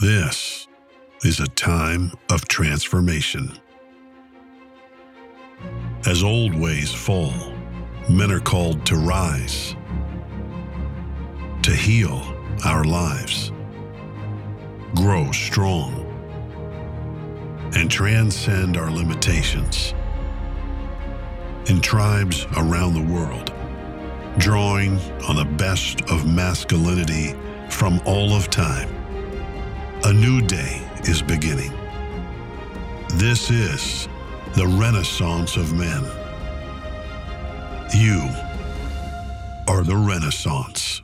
This is a time of transformation. As old ways fall, men are called to rise, to heal our lives, grow strong, and transcend our limitations. In tribes around the world, drawing on the best of masculinity from all of time, a new day is beginning. This is the Renaissance of men. You are the Renaissance.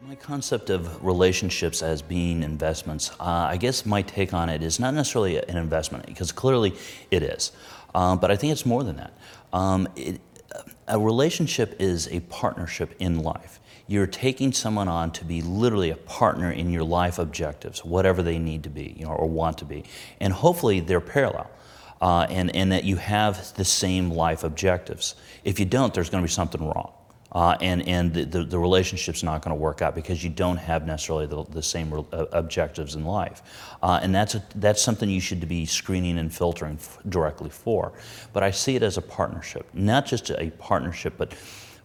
My concept of relationships as being investments, uh, I guess my take on it is not necessarily an investment, because clearly it is. Um, but I think it's more than that. Um, it, a relationship is a partnership in life. You're taking someone on to be literally a partner in your life objectives, whatever they need to be, you know, or want to be, and hopefully they're parallel. Uh, and, and that you have the same life objectives. If you don't, there's going to be something wrong. Uh, and and the, the, the, relationship's not going to work out because you don't have necessarily the, the same re- uh, objectives in life. Uh, and that's, a, that's something you should be screening and filtering f- directly for. But I see it as a partnership, not just a partnership, but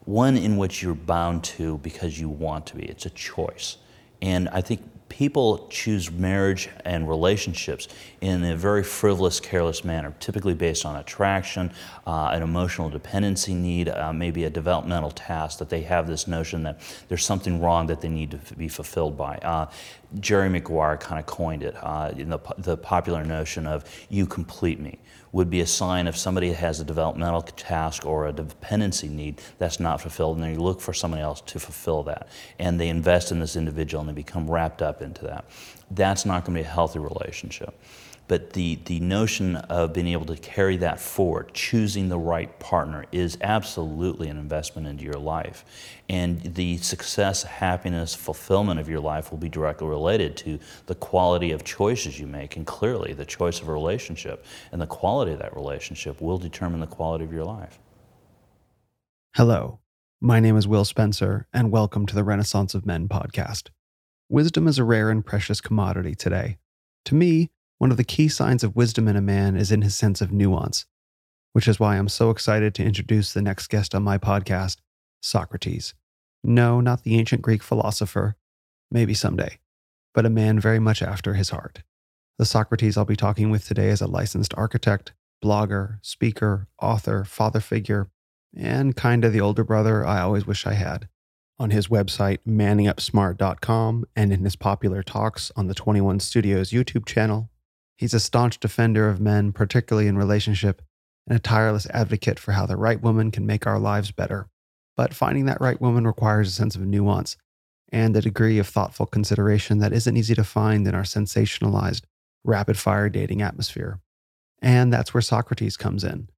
one in which you're bound to because you want to be. It's a choice. And I think people choose marriage and relationships in a very frivolous, careless manner, typically based on attraction, uh, an emotional dependency need, uh, maybe a developmental task that they have this notion that there's something wrong that they need to be fulfilled by. Uh, Jerry Maguire kind of coined it uh, in the, the popular notion of you complete me would be a sign if somebody has a developmental task or a dependency need that's not fulfilled, and they look for somebody else to fulfill that. And they invest in this individual and they become wrapped up into that. That's not going to be a healthy relationship. But the, the notion of being able to carry that forward, choosing the right partner, is absolutely an investment into your life. And the success, happiness, fulfillment of your life will be directly related to the quality of choices you make. And clearly, the choice of a relationship and the quality of that relationship will determine the quality of your life. Hello, my name is Will Spencer, and welcome to the Renaissance of Men podcast. Wisdom is a rare and precious commodity today. To me, one of the key signs of wisdom in a man is in his sense of nuance, which is why I'm so excited to introduce the next guest on my podcast, Socrates. No, not the ancient Greek philosopher, maybe someday, but a man very much after his heart. The Socrates I'll be talking with today is a licensed architect, blogger, speaker, author, father figure, and kind of the older brother I always wish I had. On his website, manningupsmart.com, and in his popular talks on the 21 Studios YouTube channel, He's a staunch defender of men, particularly in relationship, and a tireless advocate for how the right woman can make our lives better. But finding that right woman requires a sense of nuance and a degree of thoughtful consideration that isn't easy to find in our sensationalized, rapid fire dating atmosphere. And that's where Socrates comes in.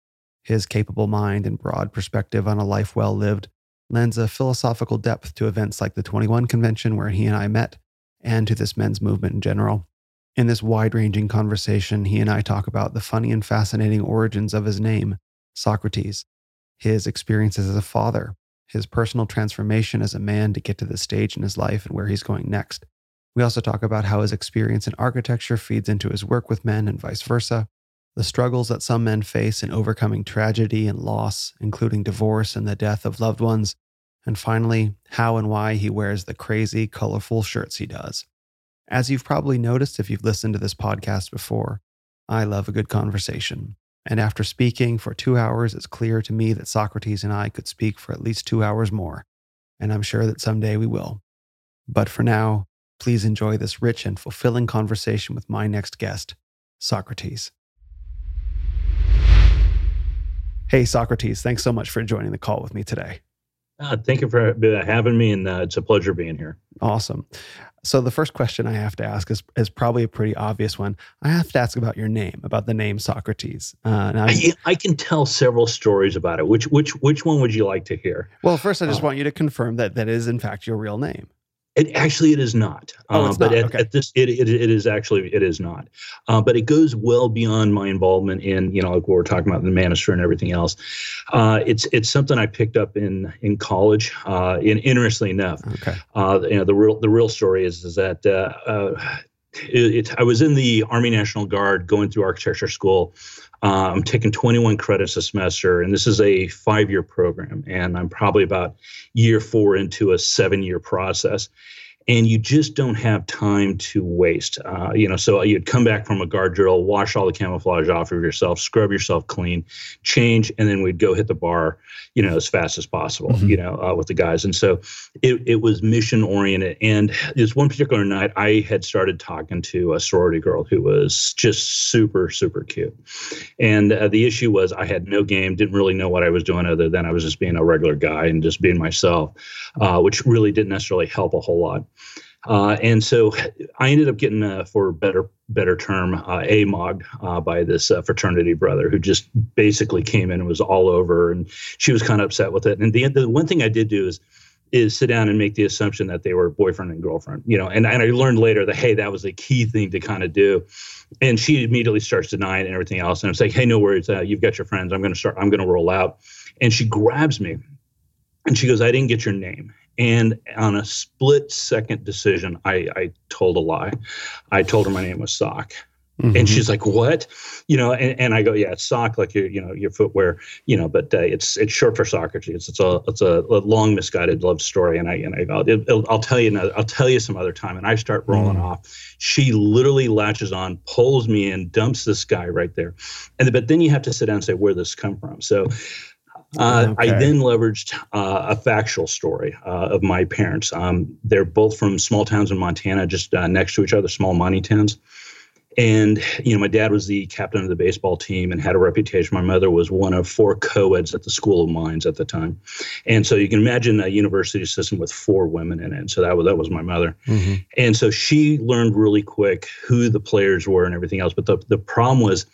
His capable mind and broad perspective on a life well lived lends a philosophical depth to events like the 21 Convention, where he and I met, and to this men's movement in general. In this wide ranging conversation, he and I talk about the funny and fascinating origins of his name, Socrates, his experiences as a father, his personal transformation as a man to get to this stage in his life and where he's going next. We also talk about how his experience in architecture feeds into his work with men and vice versa, the struggles that some men face in overcoming tragedy and loss, including divorce and the death of loved ones, and finally, how and why he wears the crazy, colorful shirts he does. As you've probably noticed if you've listened to this podcast before, I love a good conversation. And after speaking for two hours, it's clear to me that Socrates and I could speak for at least two hours more. And I'm sure that someday we will. But for now, please enjoy this rich and fulfilling conversation with my next guest, Socrates. Hey, Socrates, thanks so much for joining the call with me today. Uh, thank you for having me, and uh, it's a pleasure being here. Awesome. So the first question I have to ask is, is probably a pretty obvious one. I have to ask about your name, about the name Socrates. Uh, I, I, can tell several stories about it. Which which which one would you like to hear? Well, first I just uh, want you to confirm that that is in fact your real name. It actually it is not. Oh, it's uh, but not. At, Okay. at this, it, it it is actually it is not. Uh, but it goes well beyond my involvement in you know like what we're talking about in the manosphere and everything else. Uh, it's it's something I picked up in in college. Uh, and interestingly enough, Okay. uh, you know the real the real story is is that uh, uh, it, it, I was in the Army National Guard going through architecture school. Uh, I'm taking 21 credits a semester, and this is a five year program. And I'm probably about year four into a seven year process. And you just don't have time to waste. Uh, you know, so you'd come back from a guard drill, wash all the camouflage off of yourself, scrub yourself clean, change, and then we'd go hit the bar, you know, as fast as possible, Mhm. you know, uh, with the guys. And so it, it was mission oriented. And this one particular night, I had started talking to a sorority girl who was just super, super cute. And uh, the issue was I had no game, didn't really know what I was doing other than I was just being a regular guy and just being myself, uh, which really didn't necessarily help a whole lot. Uh, and so I ended up getting, uh, for better better term, uh, AMOG uh, by this uh, fraternity brother who just basically came in and was all over, and she was kind of upset with it. And the the one thing I did do is is sit down and make the assumption that they were boyfriend and girlfriend, you know. And and I learned later that hey, that was a key thing to kind of do. And she immediately starts denying and everything else. And I'm like, hey, no worries, uh, you've got your friends. I'm going to start. I'm going to roll out. And she grabs me, and she goes, I didn't get your name. And on a split second decision, I, I told a lie. I told her my name was Sock. Mhm. And she's like, "What?" You know, and, and I go, "Yeah, it's sock, like your, you know, your footwear, you know, but uh, it's it's short for Socrates. It's a it's a, a long misguided love story." And I and I go, it, it'll- "I'll tell you, another, I'll tell you some other time." And I start rolling Mm. off. She literally latches on, pulls me in, dumps this guy right there, and but then you have to sit down and say, "Where this come from?" So. Uh, I then leveraged uh, a factual story uh, of my parents. Um, they're both from small towns in Montana, just uh, next to each other, small mining towns. And you know, my dad was the captain of the baseball team and had a reputation. My mother was one of four co-eds at the School of Mines at the time, and so you can imagine a university system with four women in it. And so that was that was my mother. Mhm. And so she learned really quick who the players were and everything else. But the, the problem was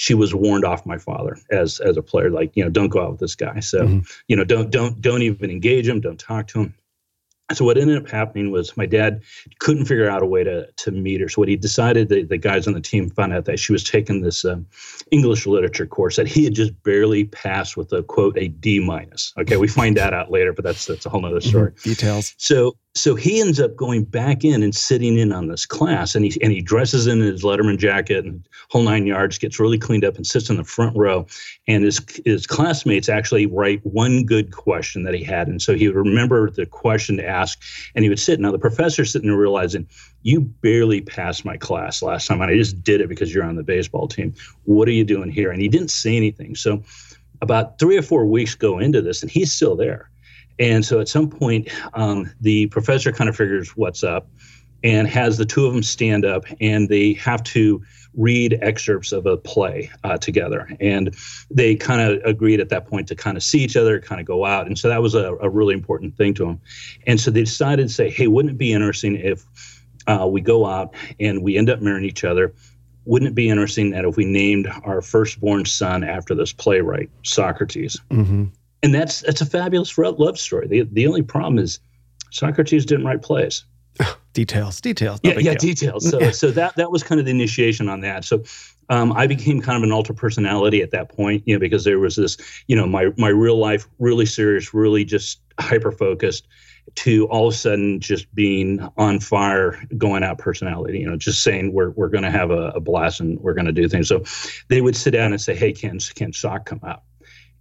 she was warned off my father as as a player, like, you know, don't go out with this guy. So, Mhm. you know, don't don't don't even engage him, don't talk to him. So what ended up happening was my dad couldn't figure out a way to to meet her. So what he decided, the, the guys on the team found out that she was taking this um, English literature course that he had just barely passed with a quote a D minus. Okay, we find that out later, but that's that's a whole nother story. Mhm. Details. So so he ends up going back in and sitting in on this class, and he and he dresses in his Letterman jacket and whole nine yards, gets really cleaned up, and sits in the front row. And his his classmates actually write one good question that he had, and so he would remember the question to ask, and he would sit. Now the professor's sitting there realizing, you barely passed my class last time, and I just did it because you're on the baseball team. What are you doing here? And he didn't say anything. So about three or four weeks go into this, and he's still there. And so at some point, um, the professor kind of figures what's up and has the two of them stand up and they have to read excerpts of a play uh, together. And they kind of agreed at that point to kind of see each other, kind of go out. And so that was a, a really important thing to them. And so they decided to say, hey, wouldn't it be interesting if uh, we go out and we end up marrying each other? Wouldn't it be interesting that if we named our firstborn son after this playwright, Socrates? hmm and that's that's a fabulous love story. The the only problem is Socrates didn't write plays. Details. Details. No Yeah, yeah, deal. details. So so that that was kind of the initiation on that. So um, I became kind of an alter personality at that point, you know, because there was this, you know, my my real life, really serious, really just hyper focused, to all of a sudden just being on fire, going out personality. You know, just saying we're we're going to have a, a blast and we're going to do things. So they would sit down and say, "Hey, can can Sock come out?"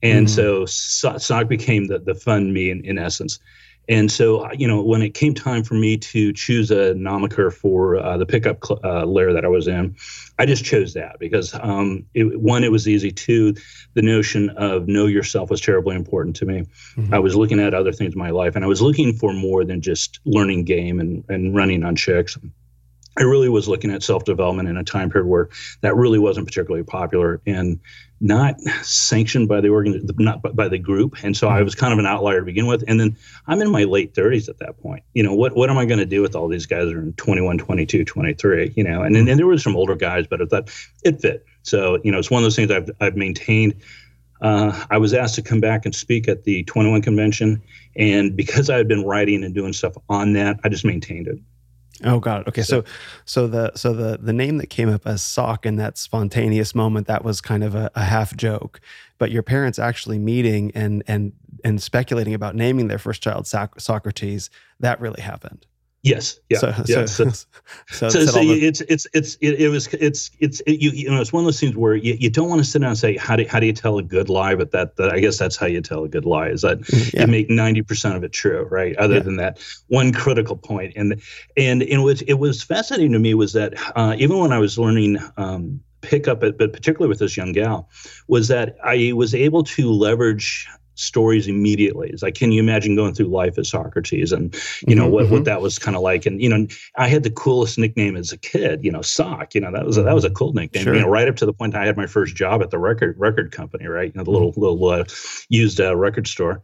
And Mhm. so So- Sock became the the fun me in, in essence. And so, you know, when it came time for me to choose a nomiker for uh, the pickup cl- uh, layer that I was in, I just chose that because um, it, one, it was easy. Two, the notion of know yourself was terribly important to me. Mhm. I was looking at other things in my life, and I was looking for more than just learning game and, and running on chicks. I really was looking at self development in a time period where that really wasn't particularly popular and not sanctioned by the organ, not by- the group. And so I was kind of an outlier to begin with. And then I'm in my late 30s at that point. You know, what what am I going to do with all these guys that are in 21, 22, 23? You know, and then there were some older guys, but I thought it fit. So you know, it's one of those things I've I've maintained uh, I was asked to come back and speak at the 21 convention, and because I had been writing and doing stuff on that, I just maintained it. Oh God. Okay. So, so the so the the name that came up as Sock in that spontaneous moment that was kind of a, a, half joke, but your parents actually meeting and and and speculating about naming their first child Socrates that really happened. Yes. Yeah. So, yeah. So, so, so, so the, it's it's it's it, it, was it's it's it, you you know it's one of those things where you, you don't want to sit down and say how do how do you tell a good lie, but that, that I guess that's how you tell a good lie is that mm, yeah. you make ninety percent of it true, right? Other yeah. than that one critical point, and and in which it was fascinating to me was that uh, even when I was learning. Um, pick up it, but particularly with this young gal, was that I was able to leverage stories immediately. It's like, can you imagine going through life as Socrates and, you know, mm-hmm. what, what mm-hmm. that was kind of like? And, you know, I had the coolest nickname as a kid, you know, Sock, you know, that was a, that was a cool nickname, sure. you know, right up to the point I had my first job at the record, record company, right. You know, the little, mm-hmm. little uh, used uh, record store.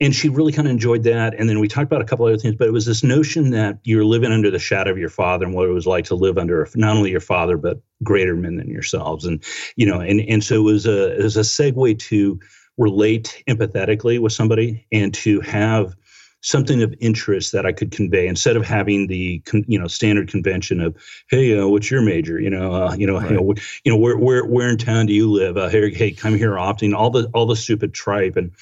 And she really kind of enjoyed that. And then we talked about a couple other things, but it was this notion that you're living under the shadow of your father and what it was like to live under not only your father, but greater men than yourselves. And, you know, and, and so it was a, it was a segue to, relate empathetically with somebody and to have something of interest that I could convey instead of having the you know standard convention of hey uh, what's your major? You know uh, you know right. you know, you know where where where in town do you live? Uh, hey hey come here often. All the all the stupid tripe and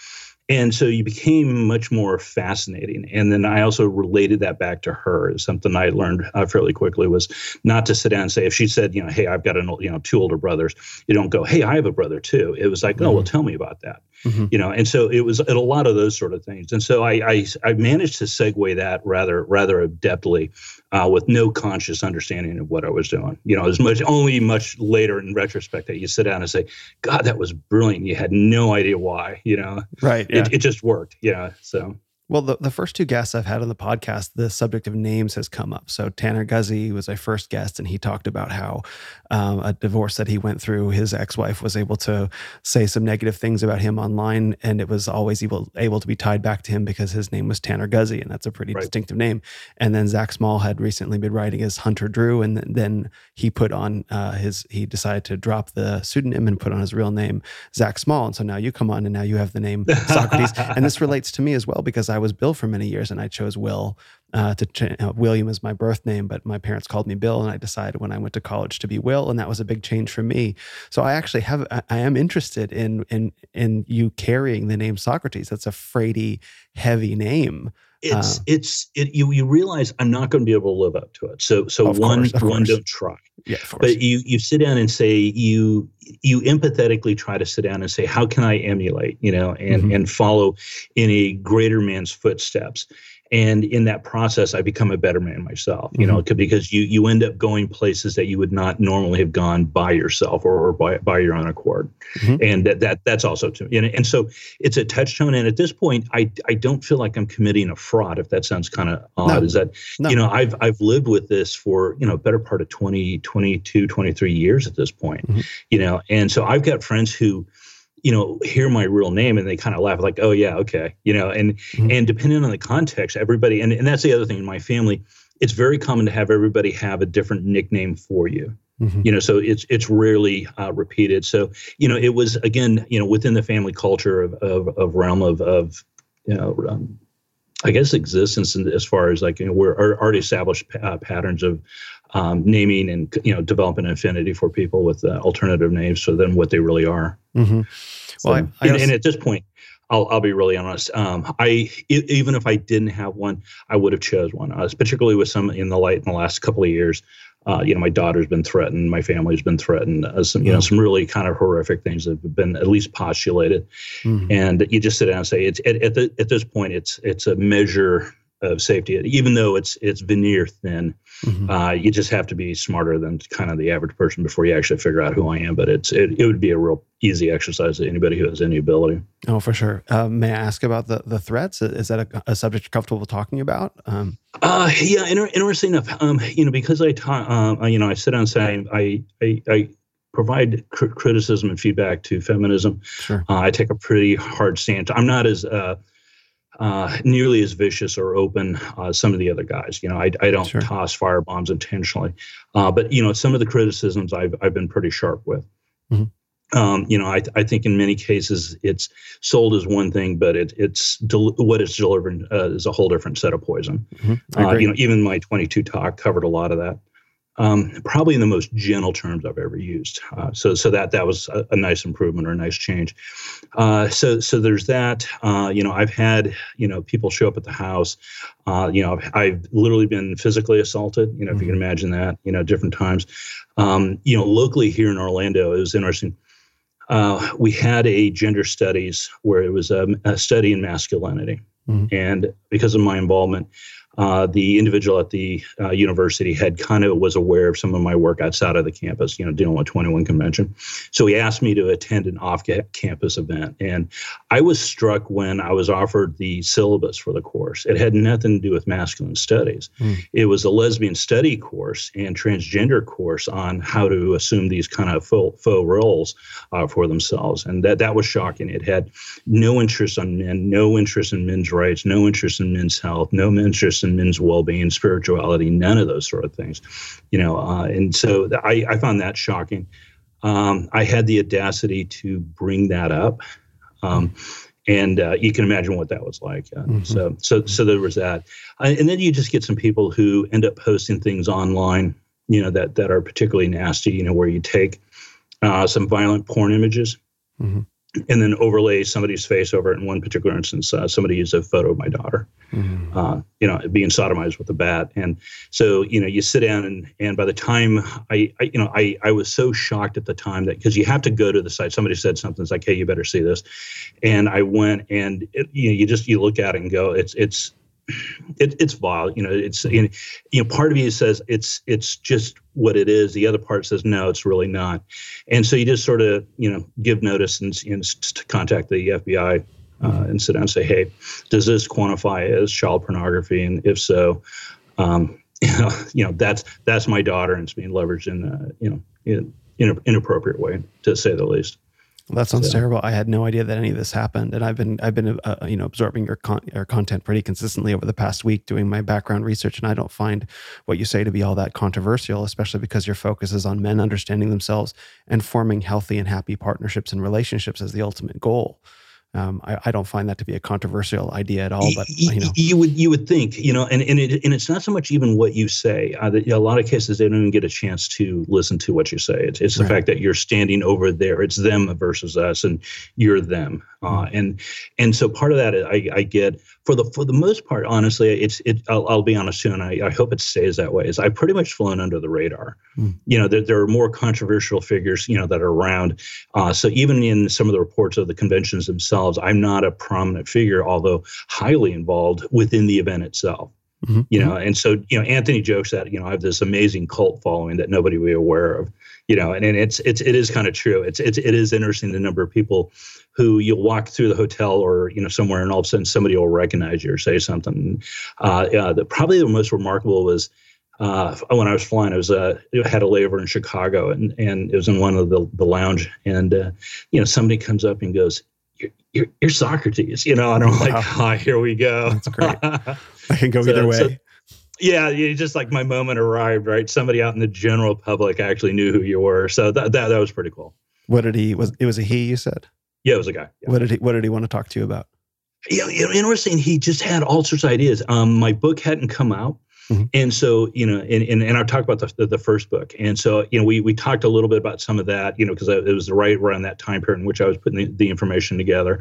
and so you became much more fascinating. And then i also related that back to her. Something i learned uh, fairly quickly was not to sit down and say if she said you know hey i've got an you know two older brothers you don't go hey i have a brother too. It was like mm-hmm. oh well tell me about that mm-hmm. you know and so it was a lot of those sort of things and so I, I i managed to segue that rather rather adeptly uh, with no conscious understanding of what I was doing. You know, as much only much later in retrospect that you sit down and say, "God, that was brilliant." You had no idea why. You know, right? Yeah. It, it just worked. Yeah. So well, the, the first two guests I've had on the podcast, the subject of names has come up. So Tanner Guzy was my first guest, and he talked about how um, a divorce that he went through, his ex-wife was able to say some negative things about him online, and it was always able able to be tied back to him because his name was Tanner Guzy, and that's a pretty right. distinctive name. And then Zach Small had recently been writing as Hunter Drew, and then he put on uh, his he decided to drop the pseudonym and put on his real name, Zach Small. And so now you come on, and now you have the name Socrates, and this relates to me as well because I was Bill for many years, and I chose Will uh, to ch- uh, William is my birth name, but my parents called me Bill, and I decided when I went to college to be Will, and that was a big change for me. So I actually have I am interested in in in you carrying the name Socrates. That's a freighty, heavy name. It's uh, it's it, you you realize I'm not going to be able to live up to it. So so one course, one don't try. Yeah, but you you sit down and say you you empathetically try to sit down and say how can I emulate you know and mm-hmm. and follow in a greater man's footsteps and in that process i become a better man myself you mm-hmm. know because you you end up going places that you would not normally have gone by yourself or, or by, by your own accord mm-hmm. and that, that that's also to and, and so it's a touchstone and at this point i i don't feel like i'm committing a fraud if that sounds kind of odd no. is that no. you know i've i've lived with this for you know better part of 20 22 23 years at this point mm-hmm. you know and so i've got friends who you know hear my real name and they kind of laugh like oh yeah okay you know and mm-hmm. and depending on the context everybody and, and that's the other thing in my family it's very common to have everybody have a different nickname for you mm-hmm. you know so it's it's rarely uh, repeated so you know it was again you know within the family culture of of, of realm of of you know um, I guess existence as far as like you know we're already established uh, patterns of um, naming and you know developing an affinity for people with uh, alternative names so than what they really are. Mm-hmm. Well, so, I, I and, and, at this point, I'll, I'll be really honest. Um, I even if I didn't have one, I would have chose one. Uh, particularly with some in the light in the last couple of years. Uh, you know, my daughter's been threatened, my family's been threatened. Uh, some, you know, some really kind of horrific things have been at least postulated, mm-hmm. and you just sit down and say, it's at, at, the, at this point, it's it's a measure of safety, even though it's it's veneer thin. Mm-hmm. Uh, you just have to be smarter than kind of the average person before you actually figure out who I am. But it's it, it would be a real easy exercise to anybody who has any ability. Oh, for sure. Uh, may I ask about the the threats? Is that a, a subject you're comfortable talking about? Um, uh, yeah, inter- interesting enough. Um, you know, because I ta- um, you know I sit down and say I I, I provide cr- criticism and feedback to feminism. Sure. Uh, I take a pretty hard stance. I'm not as uh, uh, nearly as vicious or open uh, some of the other guys. You know, I, I don't sure. toss fire bombs intentionally, uh, but you know, some of the criticisms I've I've been pretty sharp with. Mm-hmm. um, you know, I, I think in many cases it's sold as one thing, but it, it's del- what it's delivering uh, is a whole different set of poison. Mm-hmm. Uh, you know, even my 22 talk covered a lot of that. Um, probably in the most gentle terms I've ever used. Uh, so, so that that was a, a, nice improvement or a nice change. Uh, so, so there's that. Uh, you know, I've had you know people show up at the house. Uh, you know, I've, I've, literally been physically assaulted. You know, mm-hmm. if you can mm-hmm. imagine that. You know, different times. Um, you know, locally here in Orlando, it was interesting uh, we had a gender studies where it was a, a study in masculinity. Mm-hmm. And because of my involvement, uh, the individual at the uh, university had kind of was aware of some of my work outside of the campus, you know, dealing with 21 convention. So he asked me to attend an off-campus event, and I was struck when I was offered the syllabus for the course. It had nothing to do with masculine studies. Mm. It was a lesbian study course and transgender course on how to assume these kind of faux, faux roles uh, for themselves, and that that was shocking. It had no interest on men, no interest in men's rights, no interest in men's health, no interest in men's well-being, spirituality, none of those sort of things, you know. Uh, and so I, I found that shocking. Um, I had the audacity to bring that up, um, and uh, you can imagine what that was like. Uh, mm-hmm. So, so, so there was that, uh, and then you just get some people who end up posting things online, you know, that that are particularly nasty. You know, where you take uh, some violent porn images. Mm-hmm and then overlay somebody's face over it. In one particular instance, uh, somebody used a photo of my daughter, mm-hmm. uh, you know, being sodomized with a bat. And so, you know, you sit down and, and by the time I, I you know, I, I was so shocked at the time that, cause you have to go to the site. Somebody said something, it's like, Hey, you better see this. And I went and, it, you know, you just, you look at it and go, it's, it's, it, it's vile. You know, it's you know, part of you says it's it's just what it is. The other part says no, it's really not. And so you just sort of you know give notice and, and contact the FBI uh, and sit down and say, hey, does this quantify as child pornography? And if so, um, you know, you know that's that's my daughter and it's being leveraged in a, you know in, in an inappropriate way to say the least. That sounds so. terrible. I had no idea that any of this happened, and I've been I've been uh, you know absorbing your con- your content pretty consistently over the past week, doing my background research, and I don't find what you say to be all that controversial, especially because your focus is on men understanding themselves and forming healthy and happy partnerships and relationships as the ultimate goal. Um, I, I, don't find that to be a controversial idea at all. But you know, you would you would think, you know, and and, it, and it's not so much even what you say. Uh, a lot of cases, they don't even get a chance to listen to what you say. It's it's the right. fact that you're standing over there. It's them versus us, and you're them. Uh, mm-hmm. and and so part of that I, I get for the for the most part, honestly, it's it. I'll, I'll be honest too, and I, I hope it stays that way. Is I've pretty much flown under the radar. Mm. You know, there, there are more controversial figures, you know, that are around. Uh, so even in some of the reports of the conventions themselves, I'm not a prominent figure, although highly involved within the event itself. Mm-hmm. You know, and so you know, Anthony jokes that you know I have this amazing cult following that nobody will be aware of. You know, and, and it's it's it is kind of true. It's it's it is interesting the number of people who you'll walk through the hotel or you know somewhere and all of a sudden somebody will recognize you or say something. Uh, yeah, the, probably the most remarkable was uh, when I was flying. I was uh, had a layover in Chicago and and it was in one of the the lounge and uh, you know somebody comes up and goes. You're, you're, you're Socrates, you know, and I'm like, wow. oh, here we go. That's great. I can go so, either way. So, yeah, you just like my moment arrived, right? Somebody out in the general public actually knew who you were, so that that, that was pretty cool. What did he was? It was a he. You said. Yeah, it was a guy. Yeah. What did he What did he want to talk to you about? Yeah, you know, interesting. He just had all sorts of ideas. Um, my book hadn't come out. Mm-hmm. And so, you know, and, and, and I'll talk about the, the, the, first book. And so, you know, we, we talked a little bit about some of that, you know, because it was right around that time period in which I was putting the, the information together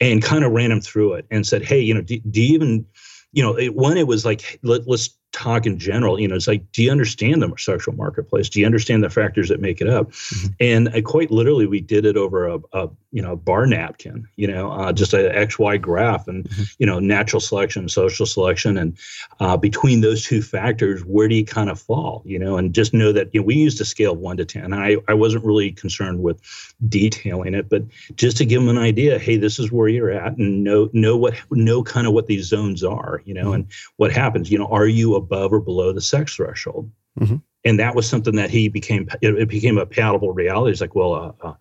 and kind of ran him through it and said, hey, you know, do, do you even, you know, it, one, it was like, let, let's talk in general, you know, it's like, do you understand the sexual marketplace? Do you understand the factors that make it up? Mm-hmm. And I quite literally, we did it over a, a you know, bar napkin, you know, uh, just a XY graph and, mm-hmm. you know, natural selection, social selection. And uh, between those two factors, where do you kind of fall, you know, and just know that, you know, we used a scale of one to 10. And I, I wasn't really concerned with detailing it, but just to give them an idea, hey, this is where you're at and know, know what, know kind of what these zones are, you know, mm-hmm. and what happens, you know, are you above or below the sex threshold? Mm-hmm. And that was something that he became, it, became a palatable reality. It's like, well, uh, uh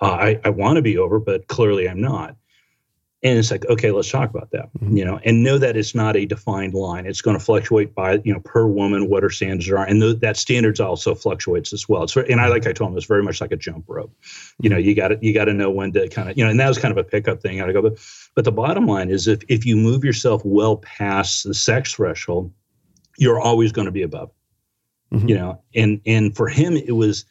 uh, I, I want to be over, but clearly I'm not. and it's like okay let's talk about that mm-hmm. you know and know that it's not a defined line it's going to fluctuate by you know per woman what her standards are and th- that standards also fluctuates as well it's, and i like i told him it's very much like a jump rope you know you got to you got to know when to kind of you know and that was kind of a pickup thing i go but but the bottom line is if if you move yourself well past the sex threshold you're always going to be above mm-hmm. you know and and for him it was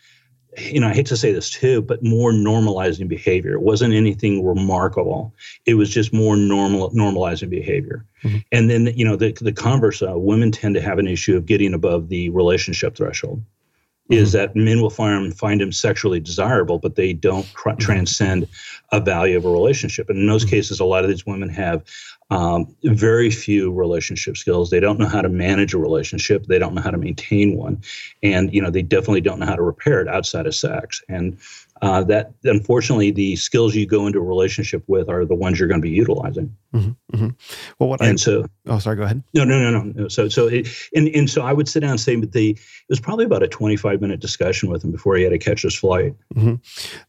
you know, I hate to say this too, but more normalizing behavior. It wasn't anything remarkable. It was just more normal normalizing behavior. Mm-hmm. And then, you know, the the converse, uh, women tend to have an issue of getting above the relationship threshold. Mm-hmm. Is that men will find find him sexually desirable, but they don't cr- mm-hmm. transcend a value of a relationship. And in those mm-hmm. cases, a lot of these women have um, very few relationship skills. They don't know how to manage a relationship. They don't know how to maintain one, and you know they definitely don't know how to repair it outside of sex. And uh, that unfortunately the skills you go into a relationship with are the ones you're going to be utilizing. Mm-hmm, mm-hmm. Well, what and I, so oh sorry, go ahead. No, no, no, no. So so it, and and so I would sit down and say, but the it was probably about a 25 minute discussion with him before he had to catch his flight. Mm-hmm.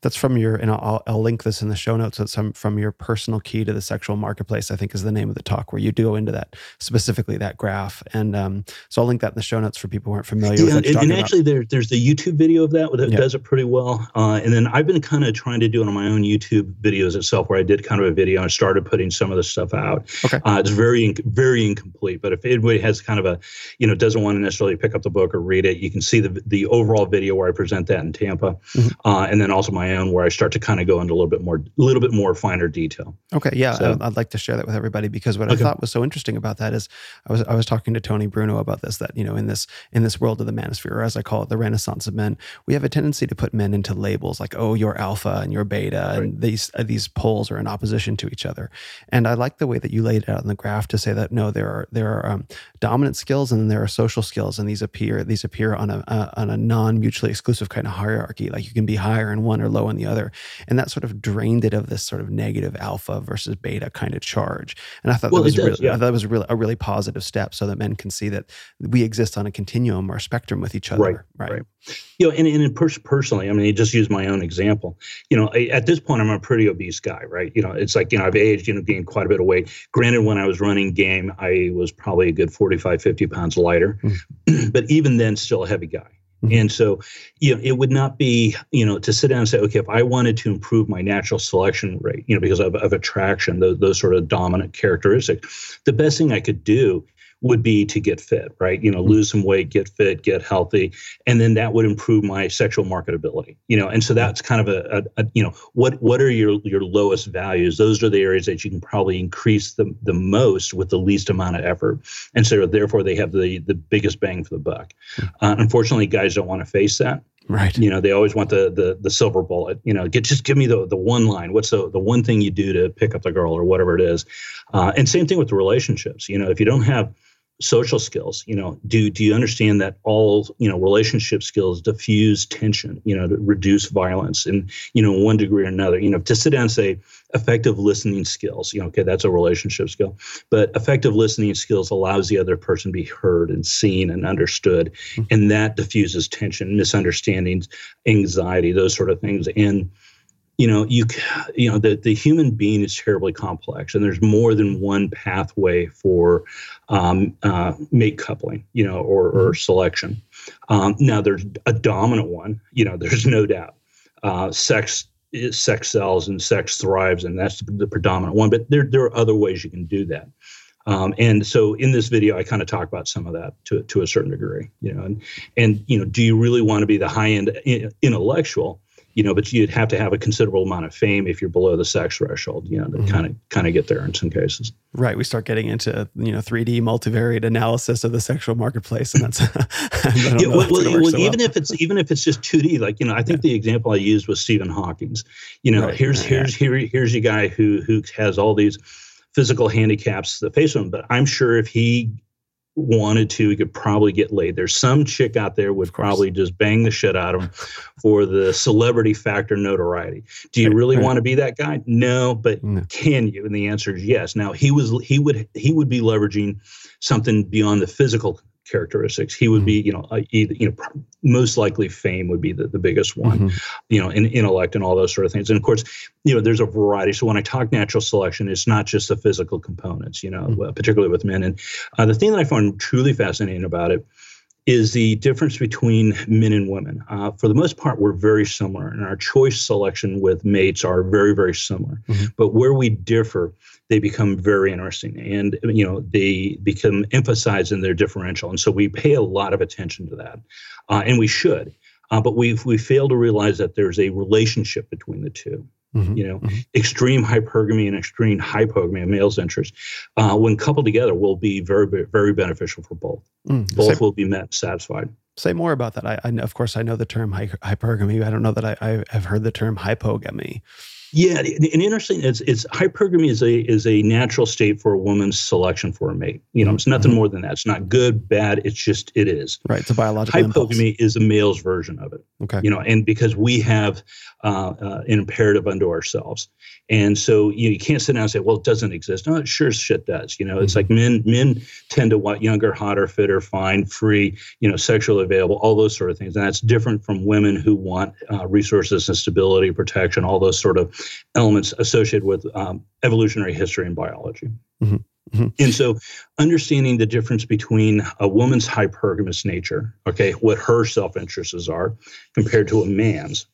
That's from your and I'll, I'll link this in the show notes. It's from, from your personal key to the sexual marketplace. I think is the name of the talk where you do go into that specifically that graph. And um, so I'll link that in the show notes for people who aren't familiar. Yeah, with and, and actually there, there's the YouTube video of that that yeah. does it pretty well. Uh, and then I've been kind of trying to do it on my own YouTube videos itself, where I did kind of a video and started putting some of the stuff out. Okay. Uh, it's very, very incomplete. But if anybody has kind of a, you know, doesn't want to necessarily pick up the book or read it, you can see the the overall video where I present that in Tampa, mm-hmm. uh, and then also my own where I start to kind of go into a little bit more, a little bit more finer detail. Okay. Yeah, so, I'd like to share that with everybody because what okay. I thought was so interesting about that is I was I was talking to Tony Bruno about this that you know in this in this world of the manosphere, or as I call it, the Renaissance of men, we have a tendency to put men into labels like oh you're alpha and you're beta, right. and these uh, these poles are in opposition to each other. And I like the way that you laid it out in the graph to say that no, there are there are um, dominant skills and then there are social skills, and these appear these appear on a uh, on a non mutually exclusive kind of hierarchy. Like you can be higher in one or low in the other, and that sort of drained it of this sort of negative alpha versus beta kind of charge. And I thought well, that was does, really, yeah. I thought that was really a really positive step, so that men can see that we exist on a continuum or spectrum with each other. Right. Right. right. You know, and, and pers- personally, I mean, just use my own example. You know, I, at this point, I'm a pretty obese guy, right? You know, it's like, you know, I've aged, you know, gained quite a bit of weight. Granted, when I was running game, I was probably a good 45, 50 pounds lighter, mm. but even then, still a heavy guy. Mm-hmm. And so, you know, it would not be, you know, to sit down and say, okay, if I wanted to improve my natural selection rate, you know, because of, of attraction, those, those sort of dominant characteristics, the best thing I could do would be to get fit, right? You know, mm-hmm. lose some weight, get fit, get healthy, and then that would improve my sexual marketability. You know, and so mm-hmm. that's kind of a, a, a, you know what what are your your lowest values? Those are the areas that you can probably increase the the most with the least amount of effort, and so therefore they have the the biggest bang for the buck. Mm-hmm. Uh, unfortunately, guys don't want to face that. Right. You know, they always want the the the silver bullet. You know, get just give me the the one line. What's the the one thing you do to pick up the girl or whatever it is. Uh, and same thing with the relationships. You know, if you don't have social skills you know do do you understand that all you know relationship skills diffuse tension you know to reduce violence in you know one degree or another you know to sit down and say effective listening skills you know okay that's a relationship skill but effective listening skills allows the other person to be heard and seen and understood mm-hmm. and that diffuses tension misunderstandings anxiety those sort of things and you know you you know the, the human being is terribly complex and there's more than one pathway for um, uh, mate coupling you know or, or mm-hmm. selection. Um, now there's a dominant one you know there's no doubt. Uh, sex sex sells and sex thrives and that's the predominant one but there, there are other ways you can do that. Um, and so in this video i kind of talk about some of that to, to a certain degree you know and and you know do you really want to be the high end intellectual you know, but you'd have to have a considerable amount of fame if you're below the sex threshold, you know, to kind of kind of get there in some cases. Right. We start getting into you know 3D multivariate analysis of the sexual marketplace, and that's yeah, well, well, well so even well. if it's even if it's just 2D, like you know, I think yeah. the example I used was Stephen Hawking's. You know, right. here's here's here here's a guy who who has all these physical handicaps that face him, but I'm sure if he wanted to, he could probably get laid. There's some chick out there would probably just bang the shit out of him for the celebrity factor notoriety. Do you really want to be that guy? No, but no. can you? And the answer is yes. Now he was he would he would be leveraging something beyond the physical characteristics. He would be, you know, uh, either, you know, most likely fame would be the, the biggest one, mm-hmm. you know, in intellect and all those sort of things. And of course, you know, there's a variety. So when I talk natural selection, it's not just the physical components, you know, mm-hmm. particularly with men. And uh, the thing that I find truly fascinating about it is the difference between men and women. Uh, for the most part, we're very similar, and our choice selection with mates are very, very similar. Mm-hmm. But where we differ, they become very interesting, and you know they become emphasized in their differential, and so we pay a lot of attention to that, uh, and we should. Uh, but we we fail to realize that there's a relationship between the two. Mm-hmm, you know, mm-hmm. extreme hypergamy and extreme hypogamy of male's interest, uh, when coupled together, will be very, very beneficial for both. Mm, both say, will be met satisfied. Say more about that. I, I, of course, I know the term hypergamy. I don't know that I, I have heard the term hypogamy. Yeah, and interesting. It's it's hypergamy is a is a natural state for a woman's selection for a mate. You know, it's nothing mm-hmm. more than that. It's not good, bad. It's just it is. Right. It's a biological. Hypogamy impulse. is a male's version of it. Okay. You know, and because we have uh, uh, an imperative unto ourselves, and so you, know, you can't sit down and say, well, it doesn't exist. No, it sure shit does. You know, it's mm-hmm. like men men tend to want younger, hotter, fitter, fine, free. You know, sexually available, all those sort of things, and that's different from women who want uh, resources and stability, protection, all those sort of elements associated with um, evolutionary history and biology. Mm-hmm. Mm-hmm. And so, understanding the difference between a woman's hypergamous nature, okay, what her self interests are, compared to a man's,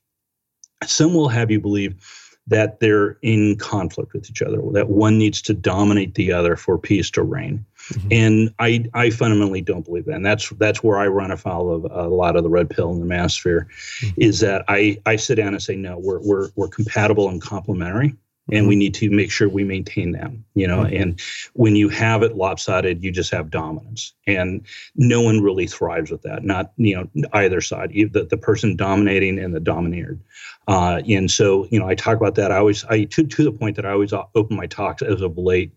some will have you believe that they're in conflict with each other, that one needs to dominate the other for peace to reign. Mm-hmm. And I, I fundamentally don't believe that. And that's that's where I run afoul of a lot of the red pill in the manosphere, mm-hmm. is that I, I sit down and say, no, we're, we're, we're compatible and complementary and mm-hmm. we need to make sure we maintain them you know mm-hmm. and when you have it lopsided you just have dominance and no one really thrives with that not you know either side the, the person dominating and the domineered uh, and so you know i talk about that i always i to, to the point that i always open my talks as of late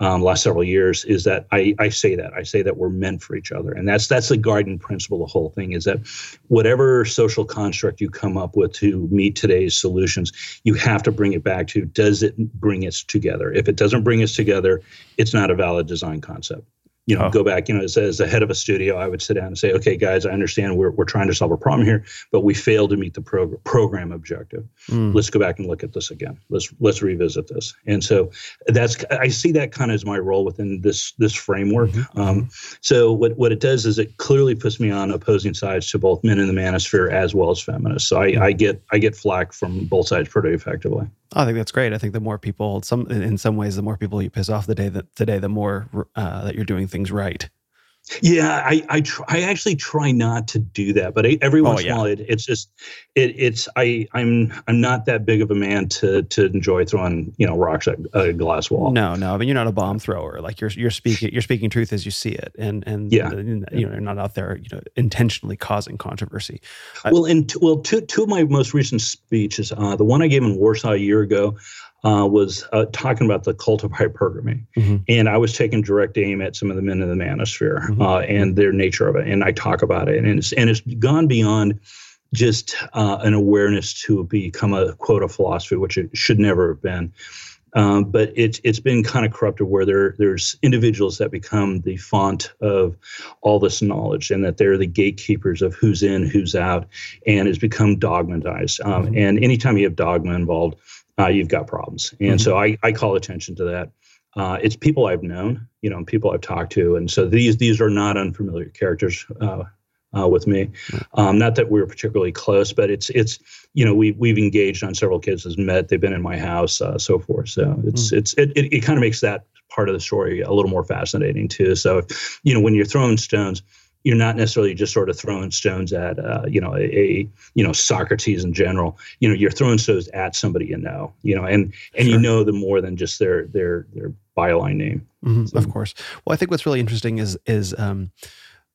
um, last several years is that I, I say that I say that we're meant for each other, and that's that's the guiding principle. The whole thing is that whatever social construct you come up with to meet today's solutions, you have to bring it back to does it bring us together? If it doesn't bring us together, it's not a valid design concept you know, oh. go back, you know, as, as the head of a studio, I would sit down and say, okay, guys, I understand we're, we're trying to solve a problem here, but we failed to meet the prog- program objective. Mm. Let's go back and look at this again. Let's, let's revisit this. And so that's, I see that kind of as my role within this, this framework. Mm-hmm. Um, so what, what it does is it clearly puts me on opposing sides to both men in the manosphere as well as feminists. So I, I get, I get flack from both sides pretty effectively. I think that's great. I think the more people, some in some ways, the more people you piss off the day that today, the more uh, that you're doing things right. Yeah, I I, try, I actually try not to do that, but I, every oh, once in a while, it, it's just it, it's I I'm I'm not that big of a man to to enjoy throwing you know rocks at a glass wall. No, no, I mean you're not a bomb thrower. Like you're you're speaking you're speaking truth as you see it, and and yeah, you know you're not out there you know intentionally causing controversy. Well, and t- well, two two of my most recent speeches, uh, the one I gave in Warsaw a year ago uh, was uh, talking about the cult of hypergamy. Mm-hmm. And I was taking direct aim at some of the men in the manosphere mm-hmm. uh, and their nature of it. And I talk about it. And it's, and it's gone beyond just uh, an awareness to become a quote of philosophy, which it should never have been. Um, but it's it's been kind of corrupted where there there's individuals that become the font of all this knowledge and that they're the gatekeepers of who's in, who's out, and it's become dogmatized. Um, mm-hmm. And anytime you have dogma involved, uh, you've got problems. And mm-hmm. so I, I call attention to that. Uh, it's people I've known, you know, people I've talked to, and so these these are not unfamiliar characters uh, uh, with me. Um, not that we are particularly close, but it's it's you know we we've engaged on several cases, met, they've been in my house, uh, so forth. So it's mm. it's it, it, it kind of makes that part of the story a little more fascinating too. So you know when you're throwing stones, you're not necessarily just sort of throwing stones at uh, you know a, a, you know Socrates in general. You know you're throwing stones at somebody you know. You know and and sure. you know them more than just their their their byline name. Mm-hmm, so. Of course. Well, I think what's really interesting is is um,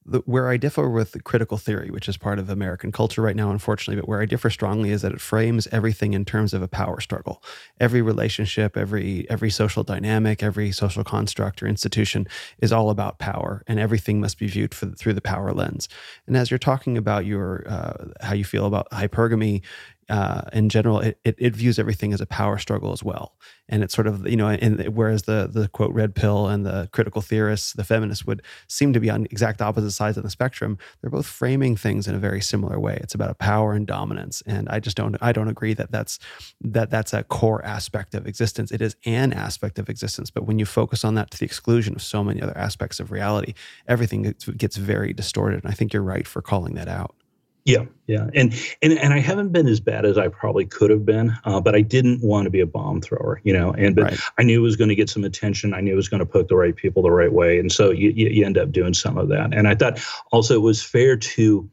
the, where I differ with critical theory, which is part of American culture right now, unfortunately, but where I differ strongly is that it frames everything in terms of a power struggle. Every relationship, every every social dynamic, every social construct or institution is all about power, and everything must be viewed for, through the power lens. And as you're talking about your uh, how you feel about hypergamy, uh, in general, it, it, it, views everything as a power struggle as well. And it's sort of, you know, in, whereas the, the quote red pill and the critical theorists, the feminists would seem to be on exact opposite sides of the spectrum. They're both framing things in a very similar way. It's about a power and dominance. And I just don't, I don't agree that that's, that that's a core aspect of existence. It is an aspect of existence. But when you focus on that to the exclusion of so many other aspects of reality, everything gets, gets very distorted. And I think you're right for calling that out. Yeah, yeah, and and and I haven't been as bad as I probably could have been, uh, but I didn't want to be a bomb thrower, you know. And but right. I knew it was going to get some attention. I knew it was going to poke the right people the right way, and so you you end up doing some of that. And I thought also it was fair to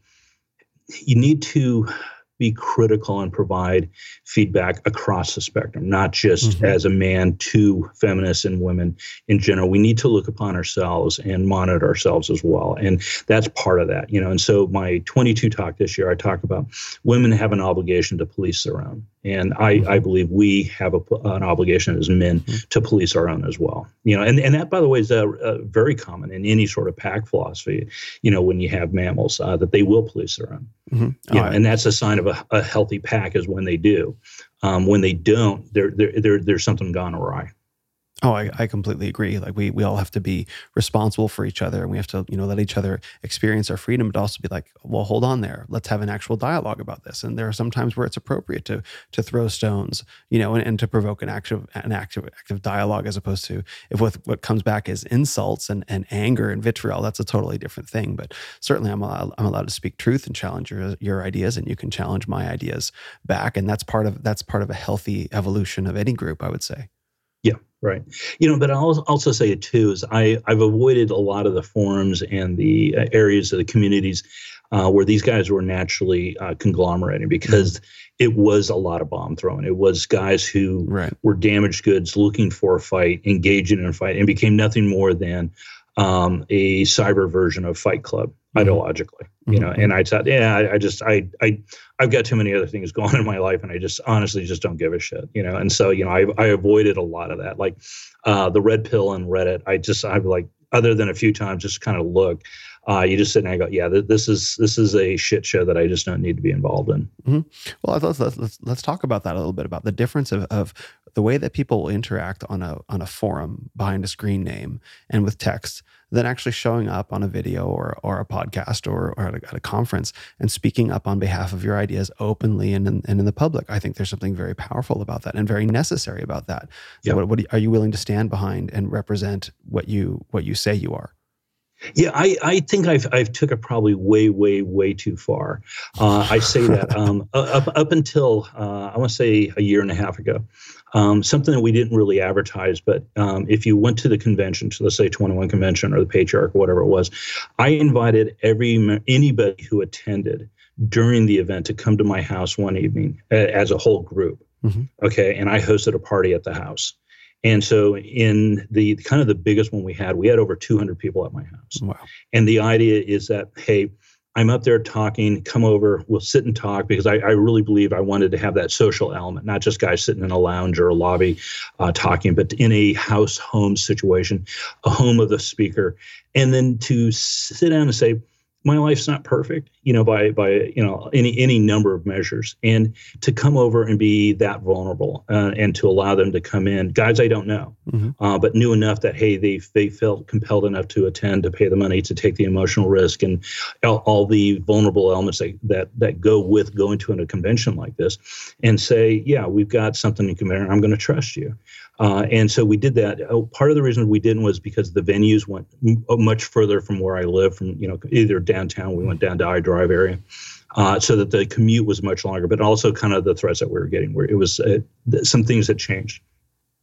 you need to be critical and provide feedback across the spectrum, not just mm-hmm. as a man to feminists and women in general. We need to look upon ourselves and monitor ourselves as well. And that's part of that, you know. And so my 22 talk this year, I talk about women have an obligation to police their own. And I, mm-hmm. I believe we have a, an obligation as men mm-hmm. to police our own as well. You know, and, and that, by the way, is uh, uh, very common in any sort of pack philosophy. You know, when you have mammals, uh, that they will police their own. Mm-hmm. Yeah, and that's a sign of a, a, healthy pack is when they do. Um, when they don't, there, there, there, there's something gone awry. Oh, I, I completely agree. Like we we all have to be responsible for each other, and we have to you know let each other experience our freedom, but also be like, well, hold on there. Let's have an actual dialogue about this. And there are some times where it's appropriate to to throw stones, you know, and, and to provoke an active an active active dialogue as opposed to if what what comes back is insults and, and anger and vitriol. That's a totally different thing. But certainly, I'm allowed, I'm allowed to speak truth and challenge your your ideas, and you can challenge my ideas back, and that's part of that's part of a healthy evolution of any group, I would say. Right. You know, but I'll also say it too is I I've avoided a lot of the forums and the uh, areas of the communities uh, where these guys were naturally uh, conglomerating because it was a lot of bomb throwing. It was guys who right. were damaged goods looking for a fight, engaging in a fight, and became nothing more than um, a cyber version of Fight Club mm-hmm. ideologically you know mm-hmm. and i thought yeah I, I, just i i i've got too many other things going on in my life and i just honestly just don't give a shit you know and so you know i, I avoided a lot of that like uh, the red pill and reddit i just i've like other than a few times just kind of look uh, you just sit and I go, yeah, th- this is this is a shit show that I just don't need to be involved in. Mm-hmm. Well, let's, let's, let's let's talk about that a little bit about the difference of, of the way that people interact on a on a forum behind a screen name and with text than actually showing up on a video or, or a podcast or, or at, a, at a conference and speaking up on behalf of your ideas openly and in, and in the public. I think there's something very powerful about that and very necessary about that. Yep. What, what are you willing to stand behind and represent what you what you say you are? Yeah, I, I think I've I've took it probably way way way too far. Uh, I say that um, up up until uh, I want to say a year and a half ago, um, something that we didn't really advertise. But um, if you went to the convention, to let's say 21 convention or the Patriarch, or whatever it was, I invited every anybody who attended during the event to come to my house one evening as a whole group. Mm-hmm. Okay, and I hosted a party at the house. And so, in the kind of the biggest one we had, we had over 200 people at my house. Wow. And the idea is that, hey, I'm up there talking, come over, we'll sit and talk because I, I really believe I wanted to have that social element, not just guys sitting in a lounge or a lobby uh, talking, but in a house home situation, a home of the speaker. And then to sit down and say, my life's not perfect, you know, by by you know any any number of measures, and to come over and be that vulnerable uh, and to allow them to come in, guys I don't know, mm-hmm. uh, but knew enough that hey they they felt compelled enough to attend, to pay the money, to take the emotional risk, and all, all the vulnerable elements that, that that go with going to a convention like this, and say yeah we've got something in common, I'm going to trust you, uh, and so we did that. Oh, part of the reason we didn't was because the venues went m- uh, much further from where I live, from you know either downtown. We went down to I-Drive area, uh, so that the commute was much longer. But also kind of the threats that we were getting, where it was uh, some things had changed.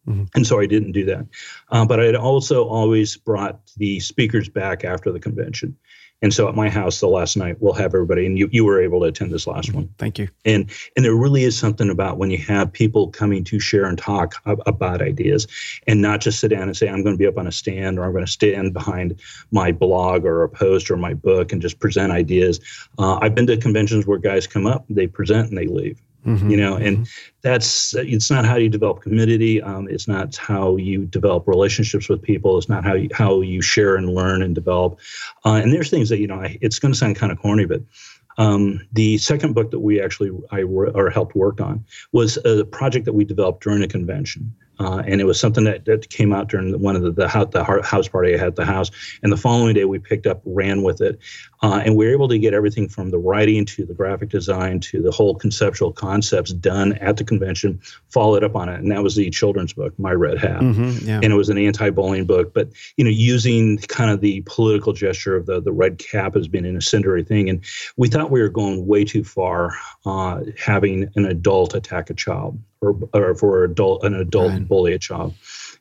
Mm-hmm. And so I didn't do that. Uh, but I had also always brought the speakers back after the convention. And so at my house the last night, we'll have everybody, and you, you were able to attend this last one. Thank you. And and there really is something about when you have people coming to share and talk about ideas, and not just sit down and say, I'm going to be up on a stand or I'm going to stand behind my blog or a post or my book and just present ideas. Uh, I've been to conventions where guys come up, they present, and they leave. Mm-hmm. You know, and mm-hmm. that's it's not how you develop community. Um, it's not how you develop relationships with people. It's not how you, how you share and learn and develop. Uh, and there's things that you know, it's going to sound kind of corny, but Um, the second book that we actually I or helped work on was a project that we developed during a convention. Uh, and it was something that, that came out during one of the, the, house, the house party I had at the house. And the following day, we picked up, ran with it, uh, and we were able to get everything from the writing to the graphic design to the whole conceptual concepts done at the convention, followed up on it. And that was the children's book, My Red Hat. Mm-hmm, yeah. And it was an anti-bullying book, but you know, using kind of the political gesture of the the red cap as being an incendiary thing. And we thought we were going way too far, uh, having an adult attack a child or, or for adult an adult right. bully a child.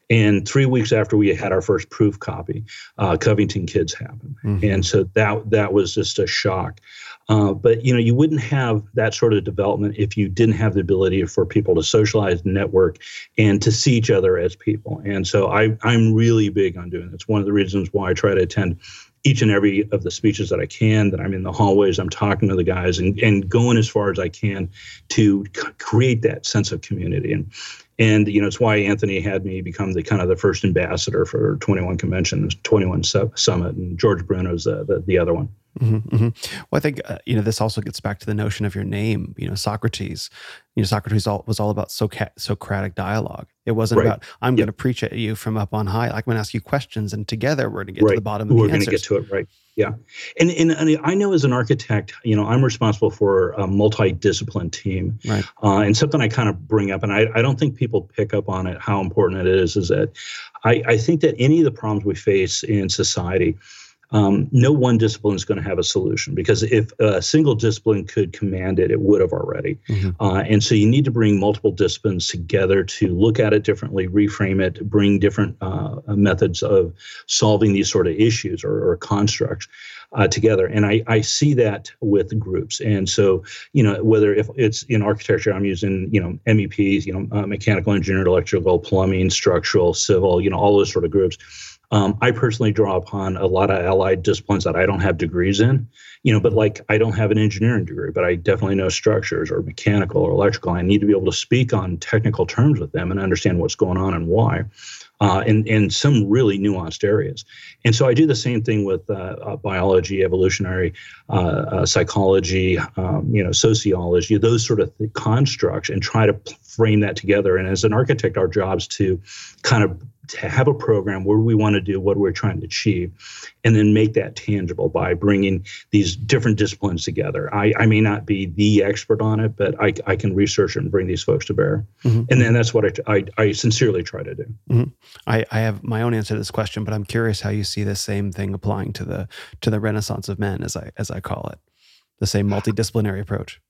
And three weeks after we had our first proof copy, uh, Covington Kids happened, mm-hmm. and so that that was just a shock. Uh, but you know, you wouldn't have that sort of development if you didn't have the ability for people to socialize, network, and to see each other as people. And so I, I'm really big on doing It's one of the reasons why I try to attend each and every of the speeches that I can, that I'm in the hallways, I'm talking to the guys and, and going as far as I can to c- create that sense of community. And and you know it's why Anthony had me become the kind of the first ambassador for 21 Convention, 21 Summit, and George Bruno's the, the, the other one. Mm-hmm, mm-hmm. Well, I think uh, you know this also gets back to the notion of your name. You know, Socrates. You know, Socrates all, was all about Socratic dialogue. It wasn't right. about I'm yep. going to preach at you from up on high. I'm going to ask you questions, and together we're going to get right. to the bottom of we're the answers. We're going to get to it, right? Yeah, and, and, and I know as an architect, you know, I'm responsible for a multi-discipline team, right? Uh, and something I kind of bring up, and I, I don't think people pick up on it how important it is, is that I, I think that any of the problems we face in society um, no one discipline is going to have a solution because if a single discipline could command it, it would have already. Mm-hmm. Uh, and so you need to bring multiple disciplines together to look at it differently, reframe it, bring different uh, methods of solving these sort of issues or, or constructs. Uh, together. And I, I see that with groups. And so, you know, whether if it's in architecture, I'm using, you know, MEPs, you know, uh, mechanical engineering, electrical, plumbing, structural, civil, you know, all those sort of groups. Um, I personally draw upon a lot of allied disciplines that I don't have degrees in, you know, but like I don't have an engineering degree, but I definitely know structures or mechanical or electrical. I need to be able to speak on technical terms with them and understand what's going on and why. Uh, in, in some really nuanced areas. And so I do the same thing with uh, uh, biology, evolutionary uh, uh, psychology, um, you know, sociology, those sort of th- constructs, and try to frame that together. And as an architect, our job is to kind of to have a program where we want to do what we're trying to achieve and then make that tangible by bringing these different disciplines together i, I may not be the expert on it but i, I can research it and bring these folks to bear mm-hmm. and then that's what I, I, I sincerely try to do mm-hmm. I, I have my own answer to this question but i'm curious how you see the same thing applying to the to the renaissance of men as i as i call it the same multidisciplinary approach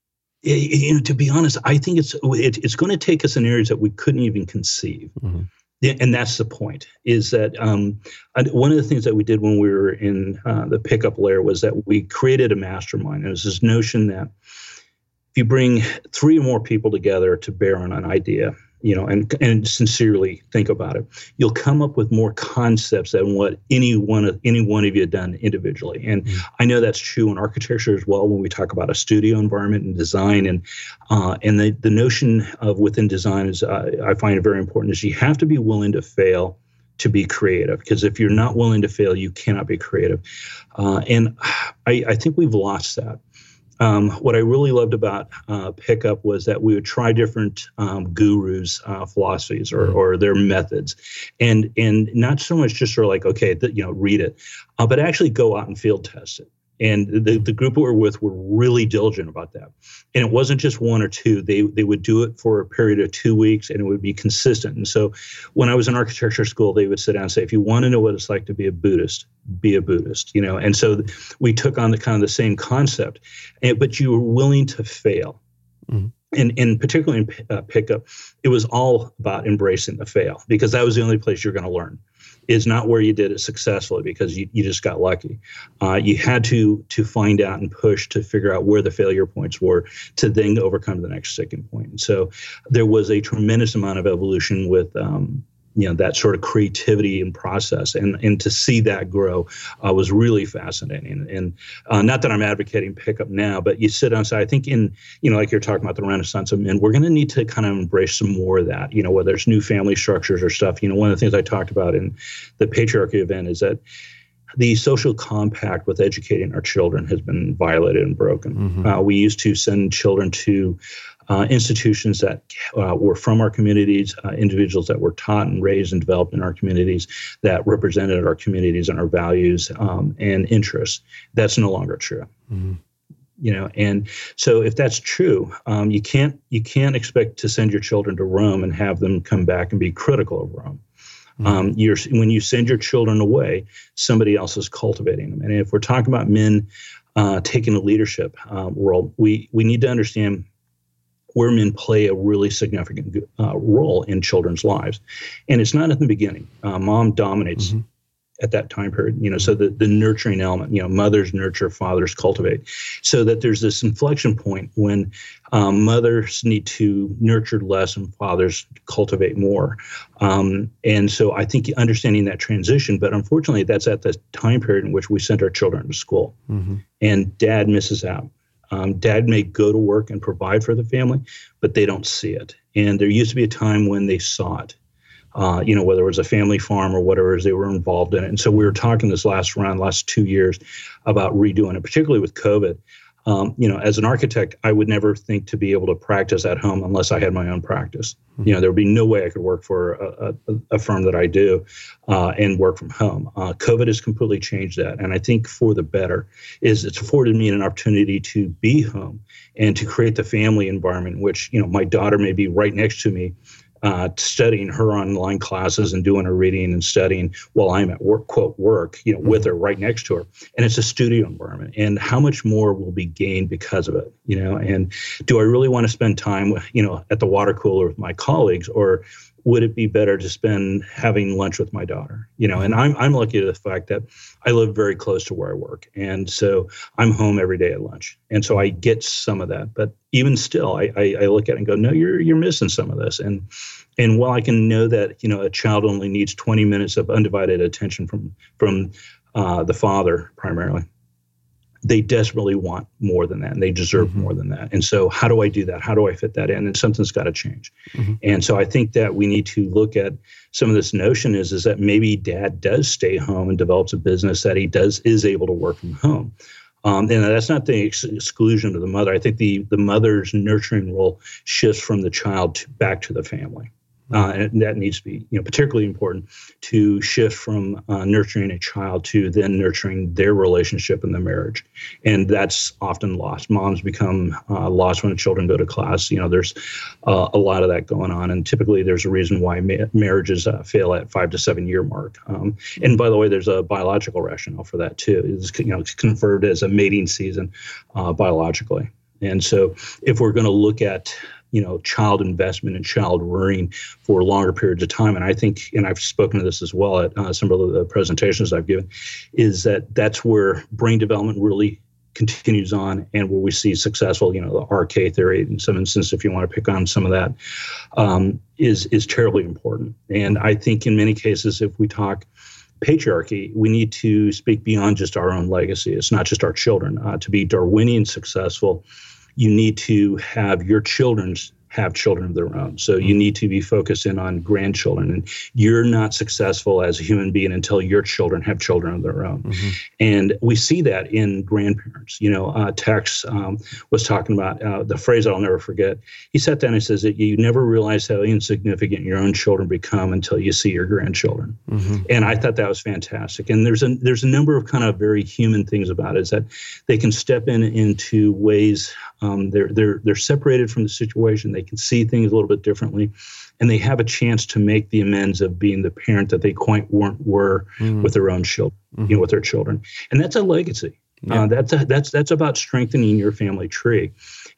you know, to be honest, I think it's it, it's going to take us in areas that we couldn't even conceive. Mm-hmm and that's the point is that um, one of the things that we did when we were in uh, the pickup lair was that we created a mastermind. It was this notion that if you bring three or more people together to bear on an idea you know, and and sincerely think about it, you'll come up with more concepts than what any one of any one of you have done individually. And mm-hmm. I know that's true in architecture as well when we talk about a studio environment and design. And uh, and the the notion of within design is uh, I find it very important is you have to be willing to fail to be creative because if you're not willing to fail you cannot be creative uh, and I, I, think we've lost that um, what I really loved about uh, Pickup was that we would try different um, gurus' uh, philosophies or, mm-hmm. or their methods, and and not so much just sort of like okay, you know, read it, uh, but actually go out and field test it. And the, the group we were with were really diligent about that. And it wasn't just one or two. They they would do it for a period of two weeks and it would be consistent. And so when I was in architecture school, they would sit down and say, if you want to know what it's like to be a Buddhist, be a Buddhist, you know. And so we took on the kind of the same concept, and, but you were willing to fail. Mm-hmm and, and particularly in uh, pickup, it was all about embracing the fail because that was the only place you're going to learn is not where you did it successfully because you, you just got lucky. Uh, you had to to find out and push to figure out where the failure points were to then overcome the next sticking point. And so there was a tremendous amount of evolution with um, you know that sort of creativity and process and and to see that grow uh, was really fascinating and uh, not that i'm advocating pickup now but you sit on side i think in you know like you're talking about the renaissance of men we're going to need to kind of embrace some more of that you know whether it's new family structures or stuff you know one of the things i talked about in the patriarchy event is that the social compact with educating our children has been violated and broken. Mm-hmm. Uh, we used to send children to uh, institutions that uh, were from our communities, uh, individuals that were taught and raised and developed in our communities that represented our communities and our values um, and interests. That's no longer true. Mm-hmm. You know, and so if that's true, um, you can't you can't expect to send your children to Rome and have them come back and be critical of Rome. Mm-hmm. Um, you're when you send your children away, somebody else is cultivating them. And if we're talking about men uh, taking a leadership uh, role, we we need to understand where men play a really significant uh, role in children's lives. And it's not at the beginning. Uh, mom dominates mm-hmm. at that time period, you know, so the, the nurturing element, you know, mothers nurture, fathers cultivate. So that there's this inflection point when um, mothers need to nurture less and fathers cultivate more. Um, and so I think understanding that transition, but unfortunately, that's at the time period in which we send our children to school. Mm-hmm. And dad misses out. Um, dad may go to work and provide for the family, but they don't see it. And there used to be a time when they saw it. Uh, you know, whether it was a family farm or whatever, as they were involved in it. And so we were talking this last round, last two years, about redoing it, particularly with COVID. Um, you know, as an architect, I would never think to be able to practice at home unless I had my own practice. Mm-hmm. You know, there would be no way I could work for a, a, a firm that I do uh, and work from home. Uh, COVID has completely changed that, and I think for the better. Is it's afforded me an opportunity to be home and to create the family environment, which you know my daughter may be right next to me uh, studying her online classes and doing her reading and studying while I'm at work, quote, work, you know, with mm-hmm. her right next to her. And it's a studio environment. And how much more will be gained because of it, you know? And do I really want to spend time, you know, at the water cooler with my colleagues or would it be better to spend having lunch with my daughter? You know and i'm i'm lucky to the fact that i live very close to where i work and so i'm home every day at lunch and so i get some of that. But even still i i, I look at it and go no you're you're missing some of this. And and while i can know that you know a child only needs 20 minutes of undivided attention from from uh, the father primarily they desperately want more than that and they deserve mm-hmm. more than that. And so, how do I do that? How do I fit that in? And something's got to change. Mm-hmm. And so, I think that we need to look at some of this notion is is that maybe dad does stay home and develops a business that he does is able to work from home. Um, and that's not the ex- exclusion of the mother. I think the the mother's nurturing role shifts from the child to, back to the family. Uh, and that needs to be, you know, particularly important to shift from uh, nurturing a child to then nurturing their relationship in the marriage, and that's often lost. Moms become uh, lost when the children go to class. You know, there's uh, a lot of that going on, and typically there's a reason why ma- marriages uh, fail at five to seven year mark. Um, and by the way, there's a biological rationale for that too. It's you know it's conferred as a mating season uh, biologically. And so, if we're going to look at you know child investment and child rearing for longer periods of time and i think and i've spoken to this as well at uh, some of the presentations i've given is that that's where brain development really continues on and where we see successful you know the rk theory in some instance if you want to pick on some of that um, is is terribly important and i think in many cases if we talk patriarchy, we need to speak beyond just our own legacy. It's not just our children. Uh, to be Darwinian successful, you need to have your children's have children of their own. So you mm-hmm. need to be focused in on grandchildren. And you're not successful as a human being until your children have children of their own. Mm-hmm. And we see that in grandparents. You know, uh, Tex um, was talking about uh, the phrase I'll never forget. He sat down and says that you never realize how insignificant your own children become until you see your grandchildren. Mm-hmm. And I thought that was fantastic. And there's a there's a number of kind of very human things about it is that they can step in into ways um, they're they're they're separated from the situation. They can see things a little bit differently, and they have a chance to make the amends of being the parent that they quite weren't were mm-hmm. with their own children, mm-hmm. you know, with their children, and that's a legacy. Yeah. Uh, that's a, that's that's about strengthening your family tree.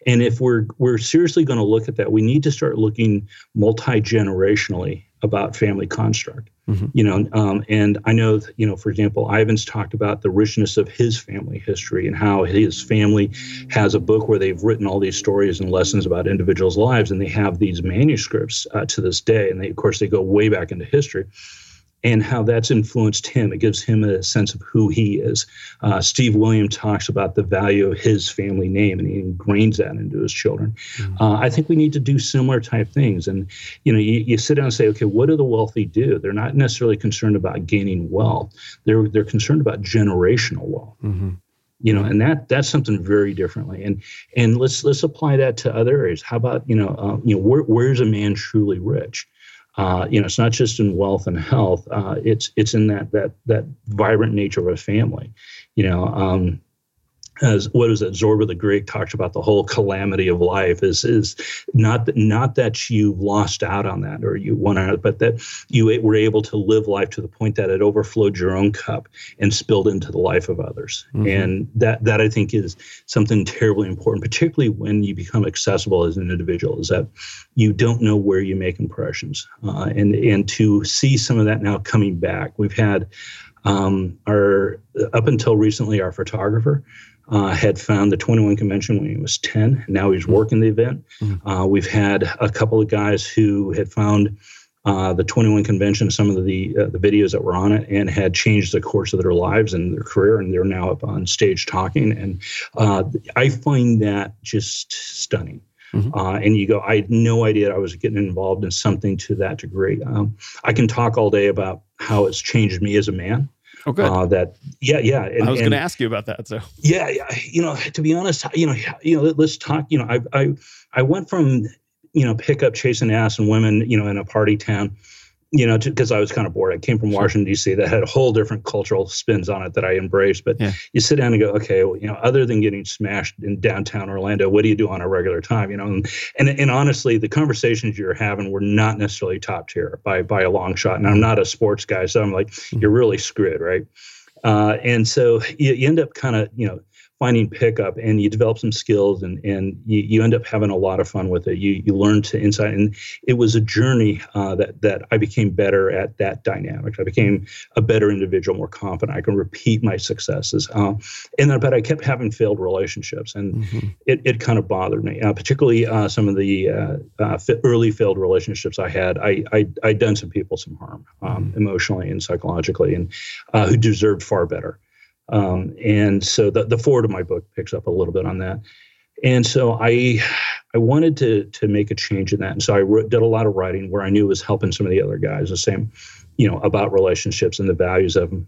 And if we're we're seriously going to look at that, we need to start looking multi generationally about family construct. Mm-hmm. You know, um, and I know, you know, for example, Ivan's talked about the richness of his family history and how his family has a book where they've written all these stories and lessons about individuals' lives, and they have these manuscripts uh, to this day, and they, of course, they go way back into history. And how that's influenced him. It gives him a sense of who he is. Uh, Steve Williams talks about the value of his family name, and he ingrains that into his children. Mm-hmm. Uh, I think we need to do similar type things. And you know, you, you sit down and say, okay, what do the wealthy do? They're not necessarily concerned about gaining wealth. They're they're concerned about generational wealth. Mm-hmm you know and that that's something very differently and and let's let's apply that to other areas how about you know uh, you know where, where's a man truly rich uh, you know, it's not just in wealth and health. Uh, it's it's in that that that vibrant nature of a family. You know, um, as what is it zorba the greek talks about the whole calamity of life is is not that not that you lost out on that or you won out but that you were able to live life to the point that it overflowed your own cup and spilled into the life of others mm-hmm. and that that i think is something terribly important particularly when you become accessible as an individual is that you don't know where you make impressions uh, and and to see some of that now coming back we've had um, our up until recently our photographer uh, had found the 21 convention when he was 10. Now he's mm-hmm. working the event. Mm-hmm. Uh, we've had a couple of guys who had found uh, the 21 convention, some of the uh, the videos that were on it, and had changed the course of their lives and their career, and they're now up on stage talking. And uh, I find that just stunning. Mm-hmm. Uh, and you go, I had no idea I was getting involved in something to that degree. Um, I can talk all day about how it's changed me as a man. Oh, good. Uh, that yeah, yeah. And, I was going to ask you about that. So yeah, yeah. You know, to be honest, you know, you know, let's talk. You know, I I I went from you know pickup chasing ass and women, you know, in a party town you know, because I was kind of bored. I came from Washington D.C. that had a whole different cultural spins on it that I embraced. But yeah. you sit down and go, okay, well, you know, other than getting smashed in downtown Orlando, what do you do on a regular time? You know, and and, and honestly, the conversations you're having were not necessarily top tier by by a long shot. And I'm not a sports guy, so I'm like, mm-hmm. you're really screwed, right? Uh, and so you, you end up kind of, you know, finding pickup and you develop some skills and, and you, you end up having a lot of fun with it. You, you learn to insight. And it was a journey uh, that, that I became better at that dynamic. I became a better individual, more confident. I can repeat my successes. Uh, and then, but I kept having failed relationships and mm-hmm. it, it kind of bothered me, uh, particularly uh, some of the uh, uh, early failed relationships I had. I, I, I'd done some people some harm um, mm-hmm. emotionally and psychologically and who deserved far better. Um, and so the, the forward of my book picks up a little bit on that. And so I I wanted to to make a change in that. And so I wrote, did a lot of writing where I knew it was helping some of the other guys the same, you know, about relationships and the values of them.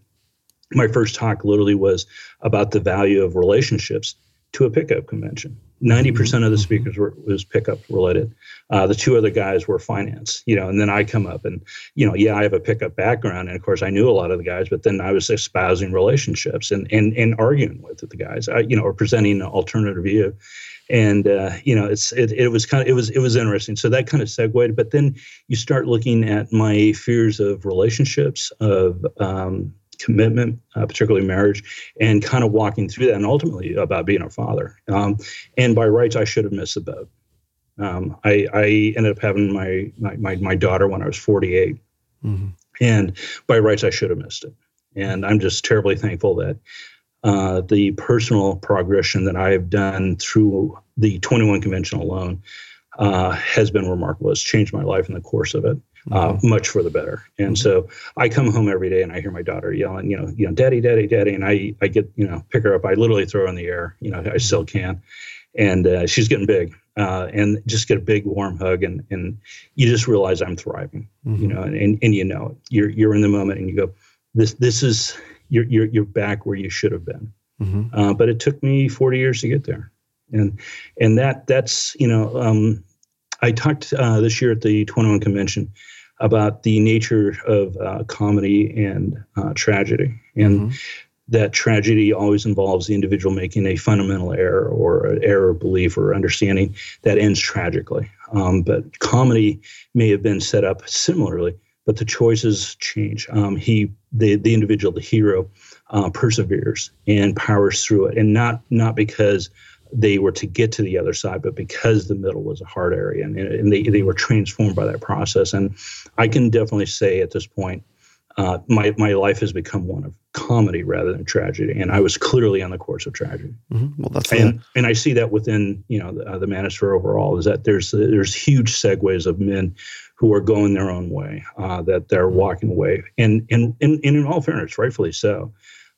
My first talk literally was about the value of relationships to a pickup convention. 90% of the mm-hmm. speakers were was pickup related. Uh, the two other guys were finance, you know, and then I come up and, you know, yeah, I have a pickup background. And of course I knew a lot of the guys, but then I was espousing relationships and, and, and arguing with the guys, I, you know, or presenting an alternative view. And, uh, you know, it's, it, it was kind of, it was, it was interesting. So that kind of segued, but then you start looking at my fears of relationships, of, um, commitment, uh, particularly marriage, and kind of walking through that, and ultimately about being a father. Um, and by rights, I should have missed the boat. Um, I, I, ended up having my, my, my daughter when I was 48, mm-hmm. and by rights, I should have missed it. And I'm just terribly thankful that uh, the personal progression that I have done through the 21 convention alone uh, has been remarkable. It's changed my life in the course of it uh, mm-hmm. much for the better. And so I come home every day and I hear my daughter yelling, you know, you know, daddy, daddy, daddy, and I I get you know pick her up. I literally throw her in the air. You know, I still can, and uh, she's getting big. Uh, and just get a big warm hug and and you just realize I'm thriving, mm-hmm. you know, and, and you know it. You're you're in the moment and you go, this this is you're you're you're back where you should have been. Mm-hmm. Uh, but it took me 40 years to get there, and and that that's you know um, I talked uh, this year at the 21 convention about the nature of uh, comedy and uh, tragedy, and mm-hmm. that tragedy always involves the individual making a fundamental error or an error of belief or understanding that ends tragically. Um, but comedy may have been set up similarly, but the choices change. Um, he, the the individual, the hero, uh, perseveres and powers through it, and not not because they were to get to the other side, but because the middle was a hard area and, and they, they were transformed by that process. And I can definitely say at this point, uh, my my life has become one of comedy rather than tragedy, and I was clearly on the course of tragedy. Mm-hmm. Well, that's and and I see that within you know the, uh, the Manosphere overall is that there's there's huge segues of men who are going their own way, uh, that they're walking away, and and and, and in all fairness, rightfully so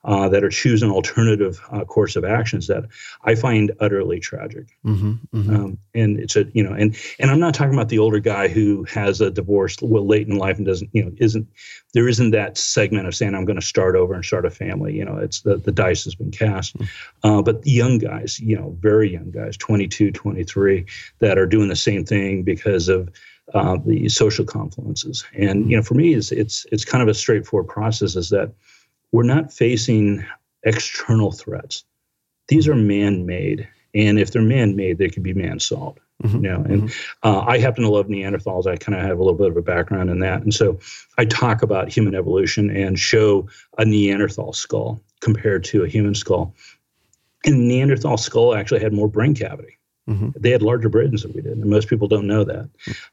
uh, that are choosing alternative uh, course of actions that I find utterly tragic. Mm-hmm, mm-hmm. Um, and it's a you know, and and I'm not talking about the older guy who has a divorce well late in life and doesn't you know isn't there isn't that segment of saying I'm going to start over and start a family. You know, it's the the dice has been cast. Mm-hmm. Uh, but the young guys, you know, very young guys, 22, 23, that are doing the same thing because of uh, the social confluences. And you know, for me, it's it's it's kind of a straightforward process. Is that we're not facing external threats. These are man-made, and if they're man-made, they can be man-solved. Mm-hmm. You know, and mm-hmm. uh, I happen to love Neanderthals. I kind of have a little bit of a background in that, and so I talk about human evolution and show a Neanderthal skull compared to a human skull. And Neanderthal skull actually had more brain cavity. Mm-hmm. They had larger brains than we did, and most people don't know that.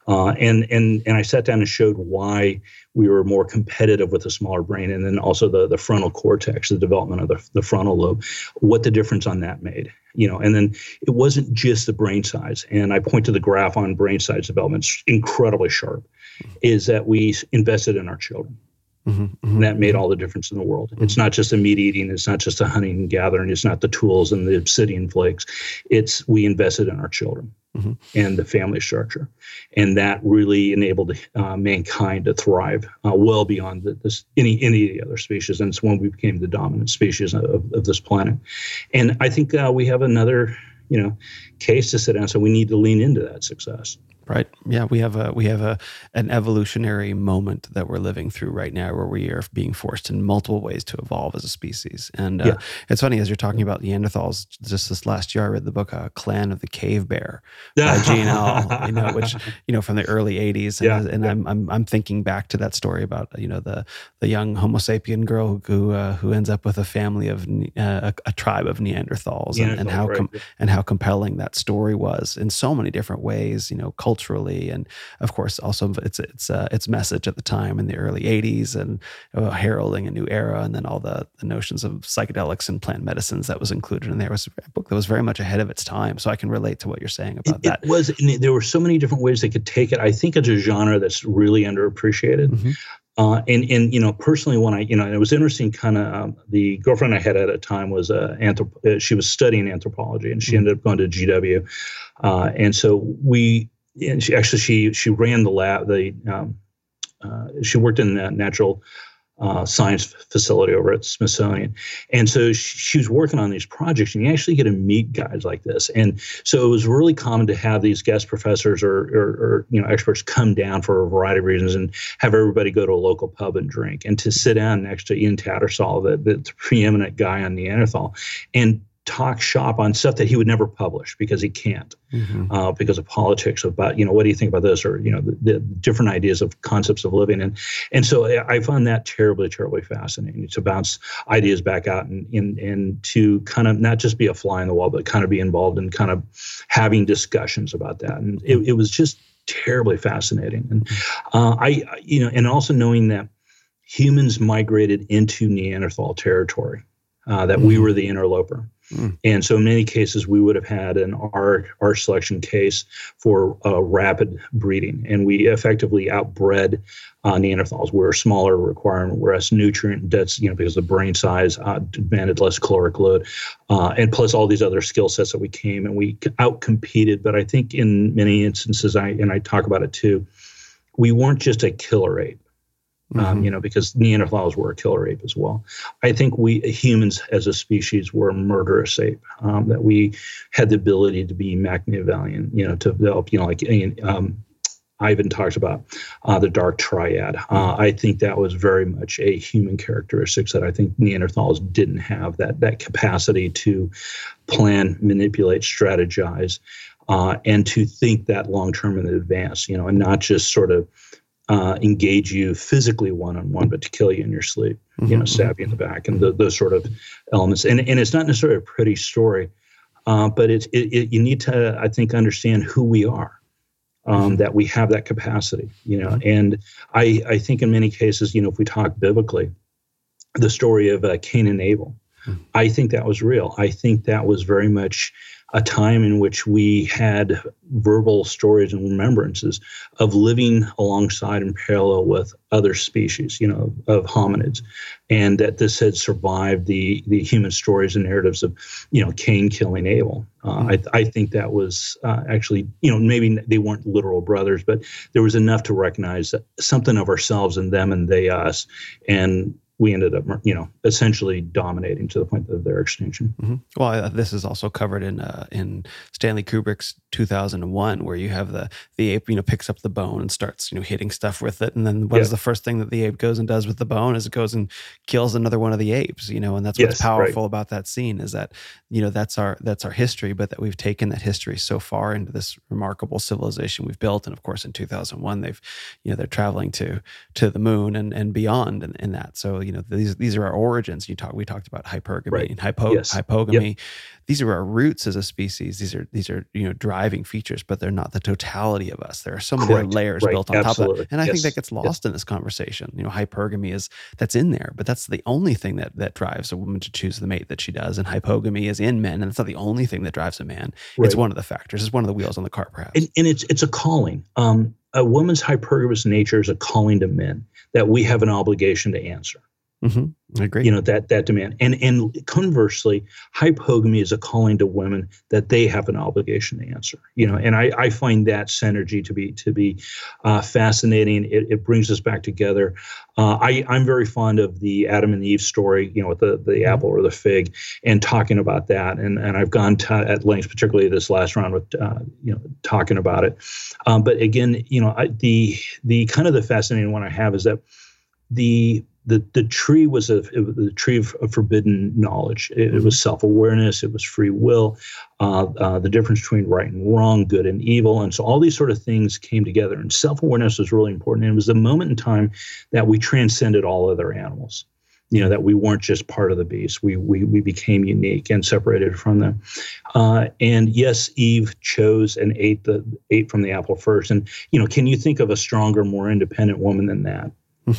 Uh, and and and I sat down and showed why we were more competitive with a smaller brain, and then also the the frontal cortex, the development of the, the frontal lobe, what the difference on that made. You know, and then it wasn't just the brain size. And I point to the graph on brain size development, it's incredibly sharp, is that we invested in our children. Mm-hmm, mm-hmm. That made all the difference in the world. Mm-hmm. It's not just the meat eating, it's not just the hunting and gathering, it's not the tools and the obsidian flakes. It's we invested in our children mm-hmm. and the family structure. And that really enabled uh, mankind to thrive uh, well beyond the, this, any, any of the other species. And it's when we became the dominant species of, of this planet. And I think uh, we have another you know case to sit down so we need to lean into that success right yeah we have a we have a an evolutionary moment that we're living through right now where we are being forced in multiple ways to evolve as a species and uh, yeah. it's funny as you're talking about neanderthals just this last year i read the book uh, clan of the cave bear by Jean Auel, you know which you know from the early 80s and, yeah, and yeah. I'm, I'm i'm thinking back to that story about you know the the young homo sapien girl who uh, who ends up with a family of uh, a, a, tribe of neanderthals and, and how right. com- and how compelling that story was in so many different ways you know culture culturally, and of course also its its uh, its message at the time in the early '80s and uh, heralding a new era, and then all the, the notions of psychedelics and plant medicines that was included in there was a book that was very much ahead of its time. So I can relate to what you're saying about it, that. It was there were so many different ways they could take it. I think it's a genre that's really underappreciated. Mm-hmm. Uh, and and you know personally when I you know it was interesting kind of um, the girlfriend I had at a time was a anthrop- uh, she was studying anthropology and she mm-hmm. ended up going to GW, uh, and so we and she actually she she ran the lab. The um, uh, she worked in the natural uh, science facility over at Smithsonian, and so she, she, was working on these projects. And you actually get to meet guys like this, and so it was really common to have these guest professors or, or, or you know experts come down for a variety of reasons, and have everybody go to a local pub and drink, and to sit down next to Ian Tattersall, the, the preeminent guy on Neanderthal, and talk shop on stuff that he would never publish because he can't mm-hmm. uh, because of politics about you know what do you think about this? Or you know the, the, different ideas of concepts of living. And and so I find that terribly terribly fascinating to bounce ideas back out and and, and to kind of not just be a fly in the wall but kind of be involved in kind of having discussions about that. And it, it was just terribly fascinating. And uh, I you know and also knowing that humans migrated into Neanderthal territory uh, that mm-hmm. we were the interloper Mm. And so, in many cases, we would have had an R, R selection case for uh, rapid breeding, and we effectively outbred uh, Neanderthals. We're smaller, requiring less nutrient that's you know because the brain size uh, demanded less caloric load, uh, and plus all these other skill sets that we came and we outcompeted. But I think in many instances, I and I talk about it too, we weren't just a killer ape. Um, mm-hmm. Um, you know, because Neanderthals were a killer ape as well. I think we humans as a species were a murderous ape. Um, that we had the ability to be Machiavellian. You know, to develop. You know, like um, Ivan talks about uh, the dark triad. Uh, I think that was very much a human characteristics that I think Neanderthals didn't have that that capacity to plan, manipulate, strategize, uh, and to think that long term in advance. You know, and not just sort of uh, engage you physically one on one, but to kill you in your sleep, mm-hmm. you know, mm-hmm. stab you in the back, and the, those sort of elements. And and it's not necessarily a pretty story, uh, but it's it, it, you need to I think understand who we are. um, Mm-hmm. that we have that capacity, you know. And I, I think in many cases, you know, if we talk biblically, the story of uh, Cain and Abel. I think that was real. I think that was very much a time in which we had verbal stories and remembrances of living alongside and parallel with other species, you know, of hominids, and that this had survived the the human stories and narratives of, you know, Cain killing Abel. Uh, I, I think that was uh, actually, you know, maybe they weren't literal brothers, but there was enough to recognize something of ourselves and them and they us, and we ended up, you know, essentially dominating to the point of their extinction. hmm Well, uh, this is also covered in uh, in Stanley Kubrick's 2001, where you have the the ape, you know, picks up the bone and starts, you know, hitting stuff with it, and then what is Yeah. the first thing that the ape goes and does with the bone? Is it goes and kills another one of the apes, you know, and that's what's Yes, right. powerful about that scene is that you know that's our that's our history, but that we've taken that history so far into this remarkable civilization we've built, and of course in 2001 they've you know they're traveling to to the moon and and beyond in, in that. So you know these these are our origins. You talk we talked about hypergamy Right. and hypo, Yes. hypogamy. These are our roots as a species. These are these are you know driving features, but they're not the totality of us. There are so many Correct. layers Right. built on top of that, and I think that gets lost in this conversation. You know, hypergamy is that's in there, but that's the only thing that that drives a woman to choose the mate that she does, and hypogamy is in men, and it's not the only thing that drives a man. It's one of the factors. It's one of the wheels on the car, perhaps. and, and it's it's a calling. Um, a woman's hypergamous nature is a calling to men that we have an obligation to answer. Hmm I agree. You know that that demand, and and conversely, hypogamy is a calling to women that they have an obligation to answer. You know, and I, I find that synergy to be to be uh, fascinating. It, it brings us back together. Uh, I I'm very fond of the Adam and Eve story. You know, with the the apple or the fig, and talking about that. And and I've gone to, at length, particularly this last round with uh, you know talking about it. Um, but again, you know, I, the the kind of the fascinating one I have is that the the the tree was a it was the tree of, of forbidden knowledge. It, it was self awareness. It was free will. Uh, uh, the difference between right and wrong, good and evil, and so all these sort of things came together. And self awareness was really important. And it was the moment in time that we transcended all other animals. You know that we weren't just part of the beast. We we we became unique and separated from them. Uh, and yes, Eve chose and ate the ate from the apple first. And you know, can you think of a stronger, more independent woman than that?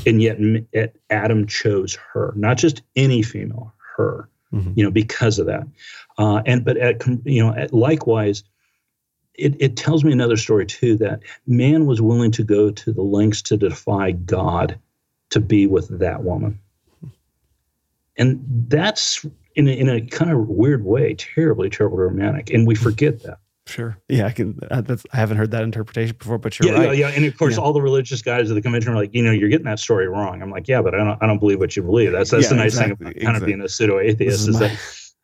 And yet, yet Adam chose her, not just any female, her. Mhm. You know, because of that. Uh, and but at you know, at, likewise, it it tells me another story too that man was willing to go to the lengths to defy God to be with that woman. And that's in a, in a kind of weird way, terribly, terribly romantic, and we forget that. Sure. Yeah, I can. Uh, that's, I haven't heard that interpretation before, but you're yeah, right. yeah, yeah, and of course, Yeah. all the religious guys at the convention are like, you know, you're getting that story wrong. I'm like, yeah, but I don't, I don't believe what you believe. That's that's Yeah, the nice thing exactly, about kind of being a pseudo atheist is is my- that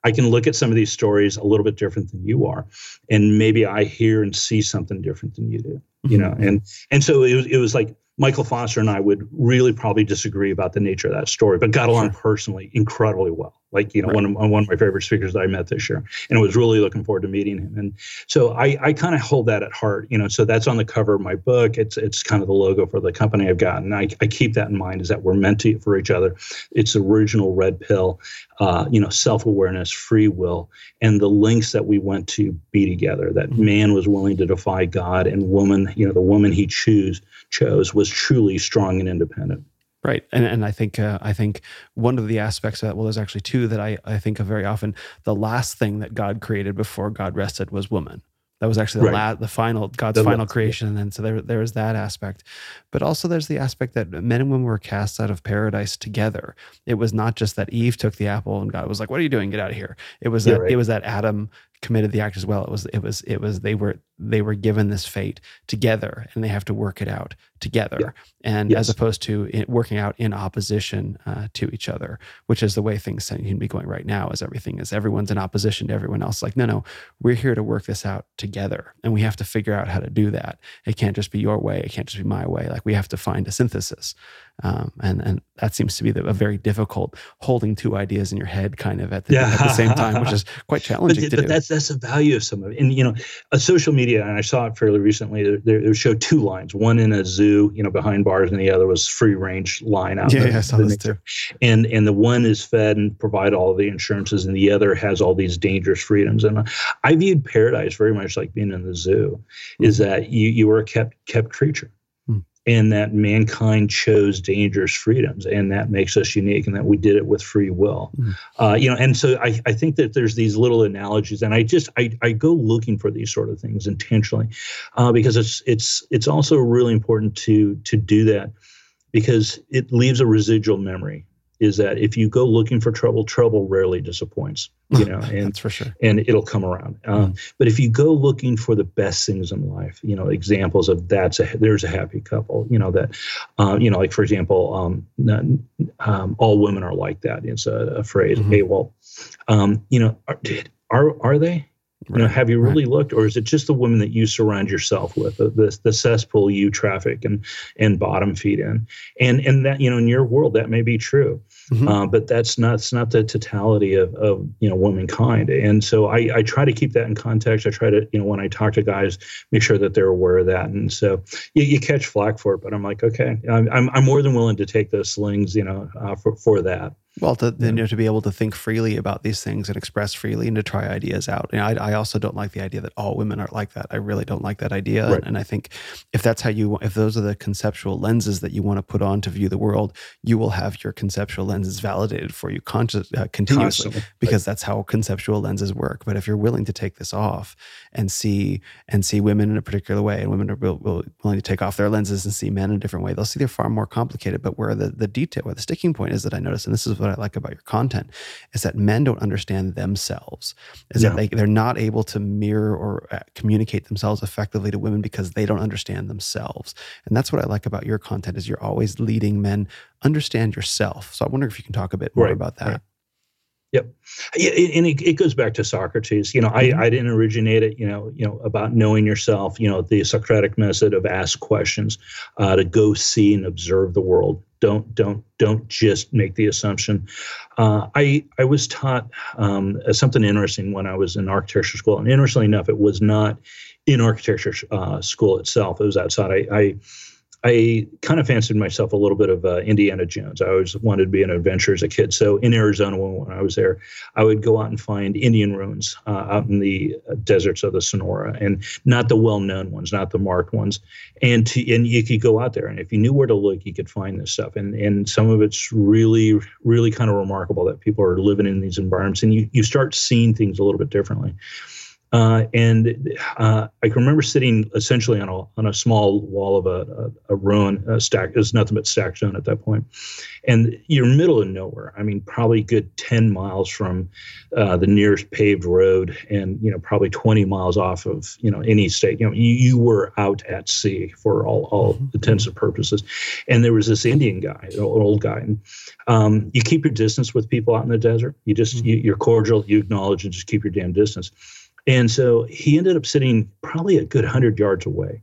I can look at some of these stories a little bit different than you are, and maybe I hear and see something different than you do. You know, Mhm. and and so it was it was like Michael Foster and I would really probably disagree about the nature of that story, but got along personally incredibly well. Like you know, Right. one of one of my favorite speakers that I met this year, and was really looking forward to meeting him. And so I, I kind of hold that at heart, you know. So that's on the cover of my book. It's it's kind of the logo for the company I've gotten and I, I keep that in mind is that we're meant to for each other. It's the original red pill, uh, you know, self awareness, free will, and the links that we went to be together. That Mhm. man was willing to defy God, and woman, you know, the woman he choose chose was truly strong and independent. Right, and and I think uh, I think one of the aspects of that, well, there's actually two that I I think of very often. The last thing that God created before God rested was woman. That was actually the Right. la- the final God's The final last, yeah. creation, and so there there is that aspect, but also there's the aspect that men and women were cast out of paradise together. It was not just that Eve took the apple and God was like, "What are you doing? Get out of here." It was Yeah, that right. it was that Adam committed the act as well. It was it was it was they were they were given this fate together, and they have to work it out together Yeah. and Yes. as opposed to it working out in opposition uh, to each other, which is the way things seem to be going right now. Is everything is everyone's in opposition to everyone else? Like, no, no, we're here to work this out together, and we have to figure out how to do that. It can't just be your way. It can't just be my way. Like we have to find a synthesis, um, and and that seems to be the, a very difficult holding two ideas in your head kind of at the, yeah. at the same time, which is quite challenging but, to but do. That's that's the value of some of it. And you know, a social media, and I saw it fairly recently. They, they showed two lines, one in a zoo, you know, behind bars, and the other was free range line out. Yeah, yeah I saw this too. And and the one is fed and provide all the insurances, and the other has all these dangerous freedoms. And I viewed paradise very much like being in the zoo, mm-hmm. is that you you were a kept kept creature and that mankind chose dangerous freedoms and that makes us unique and that we did it with free will mm. uh, you know and so I, I think that there's these little analogies and i just I, I go looking for these sort of things intentionally uh, because it's it's it's also really important to to do that because it leaves a residual memory is that if you go looking for trouble, trouble rarely disappoints. You know, and that's for sure. And it'll come around. Um, mm. But if you go looking for the best things in life, you know, examples of that's a there's a happy couple. You know that, uh, you know, like for example, um, um, all women are like that. It's a, a phrase. Mm-hmm. Hey, well, um, you know, are, are are they? Right. You know, have you really right. looked, or is it just the women that you surround yourself with, the, the, the cesspool you traffic and and bottom feed in, and and that you know in your world that may be true, mm-hmm. uh, but that's not that's not the totality of, of you know womankind, and so I, I try to keep that in context. I try to you know when I talk to guys, make sure that they're aware of that, and so you, you catch flack for it, but I'm like, okay, I'm I'm, I'm more than willing to take those slings, you know, uh, for for that. Well, to, yeah. you know, to be able to think freely about these things and express freely and to try ideas out. You know, I, I also don't like the idea that all women are like that. I really don't like that idea. Right. And I think if that's how you, if those are the conceptual lenses that you want to put on to view the world, you will have your conceptual lenses validated for you conscious, uh, continuously Constantly. because right. that's how conceptual lenses work. But if you're willing to take this off and see and see women in a particular way, and women are will, will, willing to take off their lenses and see men in a different way, they'll see they're far more complicated. But where the the detail, where the sticking point is that I notice, and this is what I like about your content is that men don't understand themselves is that they, they're not able to mirror or uh, communicate themselves effectively to women because they don't understand themselves. And that's what i like about your content is you're always leading men understand yourself. So i wonder if you can talk a bit more right, about that. right. Yep, and it, it, goes back to Socrates. You know, mm-hmm. I, I didn't originate it. You know, you know about knowing yourself. You know, the Socratic method of ask questions, uh, to go see and observe the world. Don't don't don't just make the assumption. Uh, I I was taught um, something interesting when I was in architecture school, and interestingly enough, it was not in architecture uh, school itself. It was outside. I, I I kind of fancied myself a little bit of uh, Indiana Jones. I always wanted to be an adventurer as a kid. So in Arizona, when, I was there, I would go out and find Indian ruins uh, out in the uh, deserts of the Sonora, and not the well-known ones, not the marked ones. And to, and you could go out there, and if you knew where to look, you could find this stuff. And and some of it's really, really kind of remarkable that people are living in these environments, and you you start seeing things a little bit differently. Uh, and uh, I can remember sitting essentially on a on a small wall of a, a, a ruin, a stack. It was nothing but stacked stone at that point. and you're middle of nowhere. I mean, probably good ten miles from uh, the nearest paved road, and you know, probably twenty miles off of you know any state. You know, you, you were out at sea for all all mm-hmm. intents and purposes. And there was this Indian guy, an old guy, and um, you keep your distance with people out in the desert. You just mm-hmm. you, you're cordial, you acknowledge, and just keep your damn distance and so he ended up sitting probably a good 100 yards away.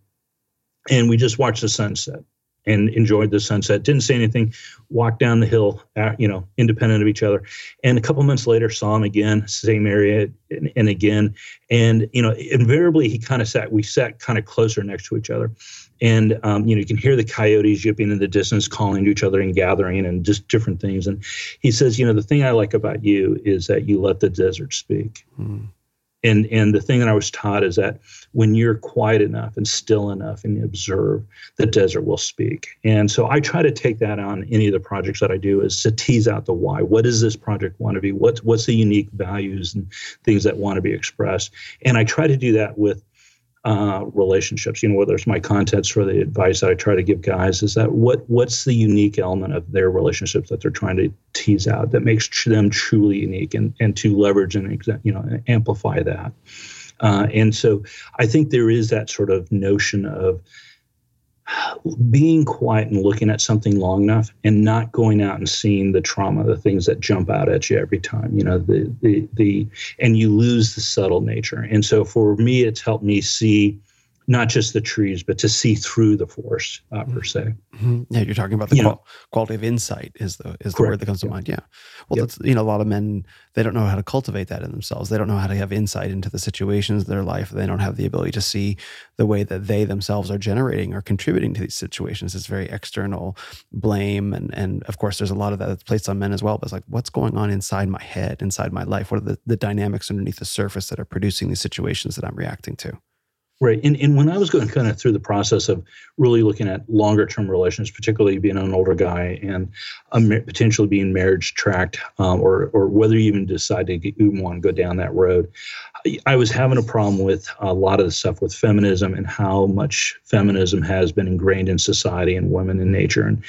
And we just watched the sunset and enjoyed the sunset. Didn't say anything. Walked down the hill, uh, you know, independent of each other. And a couple months later, saw him again, same area, and, and again. And you know, invariably, he kind of sat. We sat kind of closer next to each other, and um, you know, you can hear the coyotes yipping in the distance, calling to each other and gathering, and just different things. And he says, you know, the thing I like about you is that you let the desert speak. Mm and and the thing that I was taught is that when you're quiet enough and still enough and you observe, the desert will speak. And so I try to take that on any of the projects that I do is to tease out the why. What does this project want to be? What's what's the unique values and things that want to be expressed? And I try to do that with uh, relationships. You know, whether it's my contents or the advice that I try to give guys, is that what what's the unique element of their relationships that they're trying to tease out that makes them truly unique, and and to leverage and you know amplify that. Uh, and so I think there is that sort of notion of being quiet and looking at something long enough and not going out and seeing the trauma the things that jump out at you every time you know the the the and you lose the subtle nature. And so for me it's helped me see not just the trees, but to see through the forest uh, per se. Mm-hmm. Yeah, you're talking about the qual- quality of insight is the is the Correct. word that comes to mind. Yeah. Well, yep. that's you know a lot of men they don't know how to cultivate that in themselves. They don't know how to have insight into the situations of their life. They don't have the ability to see the way that they themselves are generating or contributing to these situations. It's very external blame and and of course there's a lot of that that's placed on men as well. But it's like what's going on inside my head, inside my life? What are the, the dynamics underneath the surface that are producing these situations that I'm reacting to? Right. And, and when I was going kind of through the process of really looking at longer term relations, particularly being an older guy and potentially being marriage tracked, um, or, or whether you even decide to get, even want to go down that road, I was having a problem with a lot of the stuff with feminism and how much feminism has been ingrained in society and women in nature. And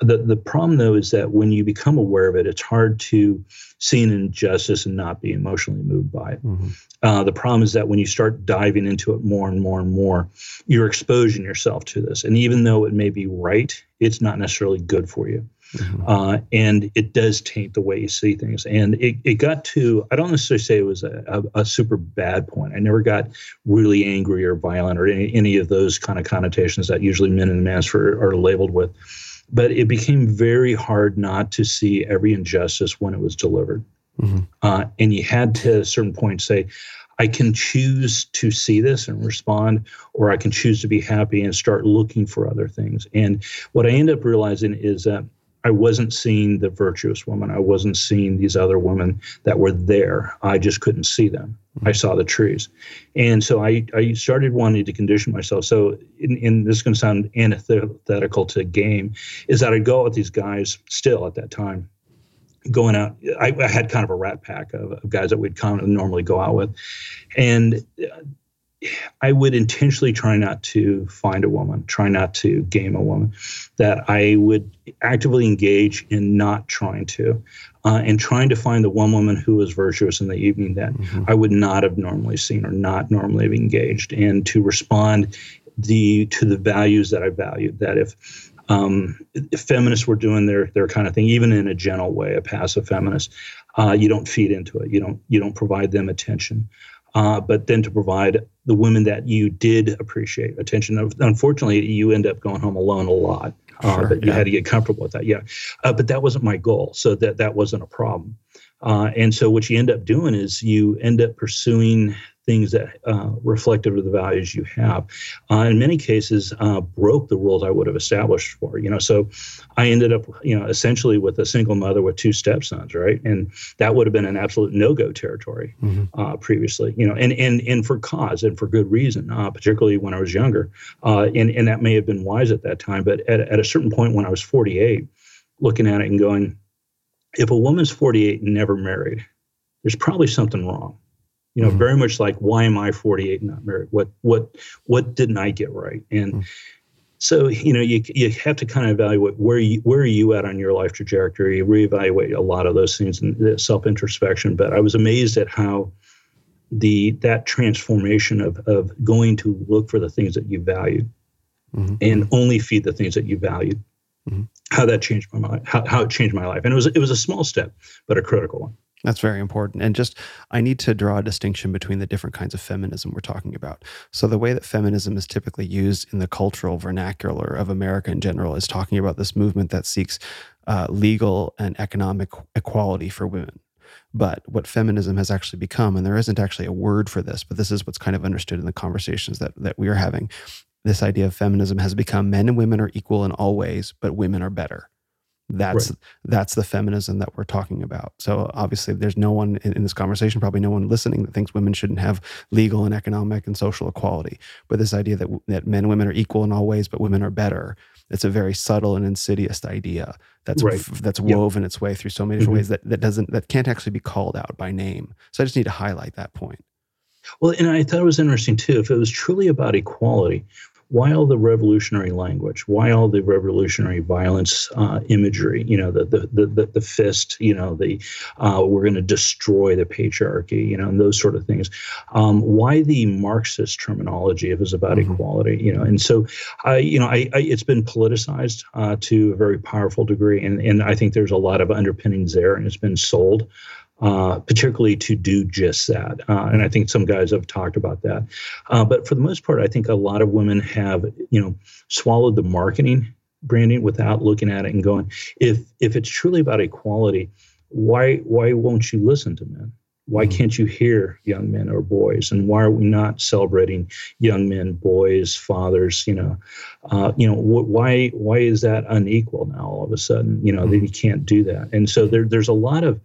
the, the problem, though, is that when you become aware of it, it's hard to see an injustice and not be emotionally moved by it. Mm-hmm. Uh, the problem is that when you start diving into it more and more and more, you're exposing yourself to this. And even though it may be right, it's not necessarily good for you. Mm-hmm. Uh, and it does taint the way you see things. And it, it got to, I don't necessarily say it was a, a, a super bad point. I never got really angry or violent or any, any of those kind of connotations that usually men in the manosphere are labeled with. But it became very hard not to see every injustice when it was delivered. Mm-hmm. Uh, and you had to, at a certain point, say, I can choose to see this and respond, or I can choose to be happy and start looking for other things. And what I end up realizing is that I wasn't seeing the virtuous woman. I wasn't seeing these other women that were there. I just couldn't see them. I saw the trees. And so I, I started wanting to condition myself. So, in, in this is going to sound antithetical to game, is that I'd go out with these guys still at that time, going out. I, I had kind of a rat pack of, of guys that we'd kind of normally go out with. And I would intentionally try not to find a woman, try not to game a woman, that I would actively engage in not trying to, uh, and trying to find the one woman who was virtuous in the evening that mm-hmm. I would not have normally seen or not normally have engaged, and to respond the to the values that I valued. That if um, if feminists were doing their their kind of thing, even in a gentle way, a passive feminist, uh, you don't feed into it. You don't you don't provide them attention uh, but then to provide the women that you did appreciate attention. Unfortunately, you end up going home alone a lot. Uh, sure, but you yeah. had to get comfortable with that. Yeah, uh, but that wasn't my goal, so that that wasn't a problem. Uh, and so what you end up doing is you end up pursuing things that uh, reflective of the values you have. Uh, in many cases, uh, broke the rules I would have established for you know. So I ended up you know essentially with a single mother with two stepsons, right? And that would have been an absolute no-go territory mm-hmm. Uh, previously, you know, and and and for cause and for good reason, uh, particularly when I was younger, uh, and and that may have been wise at that time. But at at a certain point when I was 48, looking at it and going, if a woman's 48 and never married, there's probably something wrong you know, mm-hmm. very much like why am I 48 and not married? What what what didn't I get right? And mm-hmm. so you know, you you have to kind of evaluate where you where are you at on your life trajectory. Reevaluate a lot of those things and self introspection. But I was amazed at how the that transformation of of going to look for the things that you value mm-hmm. and only feed the things that you value. Mm-hmm. How that changed my life. How, how it changed my life, and it was it was a small step, but a critical one. That's very important. And just, I need to draw a distinction between the different kinds of feminism we're talking about. So, the way that feminism is typically used in the cultural vernacular of America in general is talking about this movement that seeks uh, legal and economic equality for women. But what feminism has actually become, and there isn't actually a word for this, but this is what's kind of understood in the conversations that, that we are having. This idea of feminism has become men and women are equal in all ways, but women are better. That's right. that's the feminism that we're talking about. So obviously, there's no one in, in, this conversation, probably no one listening, that thinks women shouldn't have legal and economic and social equality. But this idea that that men and women are equal in all ways, but women are better, it's a very subtle and insidious idea that's right. that's woven yep. its way through so many different mm-hmm. ways that that doesn't that can't actually be called out by name. So I just need to highlight that point. Well, and I thought it was interesting too. If it was truly about equality, why all the revolutionary language? Why all the revolutionary violence uh, imagery? You know, the, the the the, fist. You know, the uh, we're going to destroy the patriarchy. You know, and those sort of things. Um, why the Marxist terminology if it's about mm-hmm. equality? You know, and so I, you know, I, I it's been politicized uh, to a very powerful degree, and and I think there's a lot of underpinnings there, and it's been sold. Uh, particularly to do just that. Uh, and I think some guys have talked about that. Uh, but for the most part, I think a lot of women have, you know, swallowed the marketing branding without looking at it and going, if if it's truly about equality, why why won't you listen to men? Why mm-hmm. can't you hear young men or boys? And why are we not celebrating young men, boys, fathers? You know, uh, you know, wh- why why is that unequal now? All of a sudden, you know, mm-hmm. that you can't do that. And so there, there's a lot of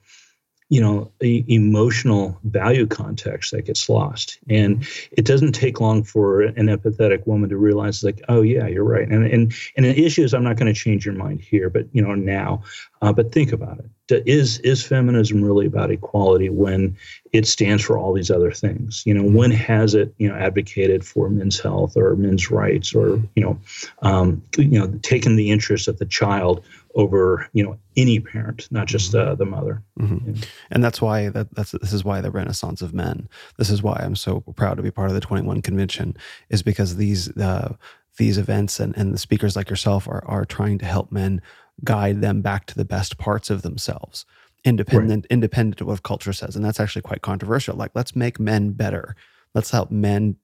you know a, emotional value context that gets lost. And it doesn't take long for an empathetic woman to realize like oh yeah you're right. And and and the issue is i'm not going to change your mind here but you know now. Uh, but think about it. Is is feminism really about equality when it stands for all these other things? You know when has it you know advocated for men's health or men's rights or you know um, you know taken the interests of the child over you know any parent, not just mm-hmm. the the mother. Mm-hmm. And that's why that that's this is why the Renaissance of Men. This is why I'm so proud to be part of the 21 Convention, is because these uh, these events and and the speakers like yourself are are trying to help men guide them back to the best parts of themselves independent right. independent of what culture says and that's actually quite controversial like let's make men better let's help men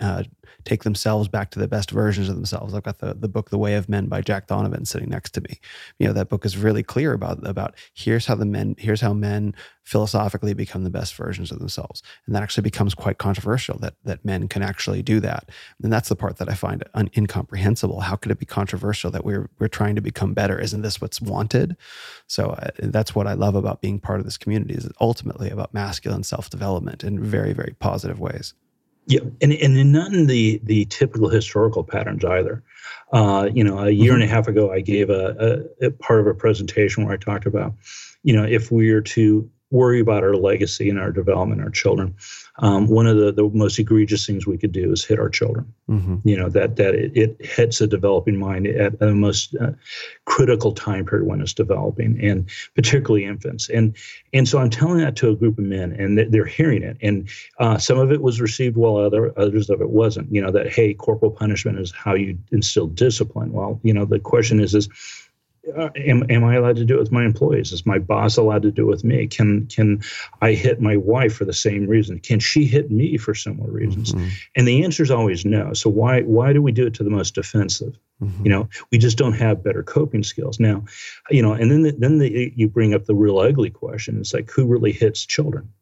uh, take themselves back to the best versions of themselves. I've got the, the book The Way of Men by Jack Donovan sitting next to me. You know, that book is really clear about about here's how the men here's how men philosophically become the best versions of themselves. And that actually becomes quite controversial that that men can actually do that. And that's the part that I find un- incomprehensible. How could it be controversial that we're we're trying to become better? Isn't this what's wanted? So uh, that's what I love about being part of this community is ultimately about masculine self-development in very very positive ways. Yeah, and and not in the the typical historical patterns either. Uh, you know, a year mm-hmm. and a half ago, I gave a, a, a, part of a presentation where I talked about, you know, if we are to worry about our legacy and our development, our children. Um, one of the, the most egregious things we could do is hit our children. Mm-hmm. You know that that it, it, hits a developing mind at the most uh, critical time period when it's developing, and particularly infants. And and so I'm telling that to a group of men, and they're hearing it. And uh, some of it was received well, other others of it wasn't. You know that hey, corporal punishment is how you instill discipline. Well, you know the question is is uh, am, am I allowed to do it with my employees? Is my boss allowed to do it with me? Can can I hit my wife for the same reason? Can she hit me for similar reasons? Mm-hmm. And the answer is always no. So why why do we do it to the most defensive? Mm-hmm. You know, we just don't have better coping skills now. You know, and then the, then the, you bring up the real ugly question. It's like who really hits children?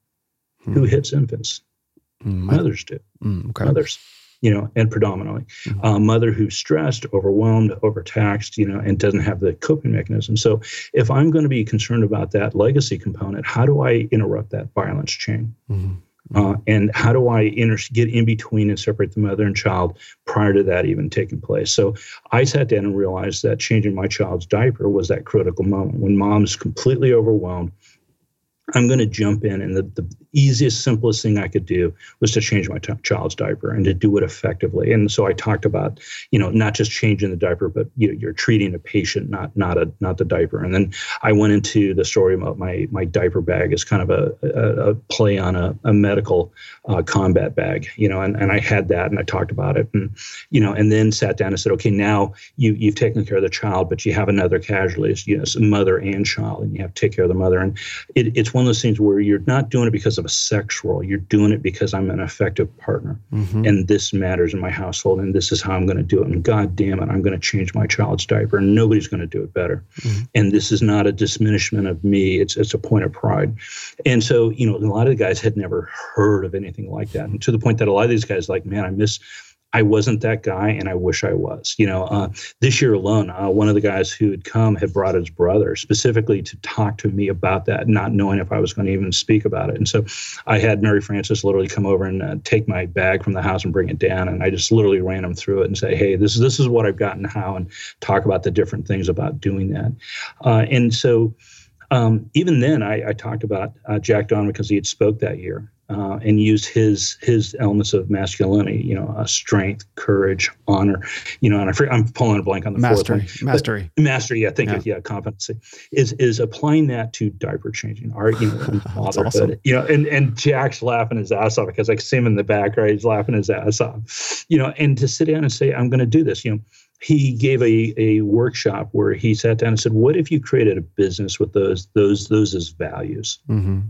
Mm-hmm. Who hits infants? Mm, Mothers do. Mm, okay. Mothers you know, and predominantly mm-hmm. a mother who's stressed, overwhelmed, overtaxed, you know, and doesn't have the coping mechanism. So if I'm going to be concerned about that legacy component, how do I interrupt that violence chain? Mm-hmm. Uh, and how do I inter- get in between and separate the mother and child prior to that even taking place? So I sat down and realized that changing my child's diaper was that critical moment when mom's completely overwhelmed I'm going to jump in. And the, the easiest, simplest thing I could do was to change my t- child's diaper and to do it effectively. And so I talked about, you know, not just changing the diaper, but you know, you're treating a patient, not not a not the diaper. And then I went into the story about my my diaper bag as kind of a, a, a play on a, a medical uh, combat bag, you know, and, and I had that and I talked about it. And, you know, and then sat down and said, okay, now you, you've taken care of the child, but you have another casualty, you know, mother and child, and you have to take care of the mother. And it, it's one of those things where you're not doing it because of a sex role. You're doing it because I'm an effective partner, mm-hmm. and this matters in my household, and this is how I'm going to do it. And God damn it, I'm going to change my child's diaper, and nobody's going to do it better. Mm-hmm. And this is not a diminishment of me. It's it's a point of pride. And so, you know, a lot of the guys had never heard of anything like that, and to the point that a lot of these guys like, man, I miss I wasn't that guy, and I wish I was. You know, uh, this year alone, uh, one of the guys who had come had brought his brother specifically to talk to me about that, not knowing if I was going to even speak about it. And so, I had Mary Frances literally come over and uh, take my bag from the house and bring it down, and I just literally ran him through it and say, "Hey, this is this is what I've gotten how," and talk about the different things about doing that. Uh, and so. Um, even then, I, I talked about uh, Jack Don because he had spoke that year, uh, and used his his elements of masculinity, you know, uh, strength, courage, honor, you know, and I am pulling a blank on the mastery, fourth one, mastery, mastery. Yeah, thank yeah. you. Yeah, competency is is applying that to diaper changing, art, you know, fatherhood, awesome. you know, and and Jack's laughing his ass off because I see him in the back, right? He's laughing his ass off, you know, and to sit down and say, I'm going to do this, you know he gave a, a workshop where he sat down and said, "What if you created a business with those those those as values? Mm-hmm.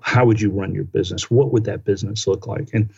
How would you run your business? What would that business look like?" And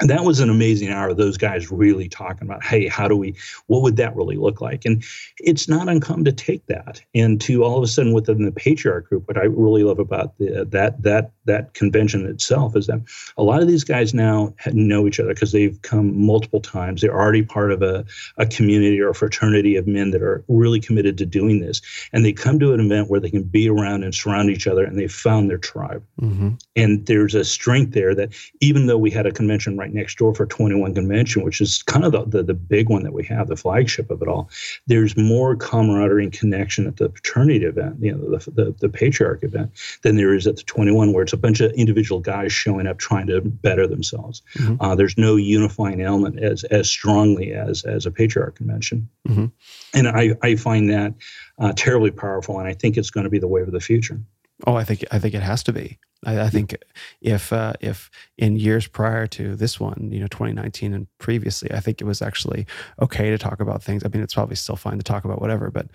and that was an amazing hour those guys really talking about hey how do we what would that really look like and it's not uncommon to take that and to all of a sudden within the patriarch group what i really love about the, that that that convention itself is that a lot of these guys now know each other because they've come multiple times they're already part of a, a community or a fraternity of men that are really committed to doing this and they come to an event where they can be around and surround each other and they've found their tribe mm-hmm. and there's a strength there that even though we had a convention right next door for 21 convention, which is kind of the, the, the big one that we have, the flagship of it all. There's more camaraderie and connection at the fraternity event, you know, the, the, the patriarch event, than there is at the 21, where it's a bunch of individual guys showing up trying to better themselves. Mm-hmm. Uh, there's no unifying element as as strongly as as a patriarch convention, mm-hmm. and I I find that uh, terribly powerful, and I think it's going to be the wave of the future. Oh, I think I think it has to be. I, I think if uh, if in years prior to this one, you know, 2019 and previously, I think it was actually okay to talk about things. I mean, it's probably still fine to talk about whatever, but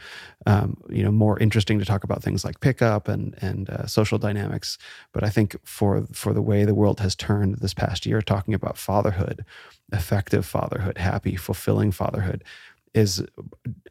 um, you know, more interesting to talk about things like pickup and and uh, social dynamics. But I think for for the way the world has turned this past year, talking about fatherhood, effective fatherhood, happy, fulfilling fatherhood, is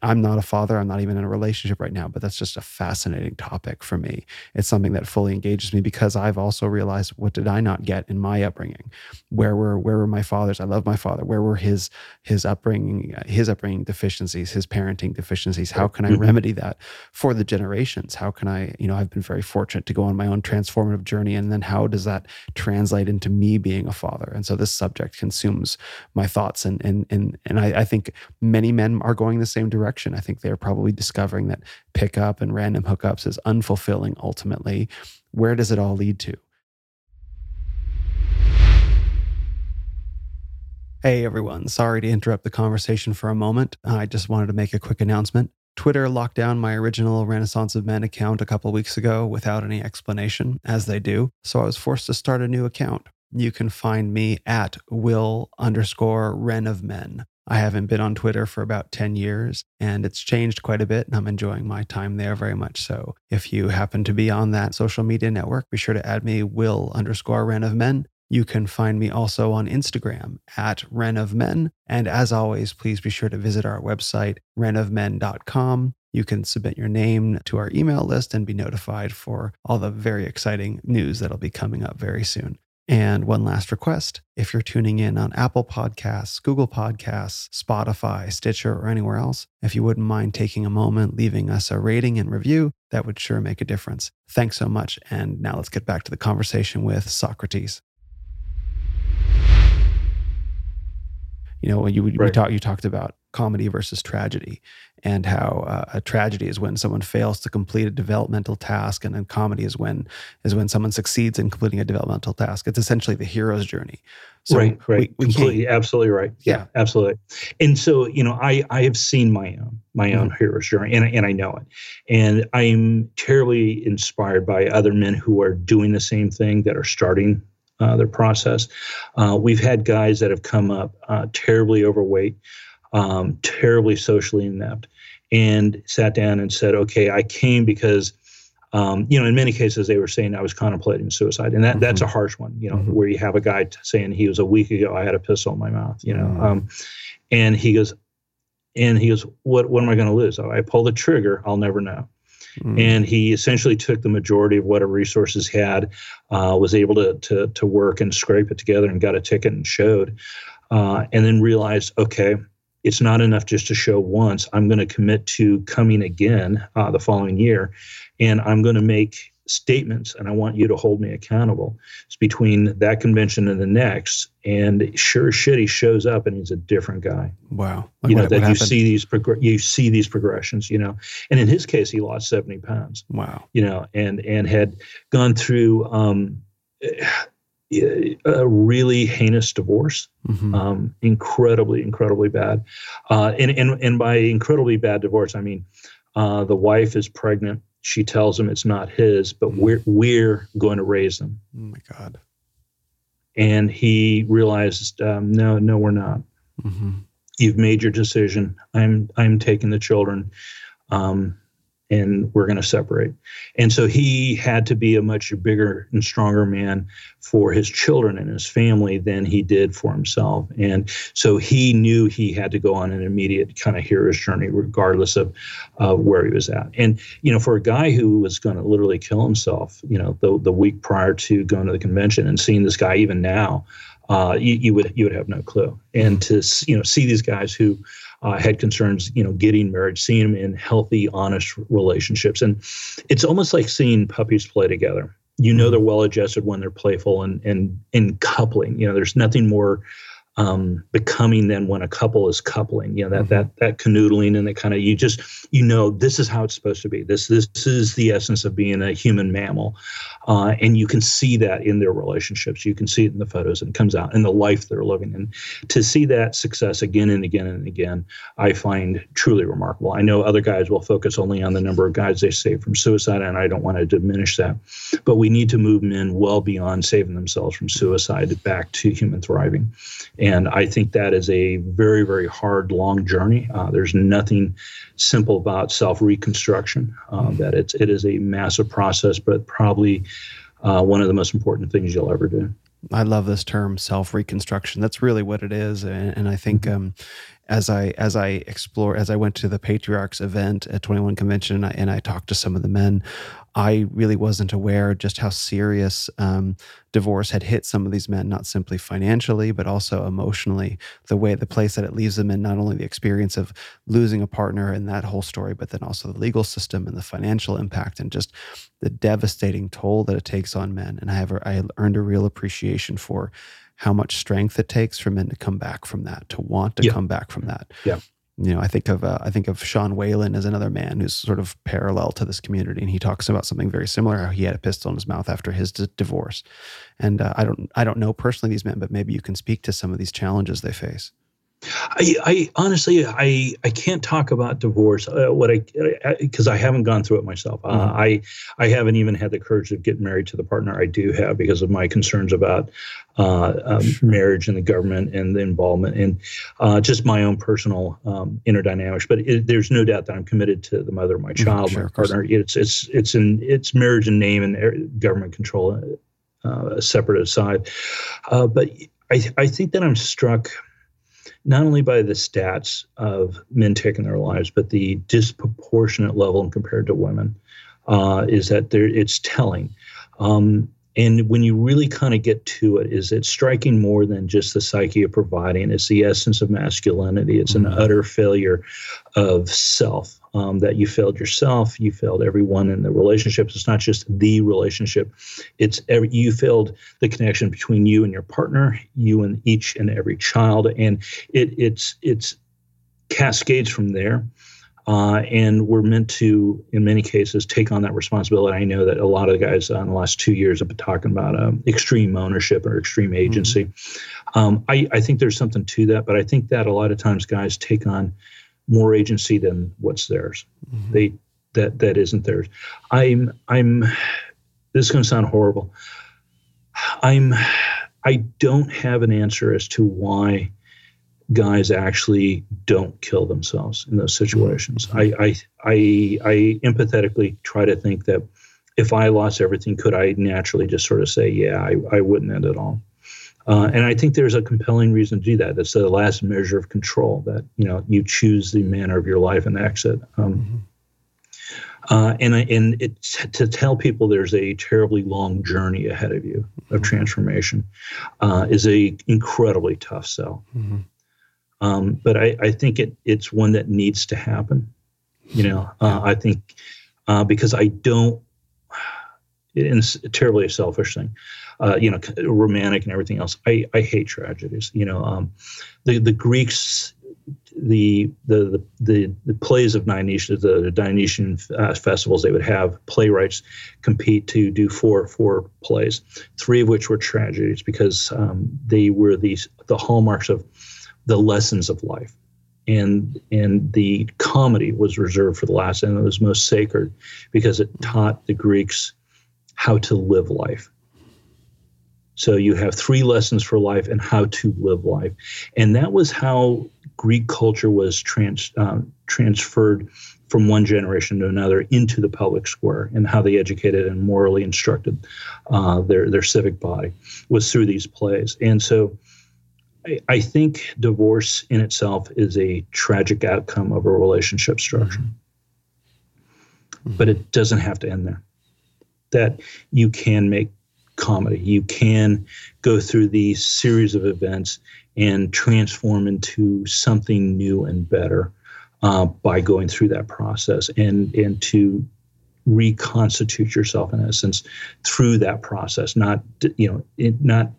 I'm not a father. I'm not even in a relationship right now, but that's just a fascinating topic for me. It's something that fully engages me because I've also realized what did I not get in my upbringing? Where were where were my fathers? I love my father. Where were his his upbringing his upbringing deficiencies, his parenting deficiencies? How can I mm-hmm. remedy that for the generations? How can I, you know, I've been very fortunate to go on my own transformative journey and then how does that translate into me being a father? And so this subject consumes my thoughts and and and and I, I think many men are going the same direction. I think they're probably discovering that pickup and random hookups is unfulfilling ultimately. Where does it all lead to? Hey everyone, sorry to interrupt the conversation for a moment. I just wanted to make a quick announcement. Twitter locked down my original Renaissance of Men account a couple weeks ago without any explanation, as they do, so I was forced to start a new account. You can find me at will underscore ren of men. I haven't been on Twitter for about 10 years and it's changed quite a bit and I'm enjoying my time there very much so. If you happen to be on that social media network, be sure to add me will underscore ren of men. You can find me also on Instagram at Ren of Men. And as always, please be sure to visit our website, renofmen.com. You can submit your name to our email list and be notified for all the very exciting news that'll be coming up very soon. And one last request if you're tuning in on Apple Podcasts, Google Podcasts, Spotify, Stitcher, or anywhere else, if you wouldn't mind taking a moment, leaving us a rating and review, that would sure make a difference. Thanks so much. And now let's get back to the conversation with Socrates. You know, you, right. we talk, you talked about comedy versus tragedy and how uh, a tragedy is when someone fails to complete a developmental task and then comedy is when is when someone succeeds in completing a developmental task. It's essentially the hero's journey. So right right. we, we completely absolutely right. Yeah, yeah, absolutely. And so you know i i have seen my own my own mm-hmm. hero's journey and, and i know it. And i'm terribly inspired by other men who are doing the same thing that are starting uh, their process. Uh, we've had guys that have come up uh, terribly overweight, um, terribly socially inept, and sat down and said, okay, I came because. Um, you know, in many cases, they were saying I was contemplating suicide, and that, mm-hmm. that's a harsh one. You know, mm-hmm. where you have a guy saying he was a week ago I had a pistol in my mouth. You know, mm-hmm. um, and he goes, and he goes, what what am I going to lose? Oh, I pull the trigger, I'll never know. Mm. And he essentially took the majority of whatever resources had, uh, was able to, to to work and scrape it together, and got a ticket and showed, uh, and then realized, okay, it's not enough just to show once. I'm going to commit to coming again uh, the following year, and I'm going to make statements, and I want you to hold me accountable. It's between that convention and the next, and sure as shit, he shows up and he's a different guy. Wow, like you know what, that what you see these prog- you see these progressions, you know, and in his case, he lost seventy pounds. Wow, you know, and and had gone through. Um, a really heinous divorce, mm-hmm. um, incredibly, incredibly bad. Uh, and, and, and by incredibly bad divorce, I mean uh, the wife is pregnant. She tells him it's not his, but mm-hmm. we're, we're going to raise them. Oh my God. And he realizes, um, no, no, we're not. Mm-hmm. you've made your decision. I'm I'm taking the children. Um, and we're going to separate. And so he had to be a much bigger and stronger man for his children and his family than he did for himself. And so he knew he had to go on an immediate kind of hero's journey, regardless of uh, where he was at. And, you know, for a guy who was going to literally kill himself, you know, the, the week prior to going to the convention and seeing this guy even now, uh, you, you would you would have no clue. And to you know see these guys who uh, had concerns, you know, getting married, seeing them in healthy, honest relationships. And it's almost like seeing puppies play together. You know they're well adjusted when they're playful and and in coupling. You know, there's nothing more um, becoming than when a couple is coupling. You know that mm-hmm. that that canoodling and that kind of you just you know this is how it's supposed to be. This this is the essence of being a human mammal, uh, and you can see that in their relationships. You can see it in the photos, and it comes out in the life they're living. And to see that success again and again and again, I find truly remarkable. I know other guys will focus only on the number of guys they save from suicide, and I don't want to diminish that, but we need to move men well beyond saving themselves from suicide back to human thriving. And I think that is a very, very hard, long journey. Uh, there's nothing simple about self reconstruction. Uh, that it's it is a massive process, but probably uh, one of the most important things you'll ever do. I love this term, self reconstruction. That's really what it is, and, and I think mm-hmm. um, as I as I explore as I went to the Patriarchs event at 21 Convention and I, and I talked to some of the men, I really wasn't aware just how serious um, divorce had hit some of these men, not simply financially, but also emotionally. The way, the place that it leaves them in, not only the experience of losing a partner and that whole story, but then also the legal system and the financial impact and just the devastating toll that it takes on men. And I have I earned a real appreciation for how much strength it takes for men to come back from that, to want to yeah. come back from that. Yeah you know, I think of uh, I think of Sean Whalen as another man who's sort of parallel to this community, and he talks about something very similar. How he had a pistol in his mouth after his d- divorce, and uh, I don't I don't know personally these men, but maybe you can speak to some of these challenges they face. I, I honestly I I can't talk about divorce. Uh, what I because I, I, haven't gone through it myself. Uh, mm-hmm. I I haven't even had the courage to get married to the partner I do have because of my concerns about uh, um, sure. marriage and the government and the involvement and uh, just my own personal um, inner dynamics. But it, there's no doubt that I'm committed to the mother of my mm-hmm. child, mm-hmm, sure, my partner. It's it's it's in it's marriage and name and er, government control uh, separate aside. Uh, but I I think that I'm struck not only by the stats of men taking their lives, but the disproportionate level compared to women, uh, is that there it's telling. Um, and when you really kind of get to it, is it striking more than just the psyche of providing? It's the essence of masculinity. It's mm-hmm. an utter failure of self. Um, that you failed yourself, you failed everyone in the relationships. It's not just the relationship; it's every, you failed the connection between you and your partner, you and each and every child, and it it's it's cascades from there. Uh, and we're meant to, in many cases, take on that responsibility. I know that a lot of the guys uh, in the last two years have been talking about um, extreme ownership or extreme mm-hmm. agency. Mm-hmm. Um, I, I, think there's something to that, but I think that a lot of times guys take on more agency than what's theirs. Mm-hmm. They that that isn't theirs. I'm I'm. This is going to sound horrible. I'm. I don't have an answer as to why guys actually don't kill themselves in those situations. I, I, I, I empathetically try to think that if I lost everything, could I naturally just sort of say, yeah, I, I wouldn't end it all. Uh, and I think there's a compelling reason to do that. That's the last measure of control that, you know, you choose the manner of your life and exit. Um, mm-hmm. Uh, and and to tell people there's a terribly long journey ahead of you of mm-hmm. transformation uh, is a incredibly tough sell. Mm-hmm. Um, but I, I, think it, it's one that needs to happen. You know, uh, I think uh, because I don't, it's a terribly selfish thing, uh, you know, romantic and everything else. I, I hate tragedies. You know, um, the the Greeks, the the the, the plays of Dionysius, the Dionysian uh, festivals, they would have playwrights compete to do four four plays, three of which were tragedies because um, they were these the hallmarks of the lessons of life. And and the comedy was reserved for the last, and it was most sacred because it taught the Greeks how to live life. So you have three lessons for life and how to live life, and that was how Greek culture was trans, uh, transferred from one generation to another into the public square and how they educated and morally instructed uh, their their civic body was through these plays. And so I, I, think divorce in itself is a tragic outcome of a relationship structure. Mm-hmm. But it doesn't have to end there. That you can make comedy. You can go through these series of events and transform into something new and better uh, by going through that process and and to reconstitute yourself in essence through that process not you know it, not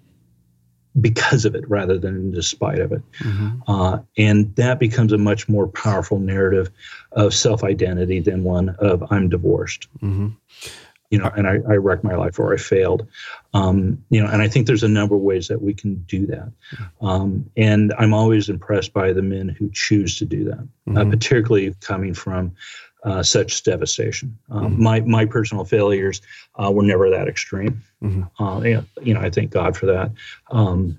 because of it rather than in despite of it mm-hmm. uh, and that becomes a much more powerful narrative of self-identity than one of i'm divorced mm-hmm you know, and I, I wrecked my life or I failed. Um, you know, and I think there's a number of ways that we can do that. Um, and I'm always impressed by the men who choose to do that, uh, mm-hmm. uh, particularly coming from uh, such devastation. Um, mm-hmm. My my personal failures uh, were never that extreme. Mm-hmm. Uh, and, you know, I thank God for that. Um,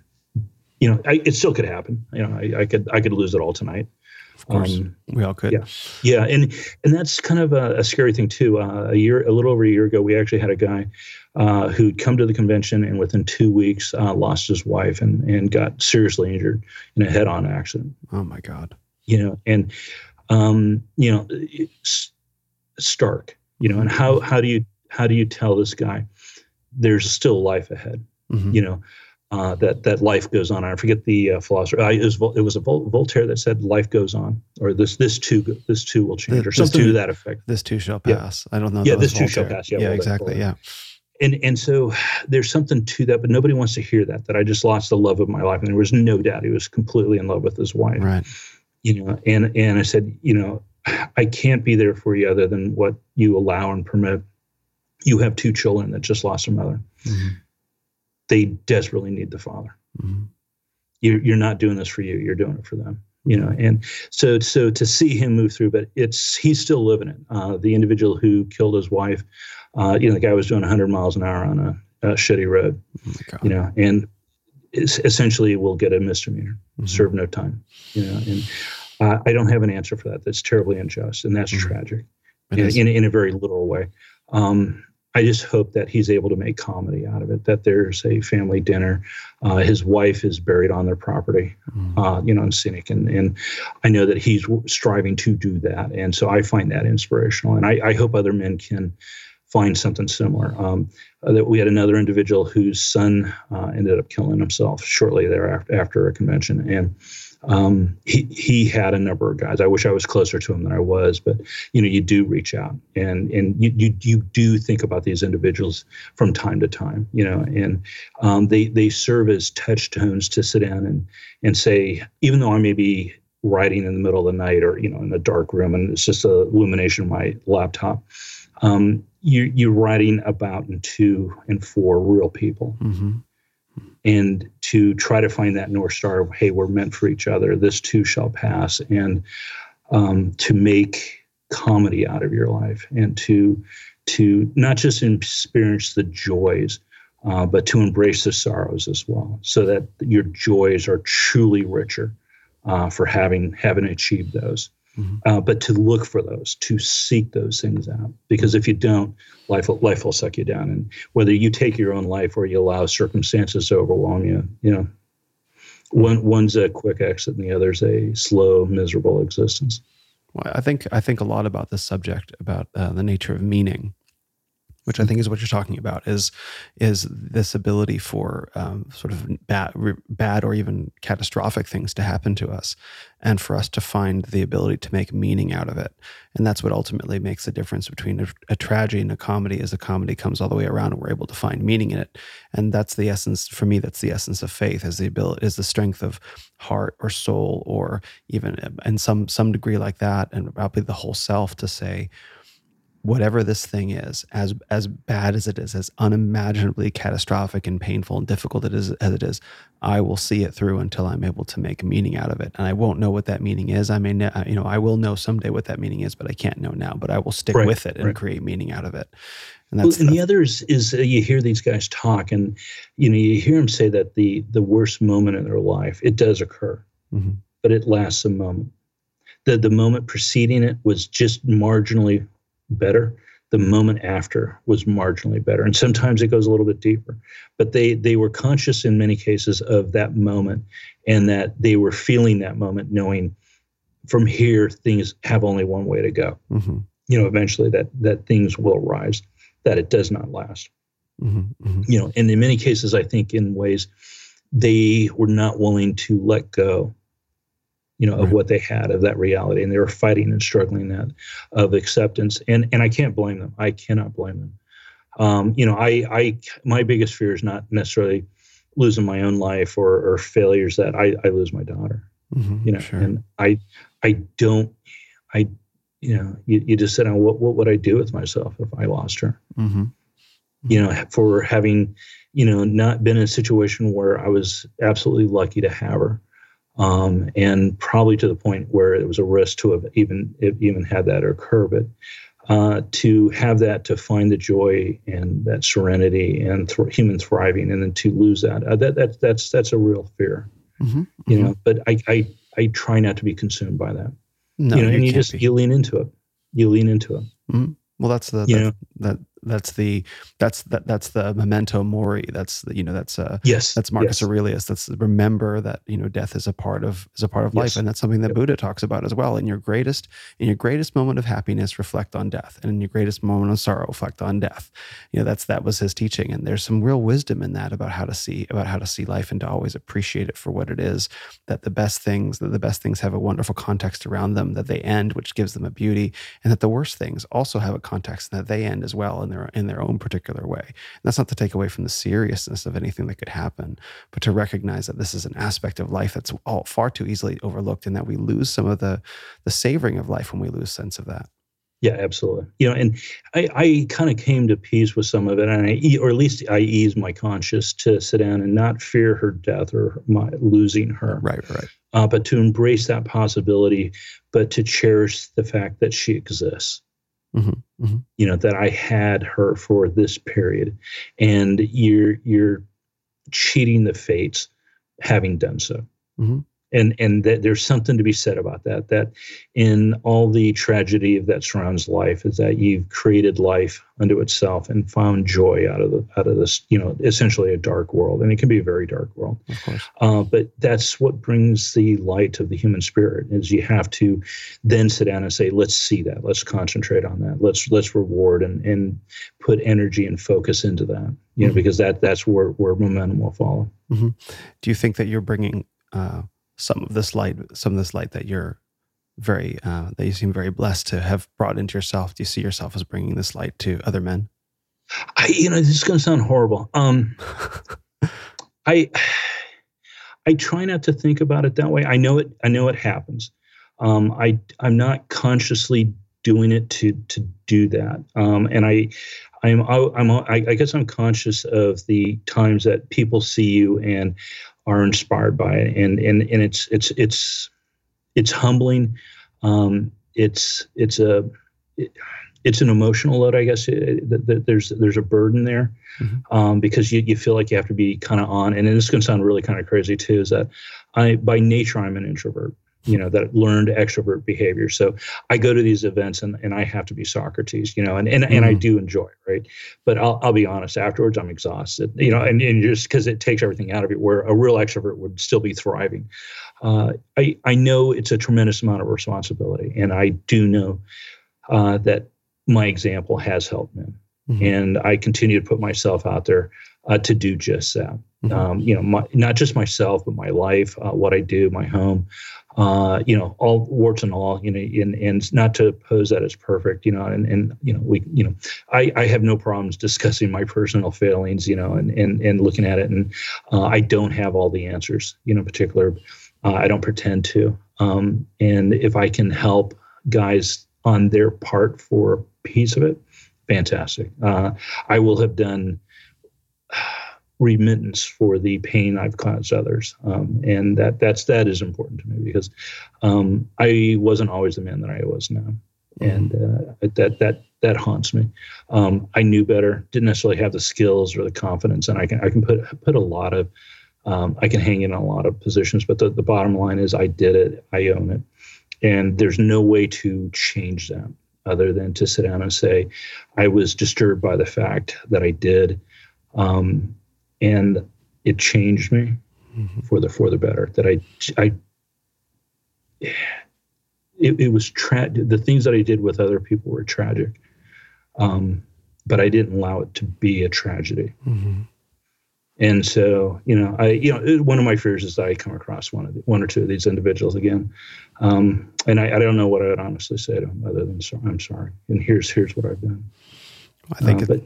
you know, I, it still could happen. You know, I, I could I could lose it all tonight. Of course, um, we all could. Yeah, yeah, and and that's kind of a, a scary thing too. Uh, a year, a little over a year ago, we actually had a guy uh, who'd come to the convention and within two weeks uh, lost his wife and and got seriously injured in a head-on accident. Oh my God! You know, and um, you know, stark. You know, and how how do you how do you tell this guy there's still life ahead? Mm-hmm. You know, uh, that that life goes on. I forget the uh, philosopher. Uh, it was it was a Vol- Voltaire that said life goes on, or this this too this too will change, or something too, to that effect. This too shall pass. Yeah. I don't know. Yeah, this too shall pass. Yeah, yeah exactly. Yeah. And and so there's something to that, but nobody wants to hear that. That I just lost the love of my life, and there was no doubt he was completely in love with his wife. Right. You know, and and I said, you know, I can't be there for you other than what you allow and permit. You have two children that just lost their mother. Mm-hmm. They desperately need the father Mm-hmm. You're, you're not doing this for you. You're doing it for them. You know, and so so to see him move through, but it's he's still living it. Uh, the individual who killed his wife, uh, you know, the guy was doing 100 miles an hour on a, a shitty road. Oh you know, and essentially will get a misdemeanor, mm-hmm. serve no time. You know, and uh, I don't have an answer for that. That's terribly unjust, and that's mm-hmm. tragic in, in, in, a very literal way. Um, I just hope that he's able to make comedy out of it. That there's a family dinner. Uh, his wife is buried on their property, mm. uh, you know, in Scenic, and and I know that he's striving to do that, and so I find that inspirational, and I, I hope other men can find something similar. Um, uh, that we had another individual whose son uh, ended up killing himself shortly thereafter after a convention, and um, he he had a number of guys. I wish I was closer to him than I was, but you know, you do reach out and and you you, you do think about these individuals from time to time, you know, and um, they they serve as touchstones to sit down and and say, even though I may be writing in the middle of the night or you know in a dark room and it's just a illumination of my laptop. Um, you, you're writing about and to and for real people. Mm-hmm and to try to find that north star of hey we're meant for each other this too shall pass and um, to make comedy out of your life and to to not just experience the joys uh, but to embrace the sorrows as well so that your joys are truly richer uh, for having having achieved those Mm-hmm. Uh, but to look for those, to seek those things out, because if you don't, life will, life will suck you down. And whether you take your own life or you allow circumstances to overwhelm you, you know, one one's a quick exit and the other's a slow, miserable existence. Well, I think I think a lot about this subject about uh, the nature of meaning which I think is what you're talking about, is is this ability for um, sort of bad, bad or even catastrophic things to happen to us, and for us to find the ability to make meaning out of it. And that's what ultimately makes the difference between a, a tragedy and a comedy. Is a comedy comes all the way around, and we're able to find meaning in it. And that's the essence for me. That's the essence of faith. Is the ability, is the strength of heart or soul, or even in some some degree like that, and probably the whole self to say whatever this thing is, as as bad as it is, as unimaginably catastrophic and painful and difficult it is as it is, I will see it through until I'm able to make meaning out of it. And I won't know what that meaning is. I may, know, you know, I will know someday what that meaning is, but I can't know now. But I will stick right, with it and right. create meaning out of it. And, that's, well, and the other is, is uh, you hear these guys talk, and you know you hear them say that the the worst moment in their life it does occur. Mm-hmm. but it lasts a moment. The, the moment preceding it was just marginally better. The moment after was marginally better. And sometimes it goes a little bit deeper. But they, they were conscious in many cases of that moment and that they were feeling that moment, knowing from here things have only one way to go. Mm-hmm. You know, eventually that that things will rise, that it does not last. Mm-hmm. Mm-hmm. You know, and in many cases, I think in ways they were not willing to let go you know, right. of what they had of that reality, and they were fighting and struggling that of acceptance. And and I can't blame them. I cannot blame them. Um, you know, I I my biggest fear is not necessarily losing my own life or or failures that I I lose my daughter. Mm-hmm, you know, sure. and I I don't I you know you, you just said, what what would I do with myself if I lost her? Mm-hmm. You know, for having you know not been in a situation where I was absolutely lucky to have her um, and probably to the point where it was a risk to have even even had that occur. But uh, to have that, to find the joy and that serenity and th- human thriving, and then to lose that, uh, that, that that's that's a real fear, mm-hmm, you mm-hmm. know. But I, I I try not to be consumed by that. No, you know, you and you just be. you lean into it. You lean into it. Mm-hmm. Well, that's the you know, that that's the that's that that's the memento mori. That's the, you know that's uh yes. that's marcus yes. aurelius. That's remember that you know death is a part of is a part of yes. life and that's something that yep. buddha talks about as well. In your greatest in your greatest moment of happiness reflect on death. And in your greatest moment of sorrow reflect on death. You know that's that was his teaching. And there's some real wisdom in that about how to see about how to see life and to always appreciate it for what it is that the best things that the best things have a wonderful context around them that they end which gives them a beauty and that the worst things also have a context and that they end as well. And their in their own particular way. And that's not to take away from the seriousness of anything that could happen, but to recognize that this is an aspect of life that's all far too easily overlooked, and that we lose some of the the savoring of life when we lose sense of that. Yeah, absolutely. You know, and I, I kind of came to peace with some of it, and I, or at least I eased my conscience to sit down and not fear her death or my losing her. Right, right. Uh, but to embrace that possibility, but to cherish the fact that she exists. Mm-hmm, mm-hmm. You know that I had her for this period, and you're you're cheating the fates having done so. Mm-hmm and and that there's something to be said about that that in all the tragedy that surrounds life is that you've created life unto itself and found joy out of the out of this you know essentially a dark world. And it can be a very dark world. Of course. Uh, but that's what brings the light of the human spirit is you have to then sit down and say let's see that. Let's concentrate on that. Let's let's reward and and put energy and focus into that you know mm-hmm. because that that's where where momentum will follow. Mm-hmm. do you think that you're bringing uh, some of this light, some of this light that you're very, uh, that you seem very blessed to have brought into yourself? Do you see yourself as bringing this light to other men? I, you know, this is going to sound horrible. Um, I, I try not to think about it that way. I know it. I know it happens. Um, I, I'm not consciously doing it to to do that. Um, and I, I'm, I'm, I guess I'm conscious of the times that people see you and are inspired by it, and and and it's it's it's it's humbling. Um, it's it's a it, it's an emotional load, I guess. It, it, there's there's a burden there mm-hmm. um, because you, you feel like you have to be kind of on. And this is going to sound really kind of crazy too. Is that I by nature I'm an introvert you know that learned extrovert behavior so i go to these events and, and i have to be socrates you know and and, mm. and i mm. do enjoy it right but I'll, I'll be honest afterwards i'm exhausted you know and, and just because it takes everything out of it where a real extrovert would still be thriving uh, I, I know it's a tremendous amount of responsibility and i do know uh, that my example has helped me mm-hmm. and i continue to put myself out there uh, to do just that mm-hmm. um, you know my, not just myself but my life uh, what i do my home uh, you know, all warts and all, you know, and, and not to pose that as perfect, you know, and, and, you know, we, you know, I, I have no problems discussing my personal failings, you know, and, and, and looking at it. And uh, I don't have all the answers, you know, in particular. Uh, I don't pretend to. Um, and if I can help guys on their part for a piece of it, fantastic. Uh, I will have done remittance for the pain I've caused others, um, and that that's that is important to me because um, I wasn't always the man that I was now, mm-hmm. and uh, that that that haunts me. Um, I knew better, didn't necessarily have the skills or the confidence, and I can I can put put a lot of Um, I can hang in a lot of positions, but the, the bottom line is I did it, I own it. And there's no way to change that other than to sit down and say, I was disturbed by the fact that I did. Um, and it changed me mm-hmm. for the for the better. That I I it, it was tra- the things that I did with other people were tragic, um, but I didn't allow it to be a tragedy. Mm-hmm. And so, you know, I, you know, one of my fears is that I come across one of the, one or two of these individuals again, um, and I, I, don't know what I'd honestly say to them other than I'm sorry, and here's here's what I've done. I think, uh, it, but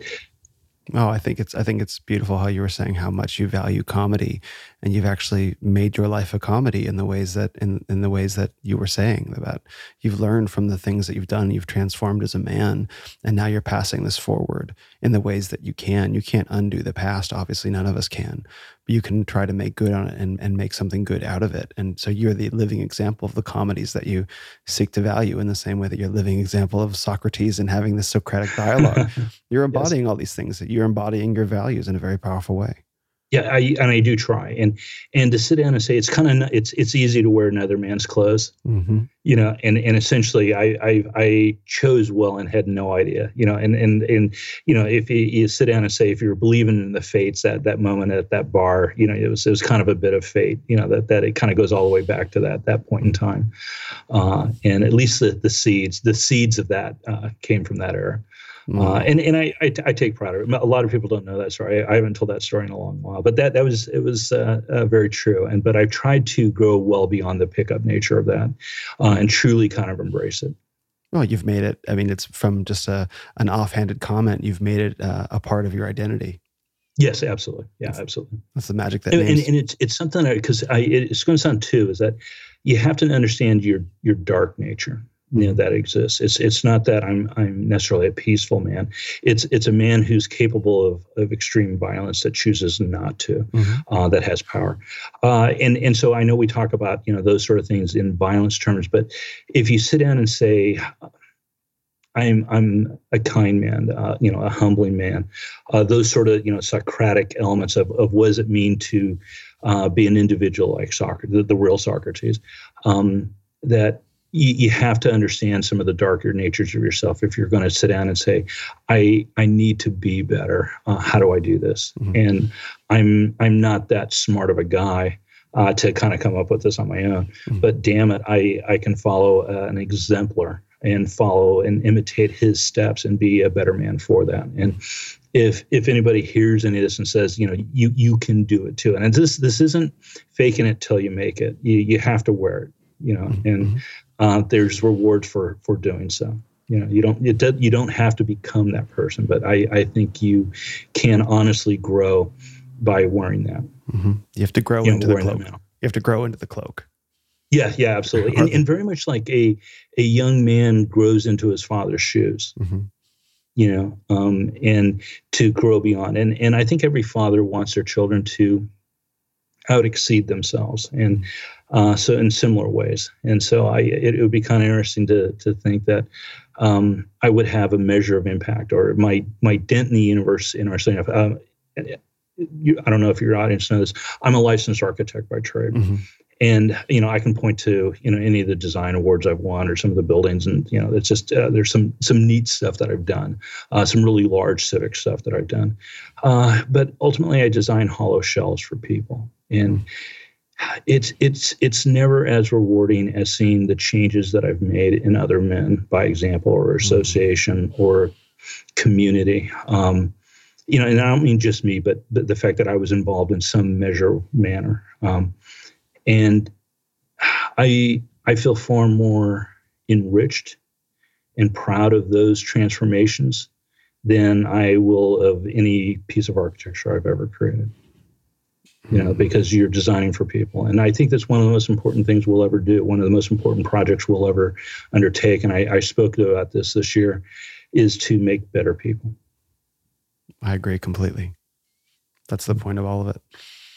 Oh, I think it's I think it's beautiful how you were saying how much you value comedy, and you've actually made your life a comedy in the ways that in in the ways that you were saying about you've learned from the things that you've done. You've transformed as a man, and now you're passing this forward in the ways that you can. You can't undo the past. Obviously, none of us can, you can try to make good on it and, and make something good out of it. And so you're the living example of the comedies that you seek to value in the same way that you're a living example of Socrates and having this Socratic dialogue. you're embodying yes. all these things that you're embodying your values in a very powerful way yeah I, and i do try. And and to sit down and say it's kind of it's it's easy to wear another man's clothes. Mm-hmm. you know and and essentially I, I i chose well and had no idea you know and and and you know if you, you sit down and say if you're believing in the fates at that moment at that bar you know it was it was kind of a bit of fate you know that that it kind of goes all the way back to that that point in time. Uh, and at least the the seeds the seeds of that uh, came from that era Mm. Uh, and and I, I, I take pride of it. A lot of people don't know that story. I, I haven't told that story in a long while, but that that was it was uh, uh, very true. And but I've tried to go well beyond the pickup nature of that, uh, and truly kind of embrace it. Well, you've made it. I mean, it's from just a an offhanded comment. You've made it uh, a part of your identity. Yes, absolutely. Yeah, that's, absolutely. That's the magic that. And, and, and, it's it's something because I it's going to sound too is that you have to understand your your dark nature you know that exists. It's it's not that I'm I'm necessarily a peaceful man. It's it's a man who's capable of of extreme violence that chooses not to, mm-hmm. uh, that has power, uh, and and so I know we talk about you know those sort of things in violence terms, but if you sit down and say. I'm I'm a kind man, uh, you know, a humbling man. Uh, those sort of you know Socratic elements of, of what does it mean to uh, be an individual like Socrates, the, the real Socrates. Um, that you, you have to understand some of the darker natures of yourself if you're going to sit down and say i i need to be better uh, how do i do this mm-hmm. and i'm i'm not that smart of a guy uh, to kind of come up with this on my own mm-hmm. but damn it i i can follow uh, an exemplar and follow and imitate his steps and be a better man for that and if if anybody hears any of this and says you know you you can do it too and this this isn't faking it till you make it you you have to wear it you know mm-hmm. and mm-hmm uh, there's rewards for for doing so. You know, you don't it, you don't have to become that person, but I I think you can honestly grow by wearing that. Mm-hmm. You have to grow you into know, the cloak. You have to grow into the cloak. Yeah, yeah, absolutely, and, and very much like a a young man grows into his father's shoes. Mm-hmm you know, um, and to grow beyond. And and I think every father wants their children to out exceed themselves. And uh, so in similar ways. And so I, it, it would be kind of interesting to to think that um, I would have a measure of impact or my my dent in the universe in our. Um, you, I don't know if your audience knows. I'm a licensed architect by trade. Mm-hmm. And you know, I can point to you know any of the design awards I've won or some of the buildings, and you know, it's just uh, there's some some neat stuff that I've done, uh, some really large civic stuff that I've done. Uh, but ultimately, I design hollow shells for people, and mm-hmm it's it's it's never as rewarding as seeing the changes that I've made in other men by example or mm-hmm. association or community. Um, you know, and I don't mean just me, but, but the fact that I was involved in some measure manner. Um, and I I feel far more enriched and proud of those transformations than I will of any piece of architecture I've ever created you know, because you're designing for people. And I think that's one of the most important things we'll ever do. One of the most important projects we'll ever undertake. And I, I spoke about this this year is to make better people. I agree completely. That's the point of all of it.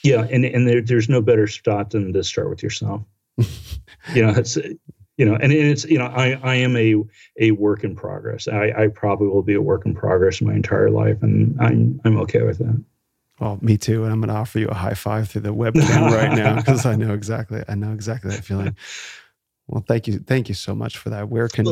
Yeah. And, and there, there's no better spot than to start with yourself. you know, it's, you know, and it's, you know, I, I am a, a work in progress. I, I probably will be a work in progress my entire life. And I'm, I'm okay with that. Well, me too. And I'm going to offer you a high five through the webcam right now because I know exactly. I know exactly that feeling. Well, thank you. Thank you so much for that. Where can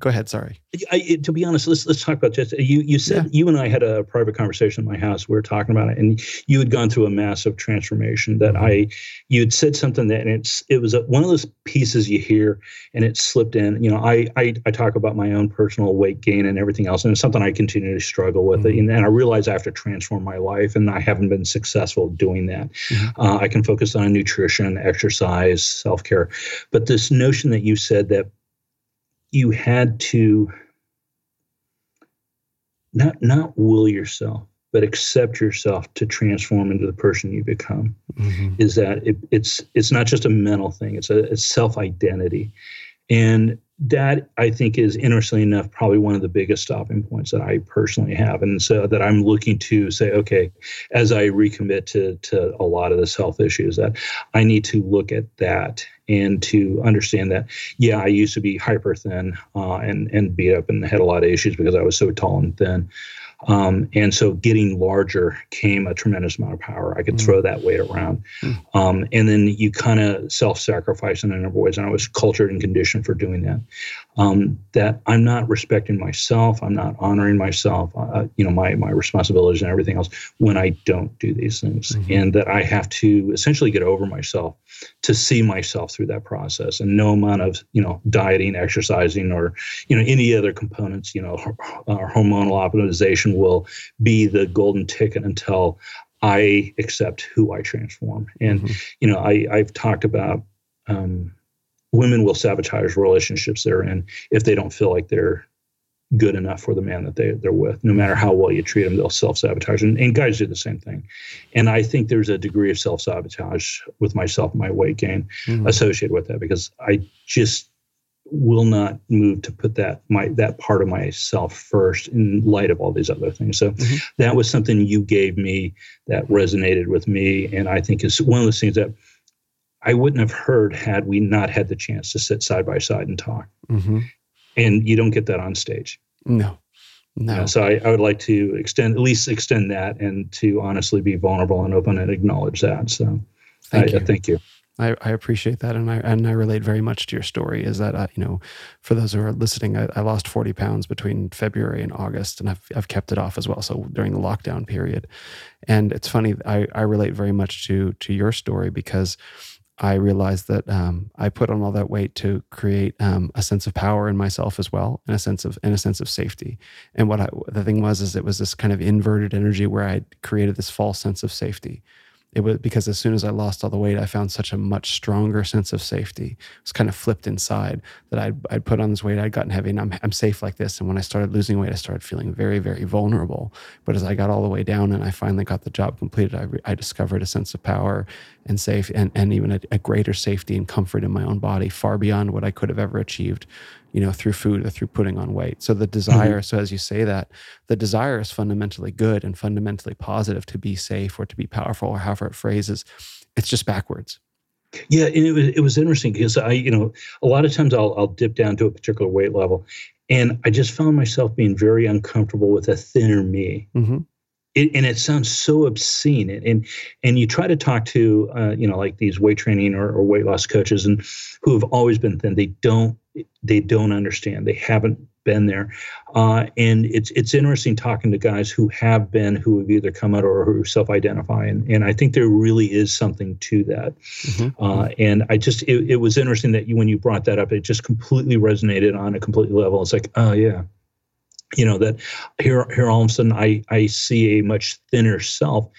Go ahead. Sorry. I, to be honest, let's let's talk about just you. You said yeah. you and I had a private conversation in my house. We were talking about it, and you had gone through a massive transformation. That mm-hmm. I, you had said something that, and it's it was a, one of those pieces you hear, and it slipped in. You know, I, I I talk about my own personal weight gain and everything else, and it's something I continue to struggle with. Mm-hmm. And, and, I realize I have to transform my life, and I haven't been successful doing that. Mm-hmm. Uh, I can focus on nutrition, exercise, self care, but this notion that you said that you had to not not will yourself but accept yourself to transform into the person you become mm-hmm. is that it, it's it's not just a mental thing it's a it's self identity and that I think is interestingly enough probably one of the biggest stopping points that I personally have, and so that I'm looking to say, okay, as I recommit to to a lot of this health issues, that I need to look at that and to understand that, yeah, I used to be hyper thin uh, and and beat up and had a lot of issues because I was so tall and thin. Um, and so getting larger came a tremendous amount of power. I could mm. throw that weight around. Mm. Um, and then you kind of self sacrifice in a number of ways. And I was cultured and conditioned for doing that. Um, that I'm not respecting myself, I'm not honoring myself, uh, you know, my, my responsibilities and everything else when I don't do these things. Mm-hmm. And that I have to essentially get over myself to see myself through that process. And no amount of, you know, dieting, exercising, or, you know, any other components, you know, hormonal optimization will be the golden ticket until I accept who I transform. And mm-hmm. you know, I I've talked about um, women will sabotage relationships they're in if they don't feel like they're good enough for the man that they, they're with. No matter how well you treat them, they'll self sabotage. And, and, guys do the same thing. And I think there's a degree of self sabotage with myself my weight gain mm-hmm. associated with that because I just will not move to put that my that part of myself first in light of all these other things. So mm-hmm. that was something you gave me that resonated with me, and I think is one of those things that I wouldn't have heard had we not had the chance to sit side by side and talk. Mm-hmm. And you don't get that on stage. No. No. so I, I, would like to extend, at least extend that and to honestly be vulnerable and open and acknowledge that. So thank I, you. thank you. I, I, appreciate that, and I and I relate very much to your story. Is that uh, you know, for those who are listening, I, I, lost forty pounds between February and August, and I've I've kept it off as well. So during the lockdown period, and it's funny. I I relate very much to to your story because I realized that um, I put on all that weight to create um, a sense of power in myself as well, and a sense of and a sense of safety. And what I, the thing was is it was this kind of inverted energy where I created this false sense of safety it was because as soon as I lost all the weight, I found such a much stronger sense of safety. It was kind of flipped inside that I'd, I'd put on this weight, I'd gotten heavy, and I'm, I'm safe like this. And when I started losing weight, I started feeling very, very vulnerable. But as I got all the way down and I finally got the job completed, I, re- I discovered a sense of power and safe and, and even a, a greater safety and comfort in my own body, far beyond what I could have ever achieved you know, through food or through putting on weight. So the desire, mm-hmm. so as you say that, the desire is fundamentally good and fundamentally positive to be safe or to be powerful or however it phrases. It's just backwards. Yeah, and it was it was interesting because I, you know, a lot of times I'll I'll dip down to a particular weight level, and I just found myself being very uncomfortable with a thinner me. Mm-hmm. It, and it sounds so obscene and and, and you try to talk to uh, you know like these weight training or, or weight loss coaches and who have always been thin they don't they don't understand. They haven't been there, uh, and it's it's interesting talking to guys who have been, who have either come out or who self-identify, and and I think there really is something to that. Mm-hmm. Uh, and I just it, it was interesting that you when you brought that up, it just completely resonated on a completely level. It's like, oh yeah, you know that here here all of a sudden I I see a much thinner self,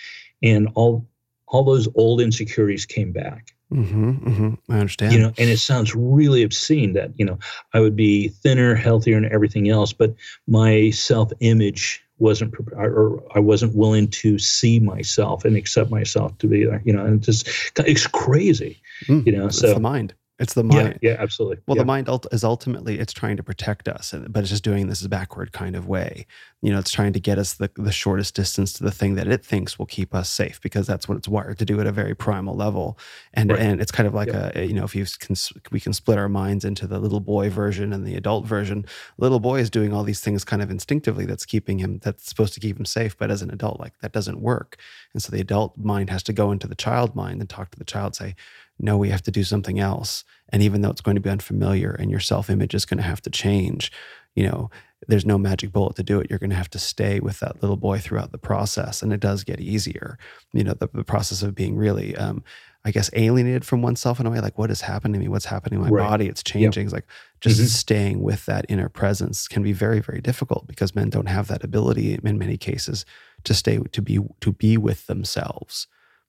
and all all those old insecurities came back Mm-hmm, mm-hmm. I understand. You know, and it sounds really obscene that you know I would be thinner, healthier, and everything else, but my self-image wasn't prepared, or I wasn't willing to see myself and accept myself to be there. You know, and just it's crazy. Mm, you know, so the mind. It's the mind. Yeah, yeah absolutely. Well, yeah. the mind is ultimately it's trying to protect us, but it's just doing this backward kind of way. You know, it's trying to get us the, the shortest distance to the thing that it thinks will keep us safe because that's what it's wired to do at a very primal level. And right. and it's kind of like yeah. a you know if you can we can split our minds into the little boy version and the adult version. Little boy is doing all these things kind of instinctively that's keeping him that's supposed to keep him safe, but as an adult, like that doesn't work. And so the adult mind has to go into the child mind and talk to the child, say, no, we have to do something else. And even though it's going to be unfamiliar and your self image is going to have to change, you know, there's no magic bullet to do it. You're going to have to stay with that little boy throughout the process. And it does get easier. You know, the, the process of being really, um, I guess, alienated from oneself in a way, like what is happening to me? What's happening to my right. body? It's changing. Yep. It's like just mm-hmm. staying with that inner presence can be very, very difficult because men don't have that ability in many cases to stay, to be, to be with themselves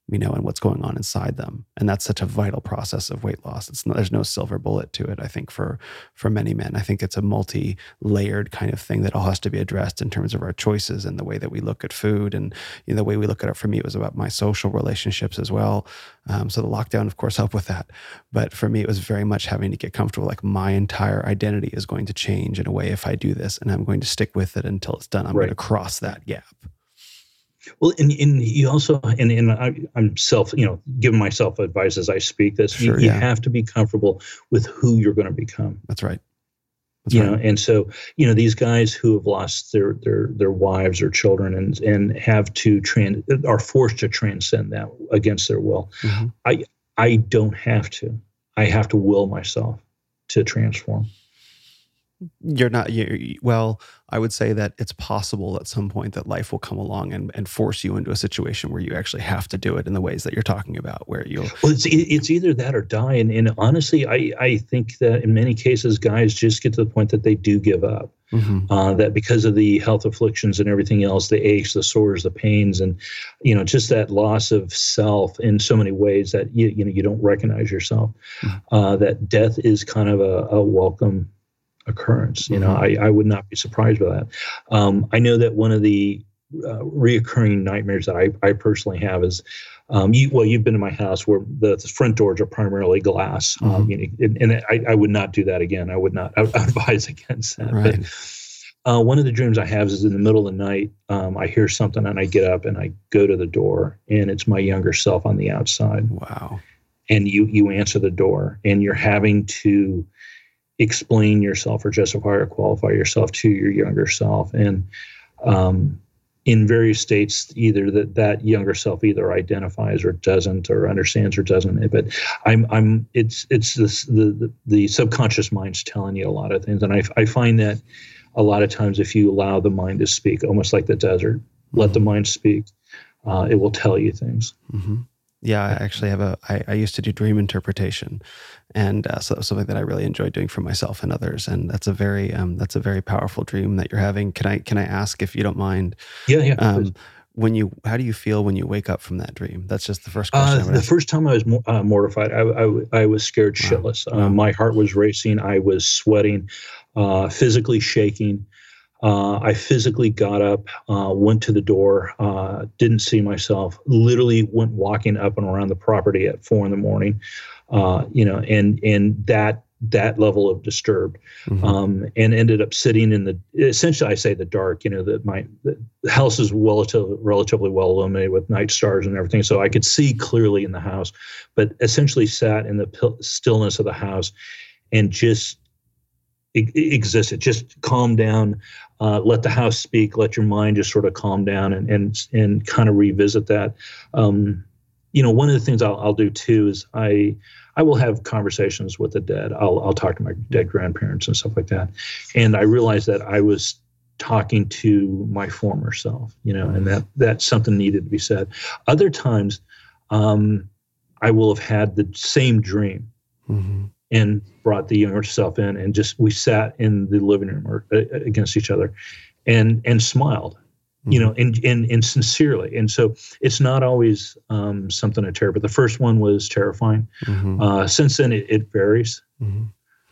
you know, and what's going on inside them. And that's such a vital process of weight loss. It's not, there's no silver bullet to it. I think for for many men, I think it's a multi-layered kind of thing that all has to be addressed in terms of our choices and the way that we look at food and you know, the way we look at it. For me, it was about my social relationships as well. Um, so the lockdown, of course, helped with that. But for me, it was very much having to get comfortable. Like my entire identity is going to change in a way if I do this, and I'm going to stick with it until it's done. I'm right. going to cross that gap. Well, and, and you also, and, and I, am self, you know, giving myself advice as I speak this. Sure, you, you have to be comfortable with who you're going to become. That's right. That's you right. know, and so you know these guys who have lost their their their wives or children and and have to trans are forced to transcend that against their will. Mm-hmm. I I don't have to. I have to will myself to transform you're not you well i would say that it's possible at some point that life will come along and, and force you into a situation where you actually have to do it in the ways that you're talking about where you'll well it's it's either that or die and, and honestly i i think that in many cases guys just get to the point that they do give up mm-hmm. uh, that because of the health afflictions and everything else the aches the sores the pains and you know just that loss of self in so many ways that you, you know you don't recognize yourself mm-hmm. uh, that death is kind of a, a welcome occurrence. You know, mm-hmm. I, I would not be surprised by that. Um, I know that one of the uh, reoccurring nightmares that I, I personally have is, um, you, well, you've been to my house where the, the front doors are primarily glass. Um, mm-hmm. Um, you know, and, and I, I, would not do that again. I would not I would advise against that. Right. But uh, one of the dreams I have is in the middle of the night, um, I hear something and I get up and I go to the door and it's my younger self on the outside. Wow. And you you answer the door and you're having to explain yourself or justify or qualify yourself to your younger self. And um, in various states, either that that younger self either identifies or doesn't, or understands or doesn't. But I'm I'm it's it's this the the, the subconscious mind's telling you a lot of things, and I I find that a lot of times if you allow the mind to speak, almost like the desert, mm-hmm. let the mind speak, uh, it will tell you things. Mm-hmm. Yeah, I actually have a. I, I used to do dream interpretation, and uh, so that was something that I really enjoyed doing for myself and others. And that's a very um, that's a very powerful dream that you're having. Can I can I ask if you don't mind? Yeah, yeah. Um, when you how do you feel when you wake up from that dream? That's just the first question. Uh, the ask. first time I was uh, mortified. I, I, I was scared shitless. Wow. Uh, wow. my heart was racing. I was sweating, uh, physically shaking. Uh, I physically got up, uh, went to the door, uh, didn't see myself. Literally went walking up and around the property at four in the morning. Uh, you know, and and that that level of disturbed, mm-hmm. um, and ended up sitting in the essentially I say the dark. You know, that my the house is relatively relatively well illuminated with night stars and everything, so I could see clearly in the house. But essentially, sat in the stillness of the house, and just existed. Just calm down, uh, let the house speak, let your mind just sort of calm down and and and kind of revisit that. Um, you know, one of the things I'll, I'll do too is I I will have conversations with the dead. I'll I'll talk to my dead grandparents and stuff like that, and I realized that I was talking to my former self. You know, and that that something needed to be said. Other times, um, I will have had the same dream. Mm-hmm and brought the younger self in and just we sat in the living room or uh, against each other and and smiled you know and, and and sincerely and so it's not always um, something to terror but the first one was terrifying mm-hmm. uh, since then it, it varies mm-hmm.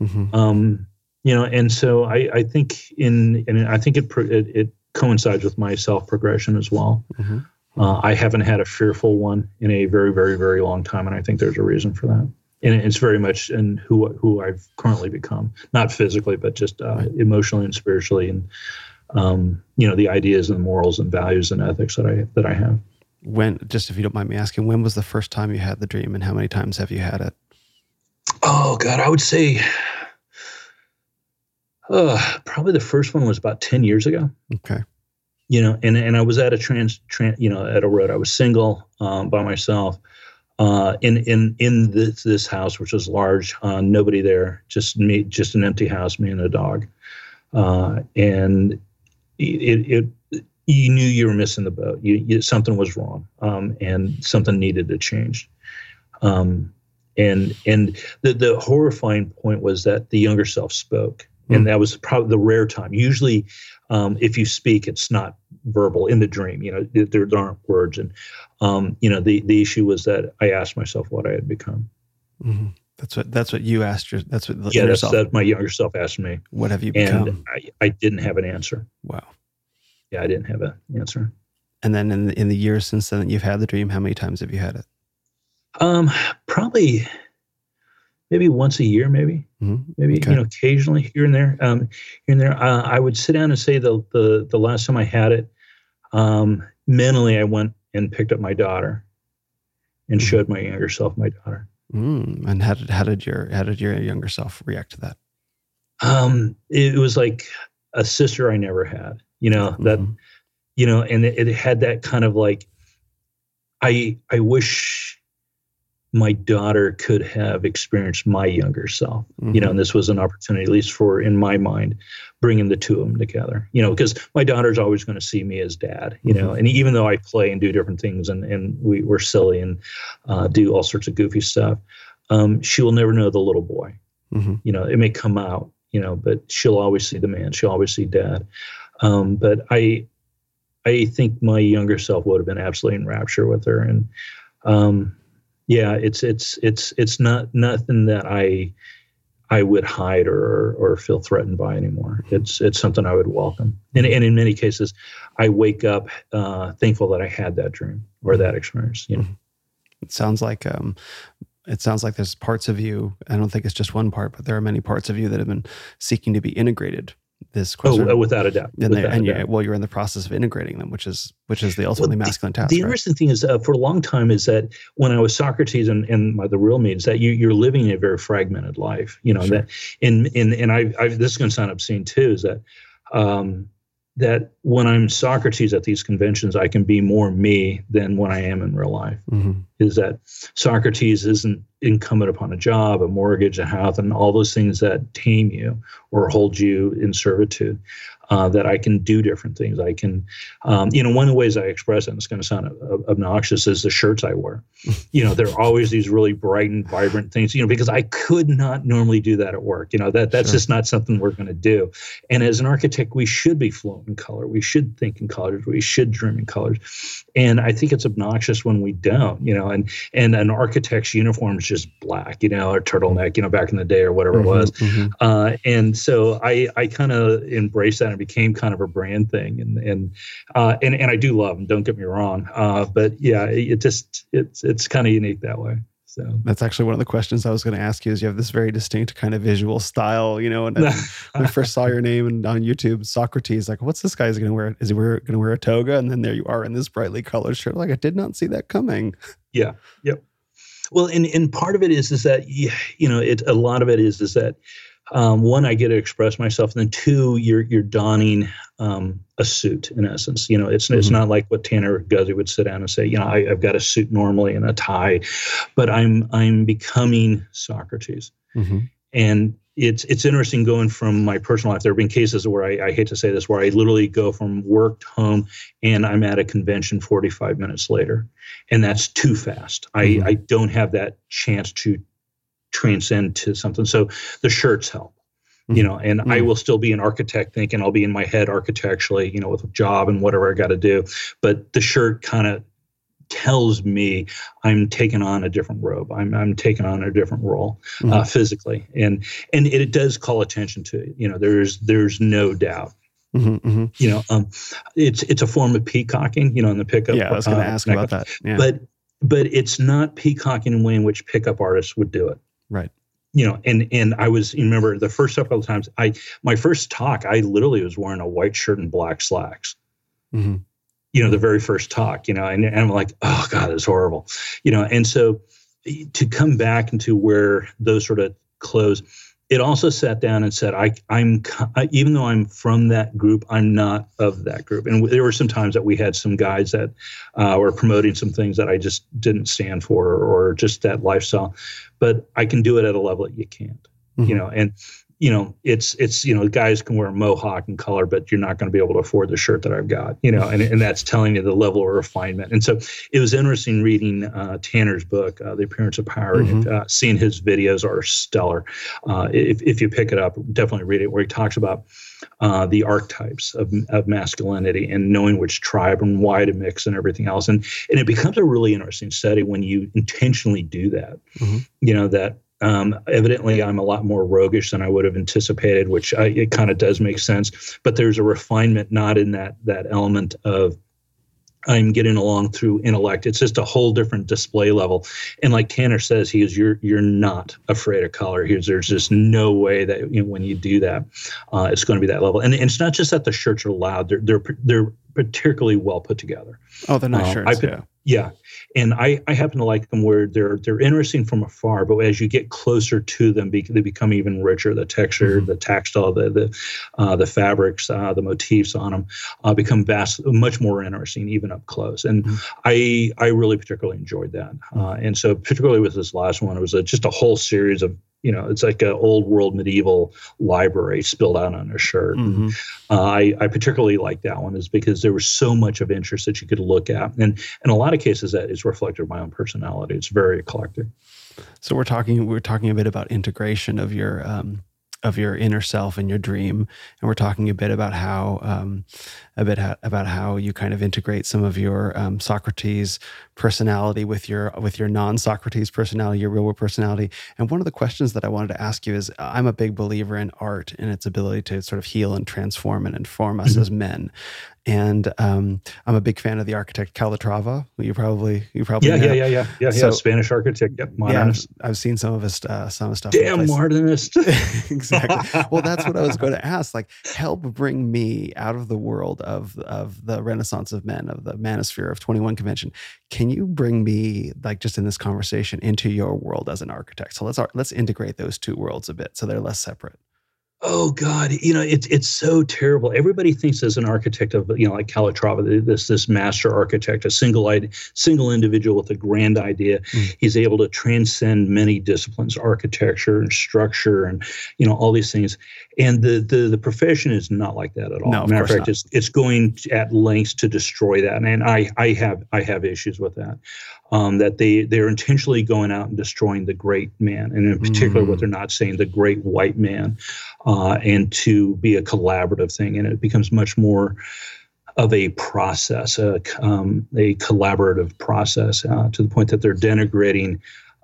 mm-hmm. um, you know and so i i think in and i think it it, it coincides with my self progression as well mm-hmm. uh, i haven't had a fearful one in a very very very long time and i think there's a reason for that and it's very much in who who I've currently become, not physically, but just uh, emotionally and spiritually, and um, you know the ideas and morals and values and ethics that I that I have. When, just if you don't mind me asking, when was the first time you had the dream, and how many times have you had it? Oh God, I would say, uh, probably the first one was about ten years ago. Okay. You know, and and I was at a trans, trans you know, at a road. I was single, um, by myself, uh, in in in this this house, which was large. Uh, nobody there, just me, just an empty house, me and a dog, uh, and it, it you knew you were missing the boat. You, you something was wrong, um, and something needed to change. Um, and and the the horrifying point was that the younger self spoke, mm. and hmm. that was probably the rare time. Usually, um, if you speak, it's not verbal in the dream. You know, there, there aren't words, and um, you know the the issue was that I asked myself what I had become. Mm-hmm. That's what that's what you asked your that's what yeah that's that my younger self asked me. What have you become? And I, I didn't have an answer. Wow. Yeah, I didn't have an answer. And then in the, in the years since then, you've had the dream. How many times have you had it? Um, probably maybe once a year, maybe, mm-hmm. maybe okay. you know, occasionally here and there. Um, here and there. Uh, I would sit down and say the the the last time I had it, um, mentally, I went and picked up my daughter, and mm-hmm. showed my younger self my daughter. Mm. And how did how did your how did your younger self react to that? Um, it was like a sister I never had. You know mm-hmm. that, you know, and it, it had that kind of like, I I wish my daughter could have experienced my younger self mm-hmm. you know and mm-hmm. this was an opportunity at least for in my mind bringing the two of them together you know because my daughter's always going to see me as dad you mm-hmm. know and even though i play and do different things and, and we, we're silly and uh, do all sorts of goofy stuff um, she will never know the little boy mm-hmm. you know it may come out you know but she'll always see the man she'll always see dad um, but i i think my younger self would have been absolutely in rapture with her and um, yeah, it's it's it's it's not nothing that I I would hide or or feel threatened by anymore. It's it's something I would welcome. And and in many cases, I wake up uh, thankful that I had that dream or that experience. You know, it sounds like um, it sounds like there's parts of you. I don't think it's just one part, but there are many parts of you that have been seeking to be integrated this question. Oh, without a doubt. And, without and you, well, you're in the process of integrating them, which is which is the ultimately well, masculine task. The right? interesting thing is, uh, for a long time, is that when I was Socrates and, and my, the real me is that you, you're living a very fragmented life. You know sure. that in in and I, I this is going to sound obscene too. Is that um, that when I'm Socrates at these conventions, I can be more me than when I am in real life. Mm-hmm. Is that Socrates isn't incumbent upon a job, a mortgage, a house, and all those things that tame you or hold you in servitude uh, that I can do different things. I can, um, you know, one of the ways I express it, and it's going to sound obnoxious, is the shirts I wear. you know, there are always these really bright and vibrant things, you know, because I could not normally do that at work. You know, that that's sure. just not something we're going to do. And as an architect, we should be fluent in color. We should think in colors. We should dream in colors. And I think it's obnoxious when we don't, you know, and, and an architect's uniform is just black, you know, or turtleneck, you know, back in the day or whatever mm-hmm, it was. Mm-hmm. Uh, and so I, I kind of embraced that of became kind of a brand thing. And and uh, and and I do love them. Don't get me wrong. Uh, but yeah, it, it just it's it's kind of unique that way. So that's actually one of the questions I was going to ask you. Is you have this very distinct kind of visual style, you know? And when I first saw your name and on YouTube, Socrates, like, what's this guy is going to wear? Is he going to wear a toga? And then there you are in this brightly colored shirt. Like, I did not see that coming. Yeah. Yep. Well, and and part of it is is that you know it. A lot of it is is that um, one, I get to express myself, and then two, you're you're donning um, a suit in essence. You know, it's mm-hmm. it's not like what Tanner Guzy would sit down and say. You know, I, have got a suit normally and a tie, but I'm I'm becoming Socrates, mm-hmm. and it's it's interesting going from my personal life. There have been cases where I, I hate to say this, where I literally go from work to home and I'm at a convention 45 minutes later, and that's too fast. Mm-hmm. I I don't have that chance to transcend to something. So the shirts help, mm-hmm. you know, and mm-hmm. I will still be an architect thinking I'll be in my head architecturally, you know, with a job and whatever I got to do. But the shirt kind of tells me I'm taking on a different robe. I'm I'm taking on a different role uh, mm-hmm. uh, physically, and and it, it, does call attention to it. You know, there's there's no doubt. Mm-hmm, mm-hmm. You know, um, it's it's a form of peacocking. You know, in the pickup. Yeah, I was going to uh, ask about that. Yeah. But but it's not peacocking in the way in which pickup artists would do it. Right. You know, and and I was you remember the first couple of times I my first talk I literally was wearing a white shirt and black slacks. Mm-hmm. You know, the very first talk. You know, and, and I'm like, oh god, it's horrible. You know, and so to come back into where those sort of clothes it also sat down and said, I, I'm even though I'm from that group, I'm not of that group. And there were some times that we had some guys that uh, were promoting some things that I just didn't stand for, or, or just that lifestyle. But I can do it at a level that you can't, mm-hmm. you know. And you know, it's it's you know, guys can wear a mohawk and color, but you're not going to be able to afford the shirt that I've got, you know, and, and that's telling you the level of refinement. And so it was interesting reading uh, Tanner's book, uh, The Appearance of Power, mm-hmm. and uh, seeing his videos are stellar. Uh, if if you pick it up, definitely read it, where he talks about. Uh, the archetypes of, of masculinity and knowing which tribe and why to mix and everything else. And, and it becomes a really interesting study when you intentionally do that. Mm-hmm. You know, that um, evidently, I'm a lot more roguish than I would have anticipated, which I, it kind of does make sense. But there's a refinement not in that that element of I'm getting along through intellect. It's just a whole different display level. And like Tanner says, he is you're you're not afraid of color. He's, there's just no way that you know, when you do that, uh, it's going to be that level. And, and, it's not just that the shirts are loud; they're they're they're particularly well put together. Oh, they're nice uh, shirts. I, yeah. Yeah, and I, I happen to like them where they're they're interesting from afar, but as you get closer to them, they become even richer. The texture, mm-hmm. the textile, the the uh, the fabrics, uh, the motifs on them uh, become vast, much more interesting even up close. And mm-hmm. I I really particularly enjoyed that. Uh, and so particularly with this last one, it was a, just a whole series of you know, it's like an old world medieval library spilled out on a shirt. Mm-hmm. Uh, I, I particularly like that one is because there was so much of interest that you could look at, and in a lot of cases that is reflective of my own personality. It's very eclectic. So we're talking we're talking a bit about integration of your um, of your inner self and your dream, and we're talking a bit about how um, a bit ha- about how you kind of integrate some of your um, Socrates personality with your with your non-Socrates personality, your real world personality. And one of the questions that I wanted to ask you is, I'm a big believer in art and its ability to sort of heal and transform and inform us mm-hmm. as men. And um, I'm a big fan of the architect Calatrava. You probably you probably yeah know. yeah yeah yeah yeah so, yeah Spanish architect yep modernist. Yeah, I've seen some of his uh, some of stuff. Damn modernist. exactly. well, that's what I was going to ask. Like, help bring me out of the world of of the Renaissance of Men of the Manosphere of 21 Convention. Can you bring me like just in this conversation into your world as an architect? So let's let's integrate those two worlds a bit so they're less separate oh god you know it's it's so terrible. Everybody thinks as an architect of you know like calatrava this this master architect a single single individual with a grand idea. Mm. he's able to transcend many disciplines architecture and structure and you know all these things. And the the, the profession is not like that at all. No, matter of fact it's it's going at lengths to destroy that. And i i have i have issues with that um, that they they're intentionally going out and destroying the great man, and in particular, mm. what they're not saying, the great white man, uh, and to be a collaborative thing, and it becomes much more of a process, a, um, a collaborative process, uh, to the point that they're denigrating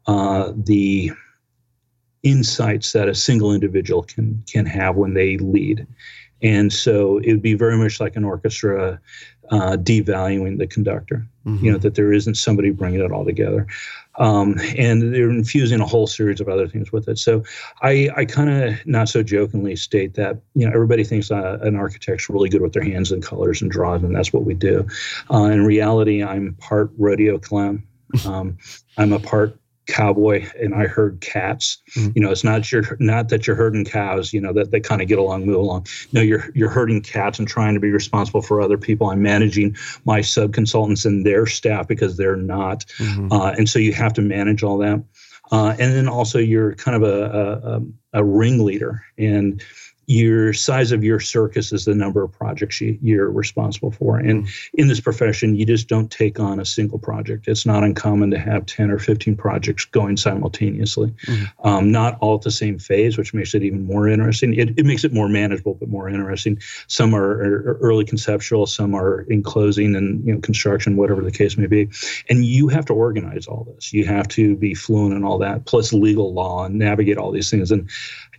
uh, the insights that a single individual can can have when they lead. And so it would be very much like an orchestra uh, devaluing the conductor. Mm-hmm. You know that there isn't somebody bringing it all together, um, and they're infusing a whole series of other things with it. So I, I kind of not so jokingly state that you know everybody thinks uh, an architect's really good with their hands and colors and draws, and that's what we do. Uh, in reality, I'm part rodeo clown. Um, I'm a part cowboy and I herd cats. Mm-hmm. You know, it's not your not that you're herding cows, you know, that they kind of get along, move along. No, you're you're herding cats and trying to be responsible for other people. I'm managing my sub consultants and their staff because they're not. Mm-hmm. Uh, and so you have to manage all that. Uh, and then also you're kind of a, a, a ringleader and your size of your circus is the number of projects you, are responsible for. And in this profession, you just don't take on a single project. It's not uncommon to have 10 or 15 projects going simultaneously, mm-hmm. um, not all at the same phase, which makes it even more interesting. It, it makes it more manageable, but more interesting. Some are, are, early conceptual, some are in closing and you know construction, whatever the case may be. And you have to organize all this. You have to be fluent in all that, plus legal law and navigate all these things. And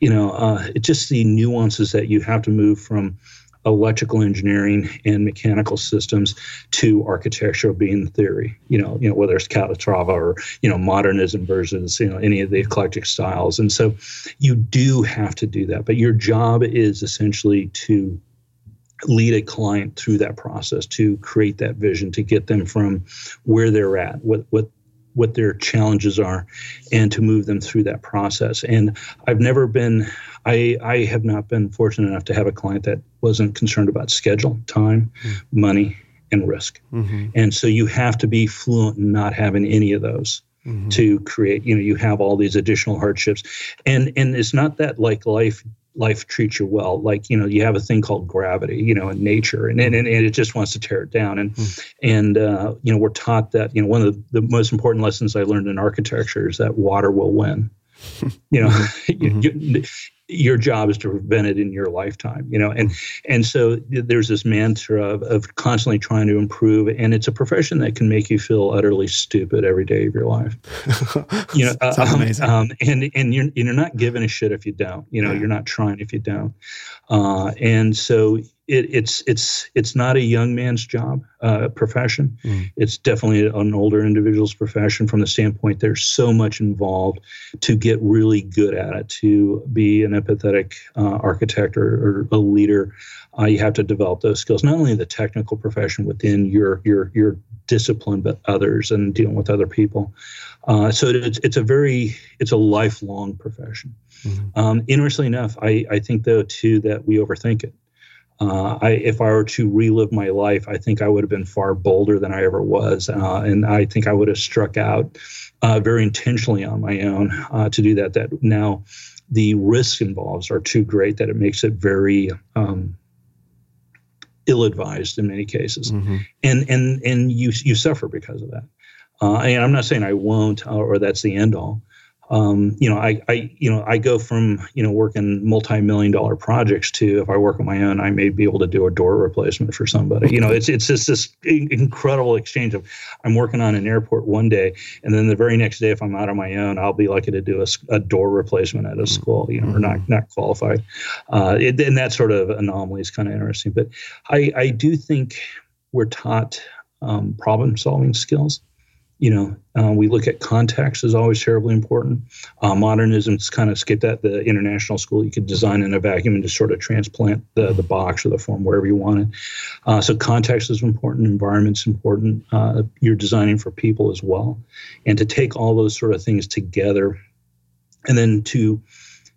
you know, uh, it's just the nuances that you have to move from electrical engineering and mechanical systems to architecture being theory. You know, you know whether it's Calatrava or you know modernism versus you know any of the eclectic styles. And so you do have to do that. But your job is essentially to lead a client through that process to create that vision to get them from where they're at what what what their challenges are and to move them through that process and i've never been i i have not been fortunate enough to have a client that wasn't concerned about schedule time mm-hmm. money and risk mm-hmm. and so you have to be fluent in not having any of those mm-hmm. to create you know you have all these additional hardships and and it's not that like life life treats you well. Like, you know, you have a thing called gravity, you know, in nature, and, and, and it just wants to tear it down. And, mm. and uh, you know, we're taught that, you know, one of the, the most important lessons I learned in architecture is that water will win. you know, mm-hmm. you, you, your job is to prevent it in your lifetime you know and and so there's this mantra of, of constantly trying to improve and it's a profession that can make you feel utterly stupid every day of your life. You know uh, um, um, and and you're, you're not giving a shit if you don't you know yeah. you're not trying if you don't. Uh, and so it, it's it's it's not a young man's job uh, profession. Mm. It's definitely an older individual's profession from the standpoint there's so much involved to get really good at it. To be an empathetic uh, architect or, or, a leader, uh, you have to develop those skills. Not only the technical profession within your your your discipline, but others and dealing with other people. Uh, so it's it's a very it's a lifelong profession. Mm-hmm. Um, interestingly enough, I, I think though too that we overthink it. Uh, I, if I were to relive my life, I think I would have been far bolder than I ever was, uh, and I think I would have struck out uh, very intentionally on my own uh, to do that. That now the risks involved are too great that it makes it very um, ill-advised in many cases, mm-hmm. and and and you you suffer because of that. Uh, and I'm not saying I won't or that's the end all, um, you know, I, I, you know, I go from you know working multi-million dollar projects to if I work on my own, I may be able to do a door replacement for somebody. You know, it's it's just this incredible exchange of I'm working on an airport one day, and then the very next day, if I'm out on my own, I'll be lucky to do a, a door replacement at a school. You know, or not not qualified. Uh, it, and that sort of anomaly is kind of interesting. But I I do think we're taught um, problem solving skills you know, uh, we look at context is always terribly important. Uh, modernism's kind of skipped that. the international school. You could design in a vacuum and just sort of transplant the, the box or the form wherever you want it. Uh, so context is important, environment's important. Uh, you're designing for people as well. And to take all those sort of things together and then to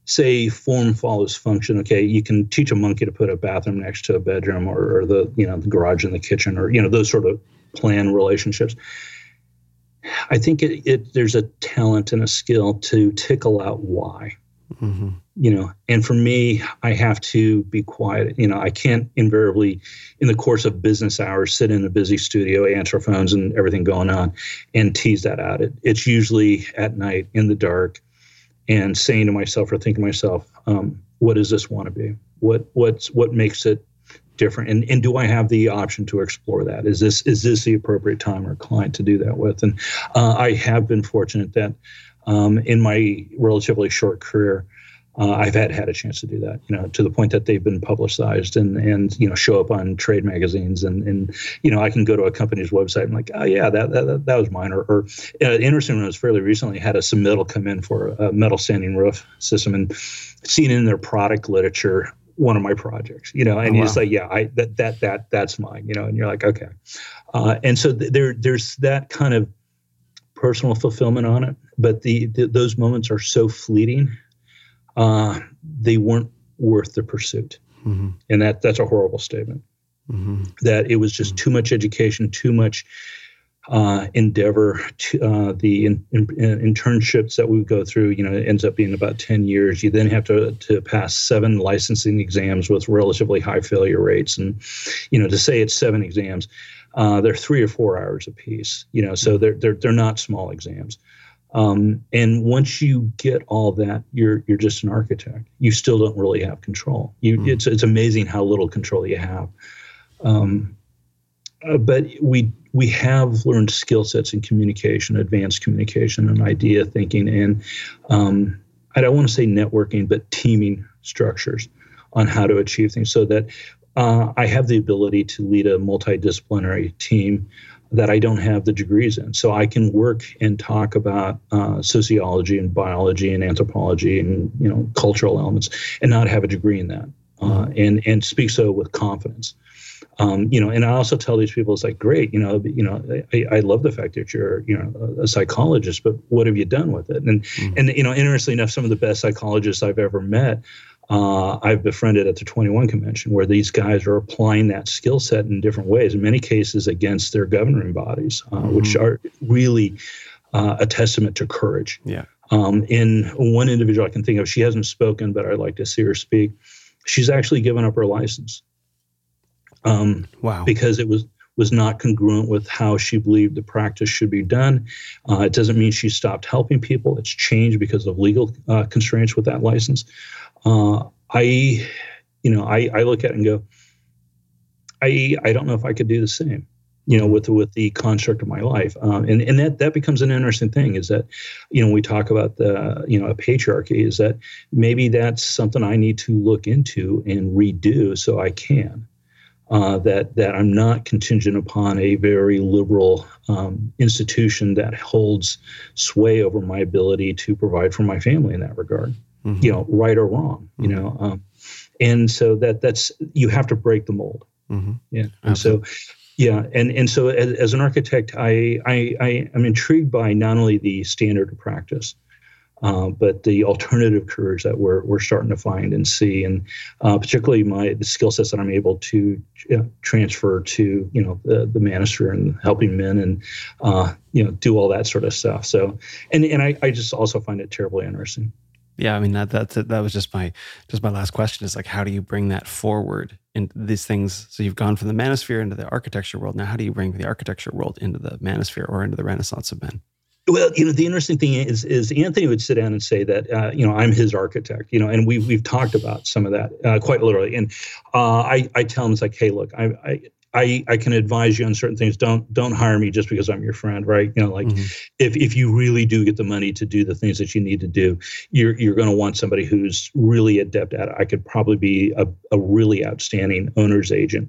say form follows function okay you can teach a monkey to put a bathroom next to a bedroom or, or the you know the garage in the kitchen or you know those sort of plan relationships I think it, it, there's a talent and a skill to tickle out why. Mm-hmm. You know, and for me, I have to be quiet. You know, I can't invariably, in the course of business hours, sit in a busy studio, answer phones, and everything going on, and tease that out. It, it's usually at night in the dark, and saying to myself or thinking to myself, um, "What does this want to be? What what's what makes it different and, and do i have the option to explore that? Is this is this the appropriate time or client to do that with? And uh, i have been fortunate that um, in my relatively short career uh, I've had had a chance to do that, you know, to the point that they've been publicized and and you know show up on trade magazines and and you know I can go to a company's website and like oh yeah that that, that was mine or, or uh, interesting was fairly recently had a submittal come in for a metal standing roof system and seen in their product literature one of my projects, you know, and oh, you wow. like, yeah, I that that that that's mine, you know, and you're like, okay, uh, and so th- there there's that kind of personal fulfillment on it, but the, the those moments are so fleeting, uh, they weren't worth the pursuit, mm-hmm. and that that's a horrible statement. Mm-hmm. That it was just mm-hmm. too much education, too much uh, endeavor to uh, the in, in, internships that we go through you know it ends up being about 10 years you then have to, to pass seven licensing exams with relatively high failure rates and you know to say it's seven exams uh, they're three or four hours a piece you know so they're they're, they're not small exams um, and once you get all that, you're you're just an architect. You still don't really have control. You, mm. it's it's amazing how little control you have. Um, uh, but we we have learned skill sets in communication, advanced communication, and idea thinking, and um, I don't want to say networking, but teaming structures on how to achieve things, so that uh, I have the ability to lead a multidisciplinary team that I don't have the degrees in. So I can work and talk about uh, sociology and biology and anthropology and you know cultural elements and not have a degree in that, uh, and and speak so with confidence. Um, you know, and I also tell these people, it's like, great, you know, you know, I, I love the fact that you're, you know, a psychologist, but what have you done with it? And mm-hmm. and you know, interestingly enough, some of the best psychologists I've ever met uh, I've befriended at the 21 convention, where these guys are applying that skill set in different ways, in many cases against their governing bodies, uh, mm-hmm. which are really uh, a testament to courage. Yeah. Um, in one individual I can think of, she hasn't spoken, but I'd like to see her speak. She's actually given up her license. Um, wow. Because it was was not congruent with how she believed the practice should be done. Uh, it doesn't mean she stopped helping people. It's changed because of legal uh, constraints with that license uh, I, you know, I, I look at it and go, I, I don't know if I could do the same, you know, with with the construct of my life, um, and and that that becomes an interesting thing. Is that, you know, we talk about the you know a patriarchy. Is that maybe that's something I need to look into and redo so I can. Uh, that that I'm not contingent upon a very liberal um, institution that holds sway over my ability to provide for my family in that regard mm-hmm. you know, right or wrong, you mm-hmm. know. Um, and so that that's you have to break the mold. Mm-hmm. Yeah. And so yeah, and and so as, as, an architect, I, I I am intrigued by not only the standard of practice, uh, but the alternative careers that we're we're starting to find and see, and uh, particularly my skill sets that I'm able to you know, transfer to you know the, the manosphere and helping men and uh, you know do all that sort of stuff. So and and I, I just also find it terribly interesting. Yeah i mean that that that was just my just my last question is like how do you bring that forward in these things? So you've gone from the manosphere into the architecture world. Now how do you bring the architecture world into the manosphere or into the renaissance of men well, you know, the interesting thing is, is Anthony would sit down and say that, uh, you know, I'm his architect, you know, and we've we've talked about some of that uh, quite literally. And uh, I I tell him it's like, hey, look, I, I I, I can advise you on certain things. Don't don't hire me just because I'm your friend, right? You know, like mm-hmm. if if you really do get the money to do the things that you need to do, you're you're going to want somebody who's really adept at it. I could probably be a, a really outstanding owner's agent,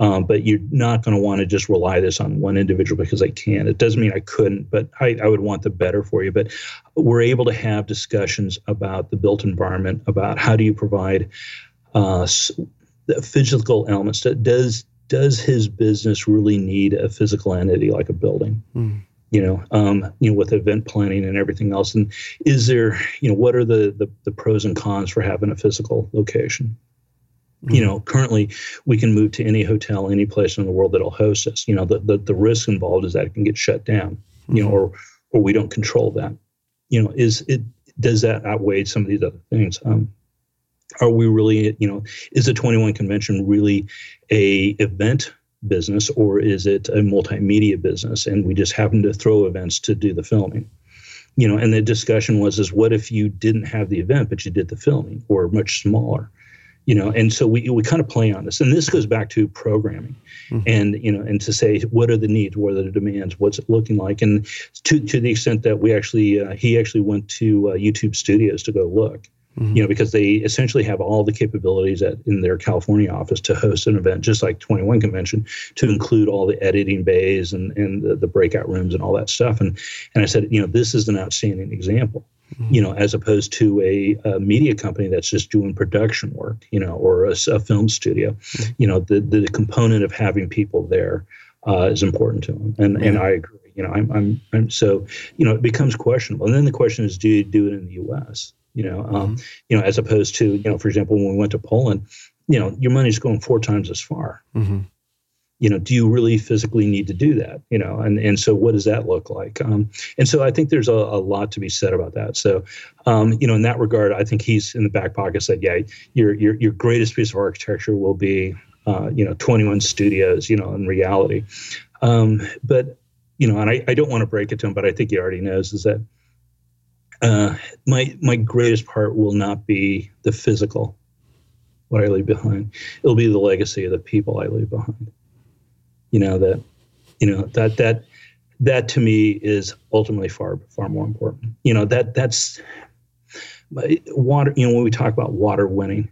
um, but you're not going to want to just rely this on one individual because I can. It doesn't mean I couldn't, but I, I would want the better for you. But we're able to have discussions about the built environment, about how do you provide uh, the physical elements. That does does his business really need a physical entity like a building? Mm. You know, um, you know, with event planning and everything else, and is there, you know, what are the the, the pros and cons for having a physical location? Mm. You know, currently we can move to any hotel, any place in the world that'll host us. You know, the the, the risk involved is that it can get shut down. Mm. You know, hmm. or or we don't control that. You know, is it does that outweigh some of these other things? Um, are we really you know is the 21 convention really a event business or is it a multimedia business? And we just happen to throw events to do the filming. You know and the discussion was is what if you didn't have the event but you did the filming or much smaller? You know and so we, we kind of play on this. And this goes back to programming. Mm-hmm. and you know and to say what are the needs? What are the demands? What's it looking like? And to to the extent that we actually uh, he actually went to uh, youtube studios to go look Mm-hmm. You know, because they essentially have all the capabilities at, in their California office to host an event, just like 21 Convention, to include all the editing bays and, and the, the breakout rooms and all that stuff. And and I said, you know, this is an outstanding example. Mm-hmm. You know, as opposed to a, a, media company that's just doing production work, you know, or a, a film studio. Mm-hmm. You know, the the component of having people there uh, is important to them, and and I agree. You know, I'm, I'm I'm so you know it becomes questionable, and then the question is, do you do it in the U.S.? You know, um, mm-hmm. you know, as opposed to, you know, for example, when we went to Poland, you know, your money's going four times as far. Mm-hmm. You know, do you really physically need to do that? You know, and and so what does that look like? Um, and so I think there's a, a lot to be said about that. So, um, you know, in that regard, I think he's in the back pocket said, yeah, your your your greatest piece of architecture will be, uh, you know, 21 studios. You know, in reality, um, but you know, and I, I don't want to break it to him, but I think he already knows is that uh, my my greatest part will not be the physical, what I leave behind. It'll be the legacy of the people I leave behind. You know that, you know that that that to me is ultimately far far more important. You know that that's water. You know when we talk about water winning,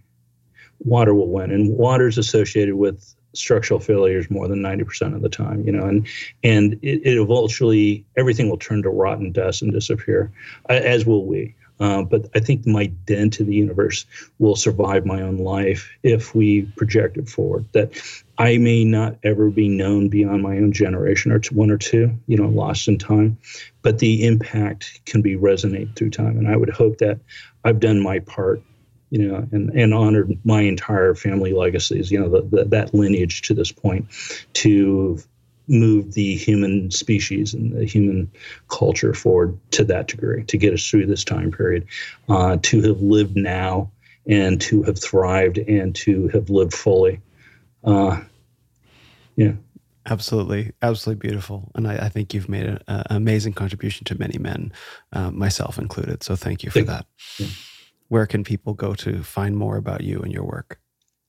water will win, and water is associated with structural failures more than 90% of the time you know and and it, it eventually everything will turn to rotten dust and disappear as will we uh, but I think my dent in the universe will survive my own life if we project it forward. That I may not ever be known beyond my own generation or one or two, you know, lost in time, but the impact can be resonate through time. And I would hope that I've done my part you know, and, and honored my entire family legacies, you know, the, the, that lineage to this point to move the human species and the human culture forward to that degree to get us through this time period, uh, to have lived now and to have thrived and to have lived fully. Uh, yeah. Absolutely, absolutely beautiful, and I, I think you've made an amazing contribution to many men, uh, myself included. So thank you for that. Yeah where can people go to find more about you and your work?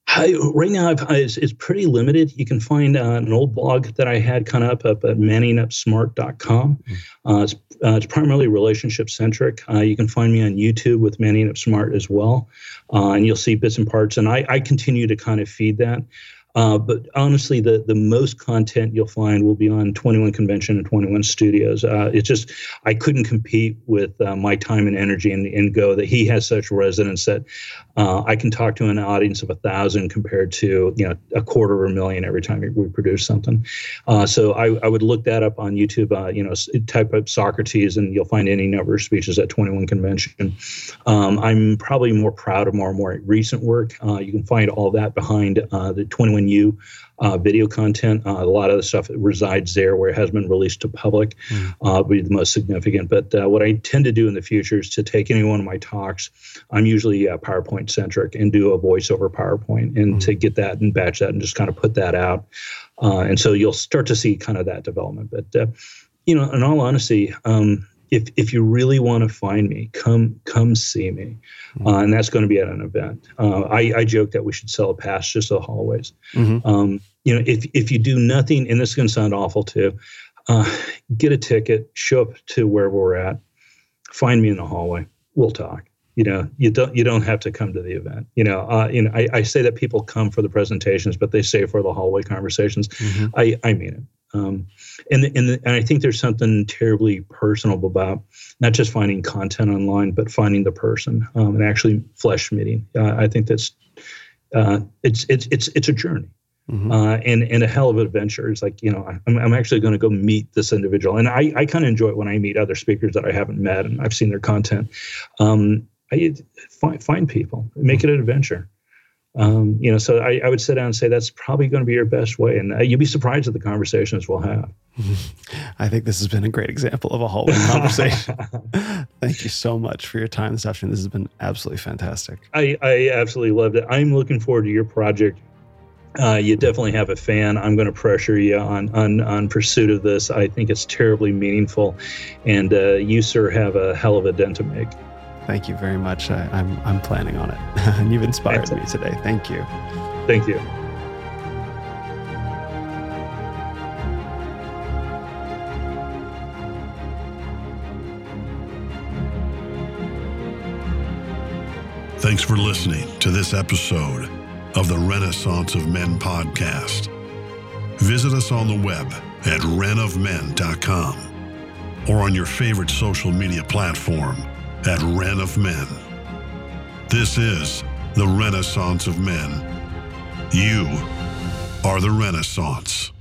I, right now, it's, it's, pretty limited. You can find uh, an old blog that I had kind of up, up at manningupsmart.com. Mm-hmm. Uh, it's, uh, it's, primarily relationship centric. Uh, you can find me on YouTube with Manning Up Smart as well, uh, and you'll see bits and parts. And I, I continue to kind of feed that. Uh, but honestly, the the most content you'll find will be on 21 Convention and 21 Studios. Uh, it's just I couldn't compete with uh, my time and energy and, and go that he has such resonance that uh, I can talk to an audience of a thousand compared to you know a quarter of a million every time we produce something. Uh, so I, I would look that up on YouTube. You know, type up Socrates and you'll find any number of speeches at 21 Convention. Um, I'm probably more proud of more more recent work. you can find all that behind the 21 you uh, video content. Uh, a lot of the stuff resides there where it has been released to public, mm. uh, be the most significant. But uh, what I tend to do in the future is to take any one of my talks. I'm usually uh, PowerPoint centric and do a voiceover PowerPoint and mm. to get that and batch that and just kind of put that out. Uh, and so you'll start to see kind of that development. But you know, in all honesty, um, if if you really want to find me, come come see me, mm-hmm. uh, and that's going to be at an event. Uh, I, I joke that we should sell a pass just to the hallways. Mm-hmm. Um, you know, if if you do nothing, and this is going to sound awful too, uh, get a ticket, show up to where we're at, find me in the hallway. We'll talk. You know, you don't you don't have to come to the event. You know, uh, you know, I, I say that people come for the presentations, but they stay for the hallway conversations. Mm-hmm. I I mean it. Um, and and, the, and I think there's something terribly personal about not just finding content online, but finding the person um, and actually flesh meeting. Uh, I think that's uh, it's it's it's it's a journey. Mm-hmm. Uh, and and a hell of an adventure. It's like you know I'm, I'm actually going to go meet this individual, and I, I kind of enjoy it when I meet other speakers that I haven't met and I've seen their content. Um, I find find people, make it an adventure. Um, you know, so I, I, would sit down and say that's probably going to be your best way, and uh, you'd be surprised at the conversations we'll have. I think this has been a great example of a hallway conversation. Thank you so much for your time this afternoon. This has been absolutely fantastic. I, I absolutely loved it. I'm looking forward to your project. Uh, you definitely have a fan. I'm going to pressure you on, on on pursuit of this. I think it's terribly meaningful, and uh, you, sir, have a hell of a dent to make. Thank you very much. I, am I'm, I'm planning on it. and you've inspired Excellent. me today. Thank you. Thank you. Thanks for listening to this episode of the Renaissance of Men podcast. Visit us on the web at renofmen.com or on your favorite social media platform at Ren of Men. This is the Renaissance of Men. You are the Renaissance.